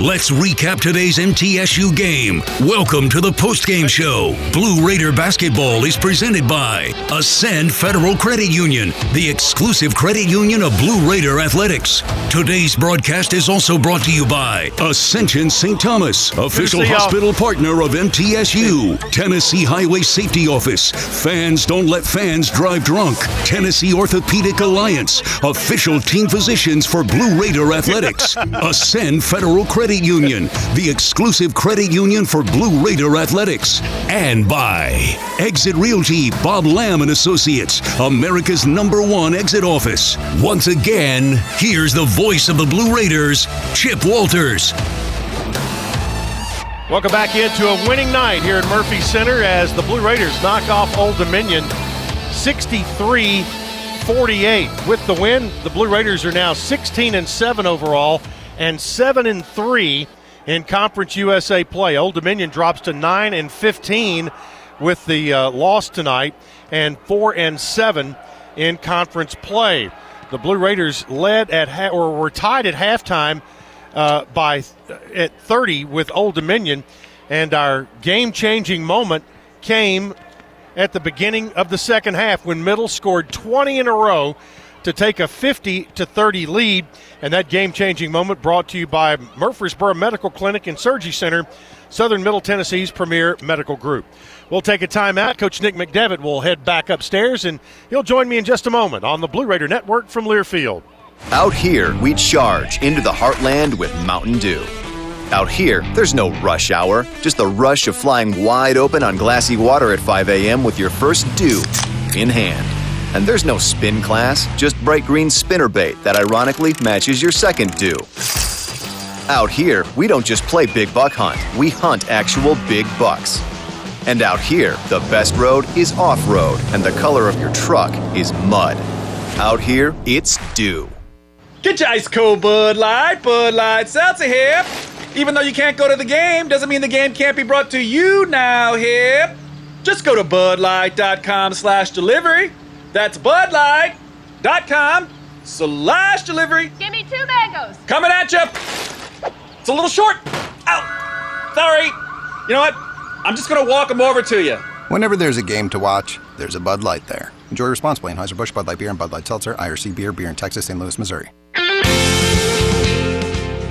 Let's recap today's MTSU game. Welcome to the postgame show. Blue Raider basketball is presented by Ascend Federal Credit Union, the exclusive credit union of Blue Raider Athletics. Today's broadcast is also brought to you by Ascension St. Thomas, official y'all. Uh, hospital partner of MTSU, Tennessee Highway Safety Office. Fans don't let fans drive drunk. Tennessee Orthopedic Alliance, official team physicians for Blue Raider Athletics. Ascend Federal Credit Union, the exclusive credit union for Blue Raider Athletics. And by Exit Realty, Bob Lamb and Associates, America's number one exit office. Once again, here's the voice of the Blue Raiders, Chip Walters. Welcome back into a winning night here at Murphy Center as the Blue Raiders knock off Old Dominion 63 48. With the win, the Blue Raiders are now 16 and 7 overall and 7 and 3 in Conference USA play. Old Dominion drops to 9 and 15 with the uh, loss tonight and 4 and 7 in conference play. The Blue Raiders led at ha- or were tied at halftime uh, by at 30 with Old Dominion, and our game-changing moment came at the beginning of the second half when Middle scored 20 in a row to take a 50 to 30 lead, and that game-changing moment brought to you by Murfreesboro Medical Clinic and Surgery Center, Southern Middle Tennessee's premier medical group. We'll take a timeout. Coach Nick McDevitt will head back upstairs, and he'll join me in just a moment on the Blue Raider Network from Learfield. Out here, we charge into the heartland with Mountain Dew. Out here, there's no rush hour, just the rush of flying wide open on glassy water at 5 a.m. with your first dew in hand. And there's no spin class, just bright green spinner bait that ironically matches your second dew. Out here, we don't just play big buck hunt, we hunt actual big bucks. And out here, the best road is off road, and the color of your truck is mud. Out here, it's dew. Get your ice cold Bud Light, Bud Light Seltzer here. Even though you can't go to the game, doesn't mean the game can't be brought to you now hip. Just go to budlight.com slash delivery. That's budlight.com slash delivery. Give me two mangoes. Coming at you. It's a little short. Ow. Sorry. You know what? I'm just going to walk them over to you. Whenever there's a game to watch, there's a Bud Light there. Enjoy responsibly. Anheuser-Busch Bud Light Beer and Bud Light Seltzer, IRC Beer, Beer in Texas, St. Louis, Missouri.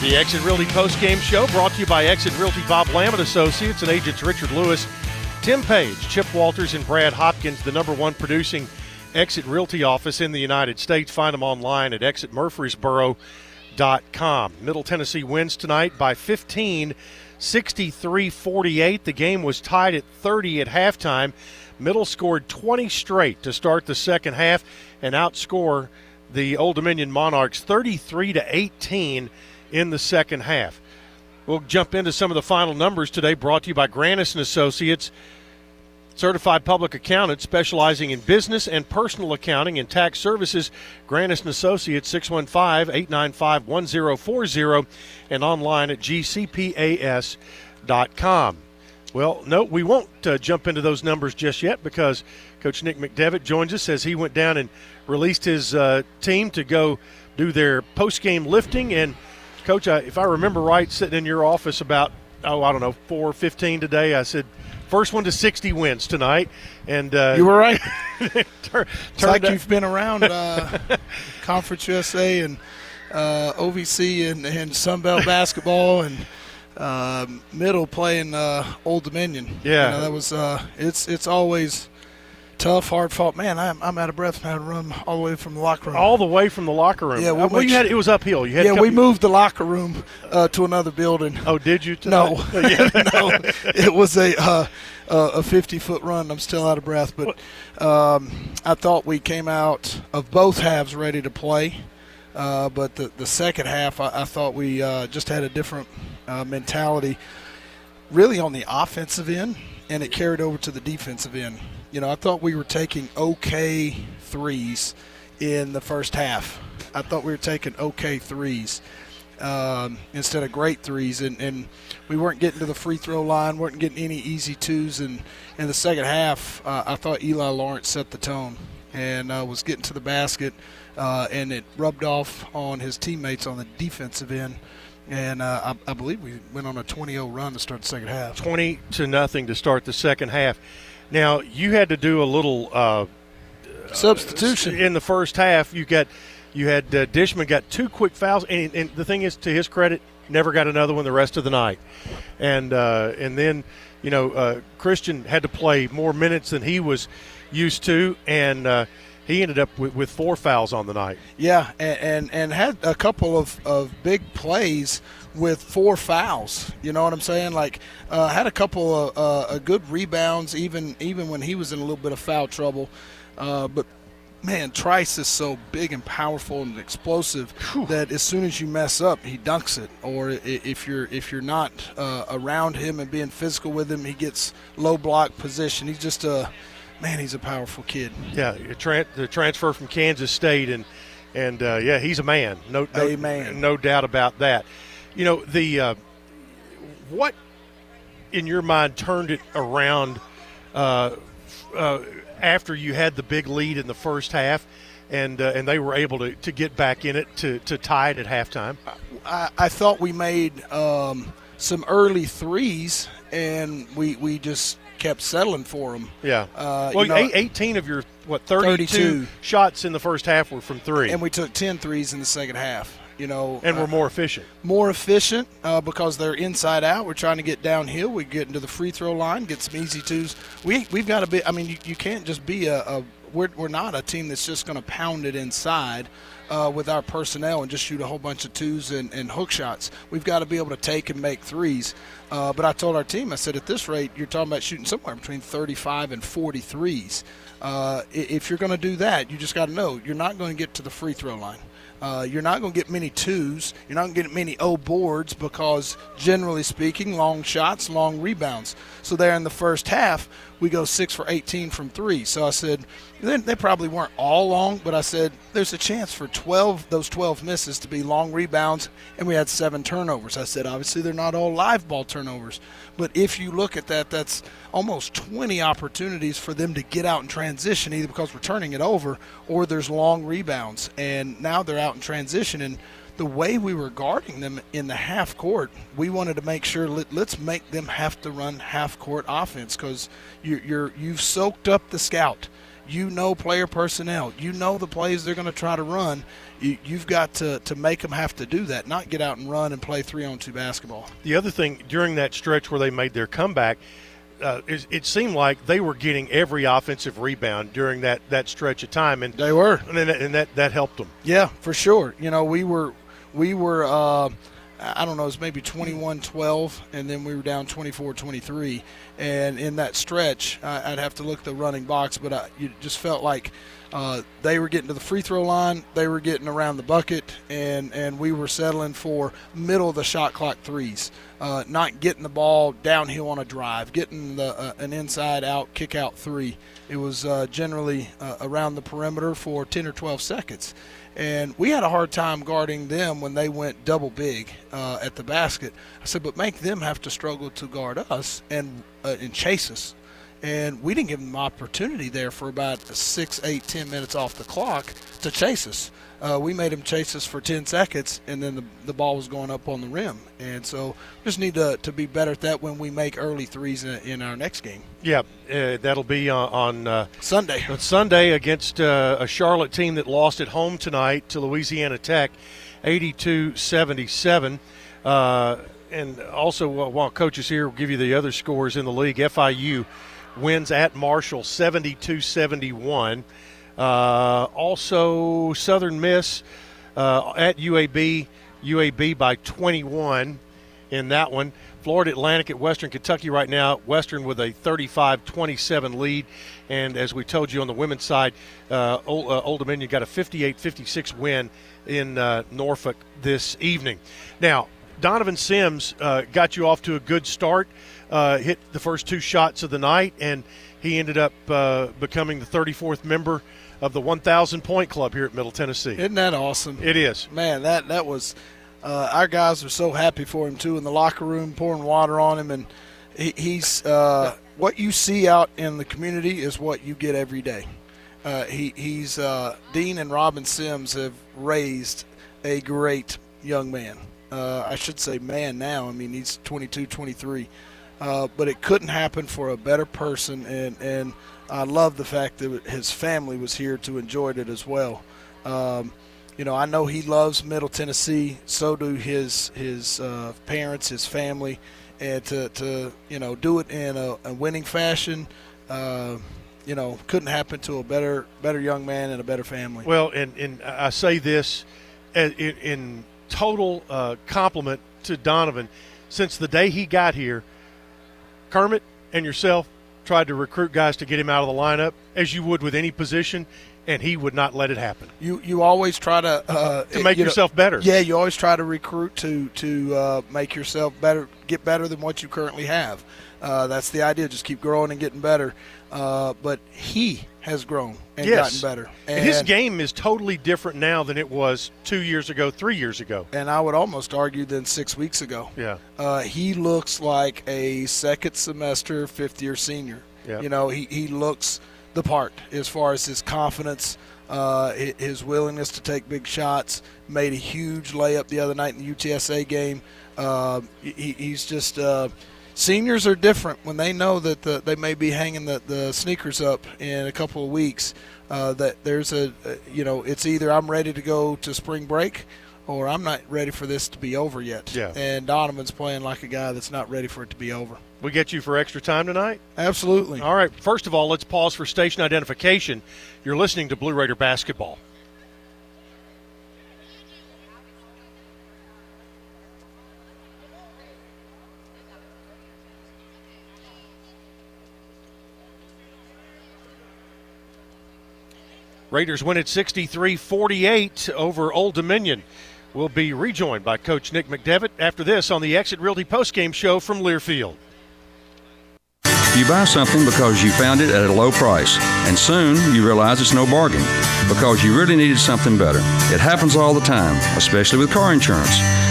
The Exit Realty Post Game Show brought to you by Exit Realty Bob Lamont Associates and agents Richard Lewis, Tim Page, Chip Walters, and Brad Hopkins, the number one producing Exit Realty office in the United States. Find them online at exitmurfreesboro.com. Middle Tennessee wins tonight by 15, 63 48. The game was tied at 30 at halftime. Middle scored 20 straight to start the second half and outscore the Old Dominion Monarchs 33 to 18 in the second half. We'll jump into some of the final numbers today, brought to you by Granis and Associates, certified public accountant specializing in business and personal accounting and tax services. Granis and Associates 615-895-1040 and online at gcpas.com. Well, no, we won't uh, jump into those numbers just yet because Coach Nick McDevitt joins us as he went down and released his uh, team to go do their post-game lifting and – Coach, I, if I remember right, sitting in your office about oh I don't know four fifteen today, I said first one to sixty wins tonight, and uh, you were right. tur- it's like out. you've been around uh, Conference USA and uh, OVC and, and Sun Belt basketball and. Uh, middle playing uh, Old Dominion. Yeah, you know, that was. Uh, it's it's always tough, hard fought. Man, I'm, I'm out of breath. I had to run all the way from the locker room. All the way from the locker room. Yeah, well, you had it was uphill. You had yeah, we moved the locker room uh, to another building. Oh, did you? No, no, it was a uh, a 50 foot run. I'm still out of breath, but um, I thought we came out of both halves ready to play. Uh, but the the second half, I, I thought we uh, just had a different uh, mentality, really on the offensive end, and it carried over to the defensive end. You know, I thought we were taking okay threes in the first half. I thought we were taking okay threes um, instead of great threes, and, and we weren't getting to the free throw line, weren't getting any easy twos. And in the second half, uh, I thought Eli Lawrence set the tone and uh, was getting to the basket, uh, and it rubbed off on his teammates on the defensive end. And uh, I, I believe we went on a 20-0 run to start the second half. 20 to nothing to start the second half. Now you had to do a little uh, substitution in the first half. You got you had uh, Dishman got two quick fouls, and, and, the thing is, to his credit, never got another one the rest of the night. And uh, and then you know uh, Christian had to play more minutes than he was used to, and uh, he ended up with, with, four fouls on the night. Yeah, and, and, and had a couple of, of big plays with four fouls. You know what I'm saying? Like uh, had a couple of uh, good rebounds, even even when he was in a little bit of foul trouble. Uh, but man, Trice is so big and powerful and explosive Whew. that as soon as you mess up, he dunks it. Or if you're if you're not uh, around him and being physical with him, he gets low block position. He's just a man. He's a powerful kid. Yeah, the transfer from Kansas State and and uh, yeah, he's a man. No, no, man. no doubt about that. You know the uh, what in your mind turned it around uh, uh, after you had the big lead in the first half, and uh, and they were able to, to get back in it to, to tie it at halftime. I, I thought we made um, some early threes, and we we just kept settling for them. Yeah. Uh, well, you know, 18 of your what 32, 32, shots in the first half were from three, and we took 10 threes in the second half you know. And we're uh, more efficient. More efficient uh, because they're inside out. We're trying to get downhill. We get into the free throw line, get some easy twos. We we've got to be. I mean, you, you can't just be a. a we're, we're not a team that's just going to pound it inside. Uh, with our personnel and just shoot a whole bunch of twos and, and hook shots. We've got to be able to take and make threes. Uh, but I told our team, I said, at this rate, you're talking about shooting somewhere between 35 and 40 threes. Uh, if you're going to do that, you just got to know you're not going to get to the free throw line. Uh, you're not going to get many twos. You're not going to get many O boards because, generally speaking, long shots, long rebounds. So there in the first half, we go six for 18 from three. So I said, they, probably weren't all long, but I said there's a chance for 12 those 12 misses to be long rebounds, and we had seven turnovers. I said obviously they're not all live ball turnovers, but if you look at that, that's almost 20 opportunities for them to get out in transition, either because we're turning it over or there's long rebounds, and now they're out in transition and the way we were guarding them in the half court, we wanted to make sure let, us make them have to run half court offense because you're, you're you've soaked up the scout you know player personnel. You know the plays they're going to try to run. You, you've got to, to make them have to do that, not get out and run and play three on two basketball. The other thing during that stretch where they made their comeback, uh, it, it, seemed like they were getting every offensive rebound during that, that stretch of time, and they were, and, that, and that that helped them. Yeah, for sure. You know, we were we were. Uh, I don't know, it was maybe 21 12, and then we were down 24 23. And in that stretch, I'd have to look at the running box, but I, you just felt like uh, they were getting to the free throw line, they were getting around the bucket, and, and we were settling for middle of the shot clock threes. Uh, not getting the ball downhill on a drive, getting the, uh, an inside out kick out three. It was uh, generally uh, around the perimeter for 10 or 12 seconds. And we had a hard time guarding them when they went double big uh, at the basket. I said, but make them have to struggle to guard us and uh, and chase us. And we didn't give them opportunity there for about six, eight, ten minutes off the clock to chase us uh, we made them chase us for 10 seconds, and then the, the ball was going up on the rim. And so just need to, to be better at that when we make early threes in, in our next game. Yeah, uh, that'll be on, on uh, Sunday. On Sunday against uh, a Charlotte team that lost at home tonight to Louisiana Tech, 82 77. Uh, and also, while coach is here, we'll give you the other scores in the league. FIU wins at Marshall 72 71. Uh, also, Southern Miss uh, at UAB, UAB by 21 in that one. Florida Atlantic at Western Kentucky right now. Western with a 35 27 lead. And as we told you on the women's side, uh, Old, uh, Old, Dominion got a 58 56 win in uh, Norfolk this evening. Now, Donovan Sims uh, got you off to a good start, uh, hit the first two shots of the night, and he ended up uh, becoming the 34th member of the 1,000 point club here at Middle Tennessee. Isn't that awesome? It is. Man, that that was. Uh, our guys are so happy for him too in the locker room, pouring water on him, and he, he's uh, what you see out in the community is what you get every day. Uh, he, he's uh, Dean and Robin Sims have raised a great young man. Uh, I should say man now. I mean he's 22, 23, uh, but it couldn't happen for a better person, and and I love the fact that his family was here to enjoy it as well. Um, you know, I know he loves Middle Tennessee. So do his his uh, parents, his family, and to, to you know do it in a, a winning fashion. Uh, you know, couldn't happen to a better better young man and a better family. Well, and, and I say this in, in total uh, compliment to Donovan. Since the day he got here, Kermit and yourself tried to recruit guys to get him out of the lineup, as you would with any position, and he would not let it happen. You you always try to uh, to make you yourself know, better. Yeah, you always try to recruit to to uh, make yourself better, get better than what you currently have. Uh, that's the idea. Just keep growing and getting better. Uh, but he has grown and yes. gotten better. And his game is totally different now than it was two years ago, three years ago. And I would almost argue than six weeks ago. Yeah. Uh, he looks like a second semester, fifth year senior. Yeah. You know, he, he looks the part as far as his confidence, uh, his willingness to take big shots. Made a huge layup the other night in the UTSA game. Uh, he, he's just. Uh, seniors are different when they know that the, they may be hanging the, the sneakers up in a couple of weeks. Uh, that there's a, you know, it's either I'm ready to go to spring break or I'm not ready for this to be over yet. Yeah. And Donovan's playing like a guy that's not ready for it to be over. We get you for extra time tonight? Absolutely. All right. First of all, let's pause for station identification. You're listening to Blue Raider basketball. Raiders win at 63 48 over Old Dominion. We'll be rejoined by Coach Nick McDevitt after this on the Exit Realty postgame show from Learfield. You buy something because you found it at a low price, and soon you realize it's no bargain because you really needed something better. It happens all the time, especially with car insurance.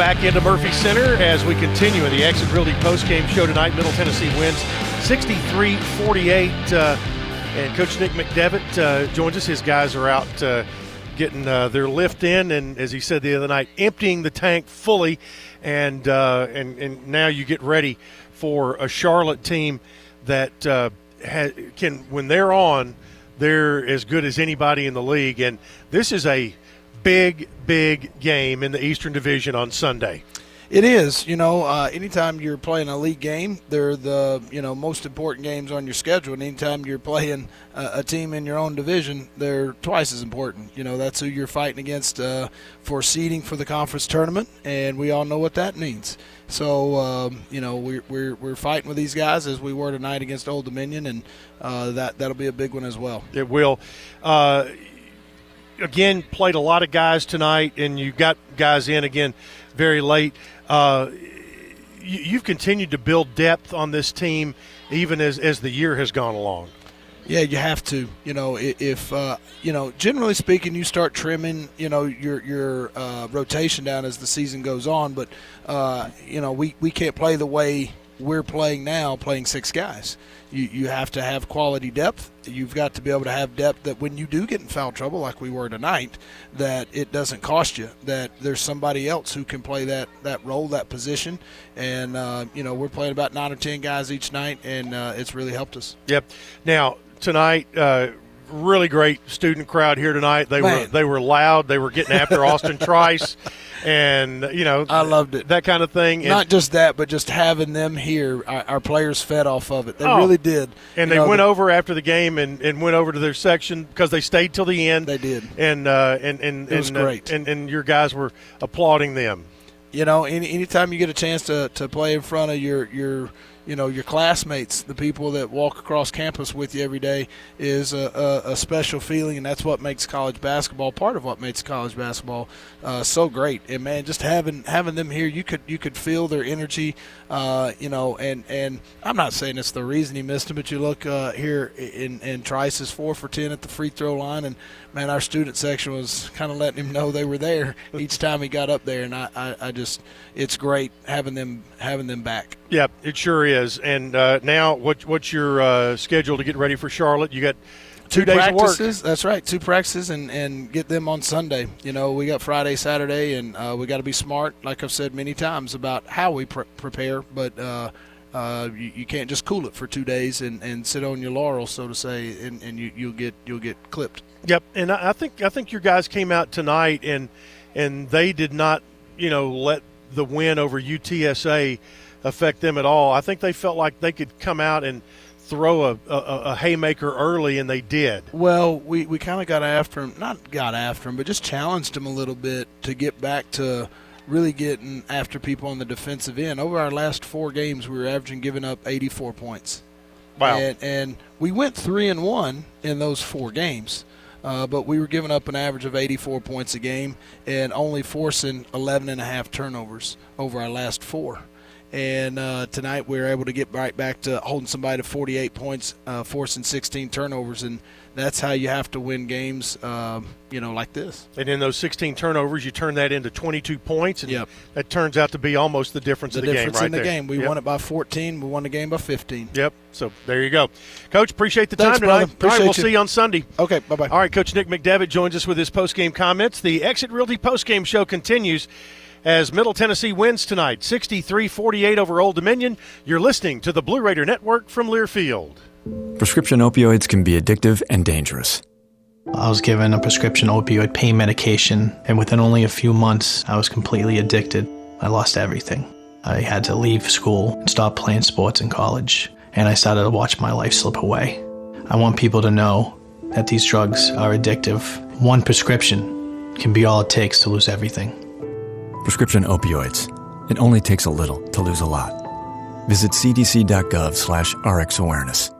Back into Murphy Center as we continue in the Exit Realty postgame show tonight. Middle Tennessee wins 63 48. Uh, and Coach Nick McDevitt uh, joins us. His guys are out uh, getting uh, their lift in, and as he said the other night, emptying the tank fully. And, uh, and, and now you get ready for a Charlotte team that uh, ha- can, when they're on, they're as good as anybody in the league. And this is a big, big game in the Eastern Division on Sunday. It is, you know, uh, anytime you're playing a league game, they're the you know most important games on your schedule. And anytime you're playing a, a team in your own division, they're twice as important. You know, that's who you're fighting against uh, for seeding for the conference tournament, and we all know what that means. So um, you know we're, we're we're fighting with these guys as we were tonight against Old Dominion, and uh, that that'll be a big one as well. It will. Again, played a lot of guys tonight, and you got guys in again very late. Uh, you, you've continued to build depth on this team, even as as the year has gone along. Yeah, you have to. You know, if uh, you know, generally speaking, you start trimming, you know, your your uh, rotation down as the season goes on. But uh, you know, we we can't play the way we're playing now, playing six guys. You you have to have quality depth. You've got to be able to have depth that when you do get in foul trouble, like we were tonight, that it doesn't cost you. That there's somebody else who can play that that role, that position. And uh, you know, we're playing about nine or ten guys each night, and uh, it's really helped us. Yep. Now tonight, uh, really great student crowd here tonight. They were they were loud. They were getting after Austin Trice, and you know I loved it. That kind of thing. Not just that, but just having them here, our, our players fed off of it. They Oh. really did. And You they know, went the- over after the game and, and went over to their section because they stayed till the end. They did. And uh, and and It was and, uh, great. and and your guys were applauding them. You know, any anytime you get a chance to, to play in front of your your you know your classmates, the people that walk across campus with you every day, is a, a, a special feeling, and that's what makes college basketball part of what makes college basketball uh, so great. And man, just having having them here, you could you could feel their energy, uh, you know. And and I'm not saying it's the reason he missed him, but you look uh, here in in Trice is four for ten at the free throw line, and man, our student section was kind of letting him know they were there each time he got up there, and I, I, I just it's great having them having them back. Yeah, it sure is. And uh, now, what what's your uh, schedule to get ready for Charlotte? You got two, days of work. practices. That's right, two practices, and and get them on Sunday. You know, we got Friday, Saturday, and uh, we got to be smart, like I've said many times about how we pre- prepare. But uh, uh, you, you can't just cool it for two days and, and sit on your laurels, so to say, and, and you, you'll get you'll get clipped. Yep, and I think I think your guys came out tonight and and they did not, you know, let the win over UTSA affect them at all. I think they felt like they could come out and throw a, a, a haymaker early, and they did. Well, we, we kind of got after him, not got after him, but just challenged him a little bit to get back to really getting after people on the defensive end. Over our last four games, we were averaging giving up 84 points. Wow. And, and we went three and one in those four games. Uh, but we were giving up an average of 84 points a game and only forcing 11 and a half turnovers over our last four. And uh, tonight we were able to get right back to holding somebody to 48 points, uh, forcing 16 turnovers, and that's how you have to win games, um, you know, like this. And in those 16 turnovers, you turn that into 22 points, and that turns out to be almost the difference The of the difference game right in the there. game. We Yep. won it by 14. We won the game by 15. Yep. So there you go, Coach. Appreciate the Thanks, time brother. tonight. All right, we'll you. see you on Sunday. Okay. Bye bye. All right, Coach Nick McDevitt joins us with his post-game comments. The Exit Realty post-game show continues as Middle Tennessee wins tonight, 63-48 over Old Dominion. You're listening to the Blue Raider Network from Learfield. Prescription opioids can be addictive and dangerous. I was given a prescription opioid pain medication, and within only a few months, I was completely addicted. I lost everything. I had to leave school and stop playing sports in college, and I started to watch my life slip away. I want people to know that these drugs are addictive. One prescription can be all it takes to lose everything. Prescription opioids. It only takes a little to lose a lot. Visit cdc.gov slash rxawareness.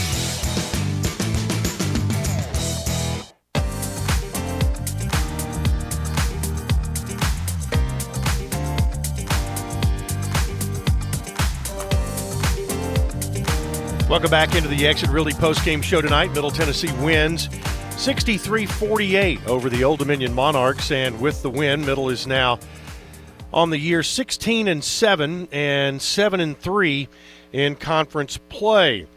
Welcome back into the Exit Realty postgame show tonight. Middle Tennessee wins 63 48 over the Old Dominion Monarchs. And with the win, Middle is now on the year 16 and 7 and 7 and 3 in conference play.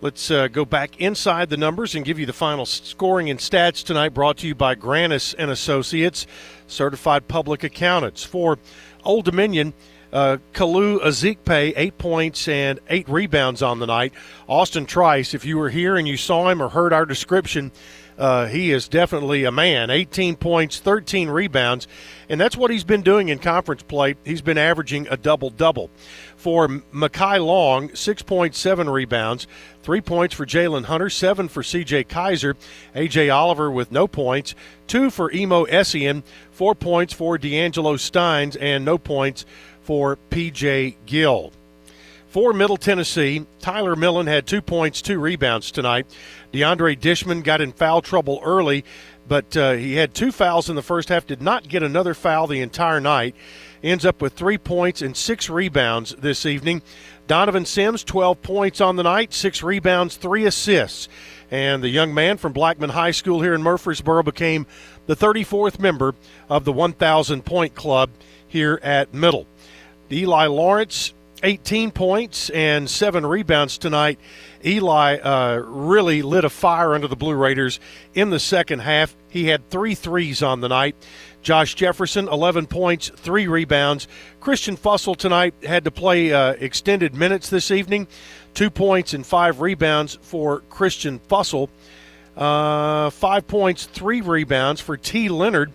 Let's uh, go back inside the numbers and give you the final scoring and stats tonight brought to you by Granis and Associates, certified public accountants. For Old Dominion, uh, Kalu Ezikpe, eight points and eight rebounds on the night. Austin Trice, if you were here and you saw him or heard our description, uh, he is definitely a man. 18 points, 13 rebounds, and that's what he's been doing in conference play. He's been averaging a double double. For Mekhi Long, 6.7 rebounds, three points for Jaylin Hunter, seven for CJ Keyser, AJ Oliver with no points, two for Emo Essien, four points for D'Angelo Steins, and no points for PJ Gill. For Middle Tennessee, Tyler Millen had two points, two rebounds tonight. DeAndre Dishman got in foul trouble early, but uh, he had two fouls in the first half, did not get another foul the entire night. Ends up with three points and six rebounds this evening. Donovan Sims, 12 points on the night, six rebounds, three assists. And the young man from Blackman High School here in Murfreesboro became the 34th member of the 1,000 point club here at Middle. Eli Lawrence, 18 points and seven rebounds tonight. Eli uh, really lit a fire under the Blue Raiders in the second half. He had three threes on the night. Josh Jefferson, 11 points, three rebounds. Christian Fussell tonight had to play uh, extended minutes this evening. Two points and five rebounds for Christian Fussell. Uh, five points, three rebounds for T. Leonard.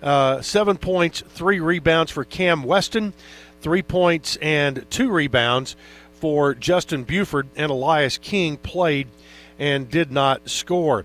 Uh, seven points, three rebounds for Cam Weston. Three points and two rebounds for Justin Buford, and Elias King played and did not score.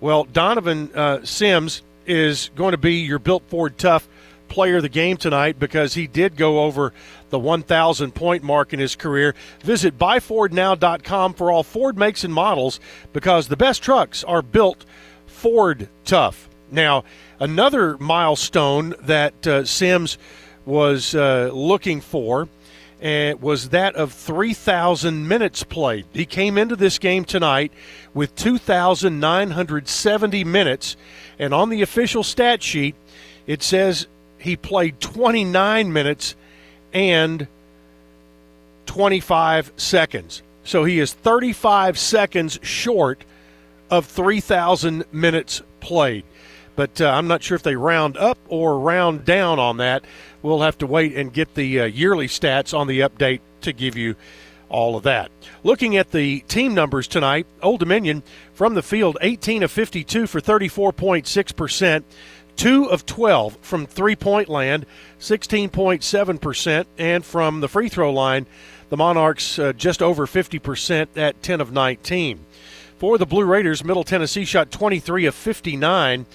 Well, Donovan uh, Sims is going to be your Built Ford Tough player of the game tonight because he did go over the 1,000 point mark in his career. Visit buyfordnow.com for all Ford makes and models because the best trucks are built Ford tough. Now, another milestone that uh, Sims was uh, looking for uh, was that of 3,000 minutes played. He came into this game tonight with 2,970 minutes, and on the official stat sheet, it says he played 29 minutes and 25 seconds. So he is 35 seconds short of 3,000 minutes played. But uh, I'm not sure if they round up or round down on that. We'll have to wait and get the uh, yearly stats on the update to give you all of that. Looking at the team numbers tonight, Old Dominion from the field 18 of 52 for 34.6%. 2 of 12 from three point land, 16.7%. And from the free throw line, the Monarchs uh, just over 50% at 10 of 19. For the Blue Raiders, Middle Tennessee shot 23 of 59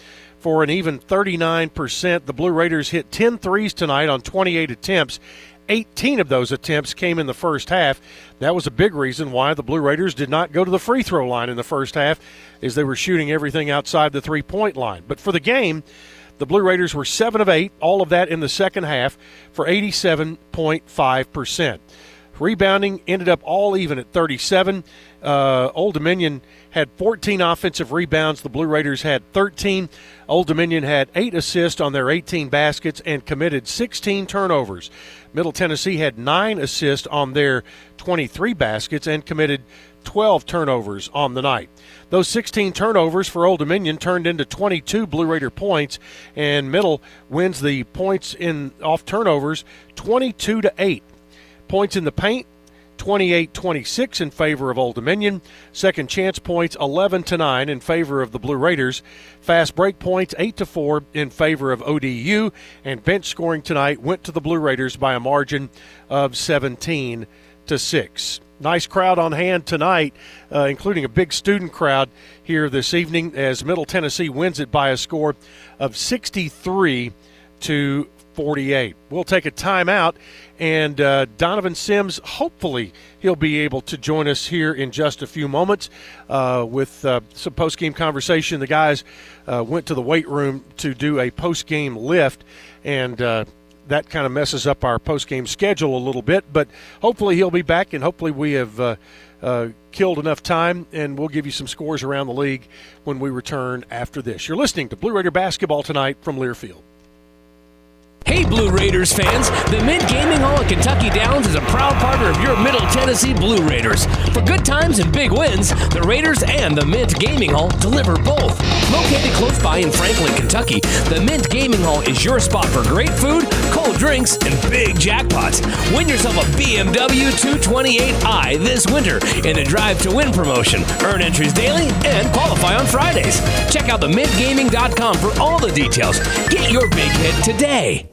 for an even 39%. The Blue Raiders hit 10 threes tonight on 28 attempts. 18 of those attempts came in the first half. That was a big reason why the Blue Raiders did not go to the free throw line in the first half, as they were shooting everything outside the three point line. But for the game, the Blue Raiders were 7 of 8, all of that in the second half, for 87.5%. Rebounding ended up all even at 37. Uh, Old Dominion had 14 offensive rebounds. The Blue Raiders had 13. Old Dominion had eight assists on their 18 baskets and committed 16 turnovers. Middle Tennessee had nine assists on their 23 baskets and committed 12 turnovers on the night. Those 16 turnovers for Old Dominion turned into 22 Blue Raider points, and Middle wins the points in off turnovers 22 to 8. Points in the paint 28 26 in favor of Old Dominion. Second chance points 11 to 9 in favor of the Blue Raiders. Fast break points 8 to 4 in favor of ODU. And bench scoring tonight went to the Blue Raiders by a margin of 17 to 6. Nice crowd on hand tonight, uh, including a big student crowd here this evening as Middle Tennessee wins it by a score of 63 to 48. We'll take a timeout, and uh, Donovan Sims, hopefully, he'll be able to join us here in just a few moments uh, with uh, some post game conversation. The guys uh, went to the weight room to do a post game lift, and uh, that kind of messes up our post game schedule a little bit, but hopefully he'll be back, and hopefully we have. Uh, uh, killed enough time, and we'll give you some scores around the league when we return after this. You're listening to Blue Raider basketball tonight from Learfield. Hey, Blue Raiders fans! The Mint Gaming Hall at Kentucky Downs is a proud partner of your Middle Tennessee Blue Raiders. For good times and big wins, the Raiders and the Mint Gaming Hall deliver both. Located close by in Franklin, Kentucky, the Mint Gaming Hall is your spot for great food, cold drinks, and big jackpots. Win yourself a BMW 228i this winter in the Drive to Win promotion. Earn entries daily and qualify on Fridays. Check out themintgaming.com for all the details. Get your big hit today.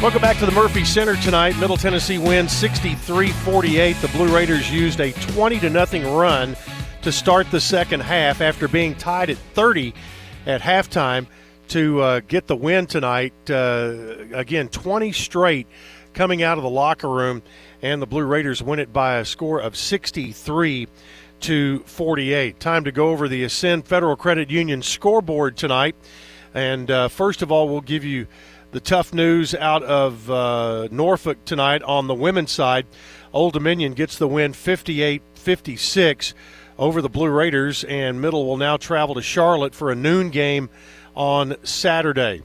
Welcome back to the Murphy Center tonight. Middle Tennessee wins 63-48. The Blue Raiders used a 20 to nothing run to start the second half after being tied at 30 at halftime to uh, get the win tonight. Uh, again, 20 straight coming out of the locker room, and the Blue Raiders win it by a score of 63 to 48. Time to go over the Ascend Federal Credit Union scoreboard tonight. And uh, first of all, we'll give you the tough news out of uh, Norfolk tonight on the women's side. Old Dominion gets the win 58 56 over the Blue Raiders, and Middle will now travel to Charlotte for a noon game on Saturday.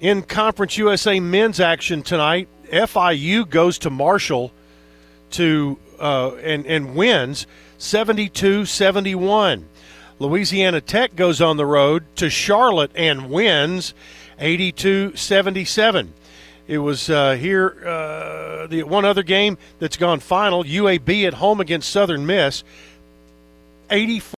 In Conference USA men's action tonight, FIU goes to Marshall to uh, and, and wins 72 71. Louisiana Tech goes on the road to Charlotte and wins 82 77. It was uh, here, uh, the one other game that's gone final UAB at home against Southern Miss 84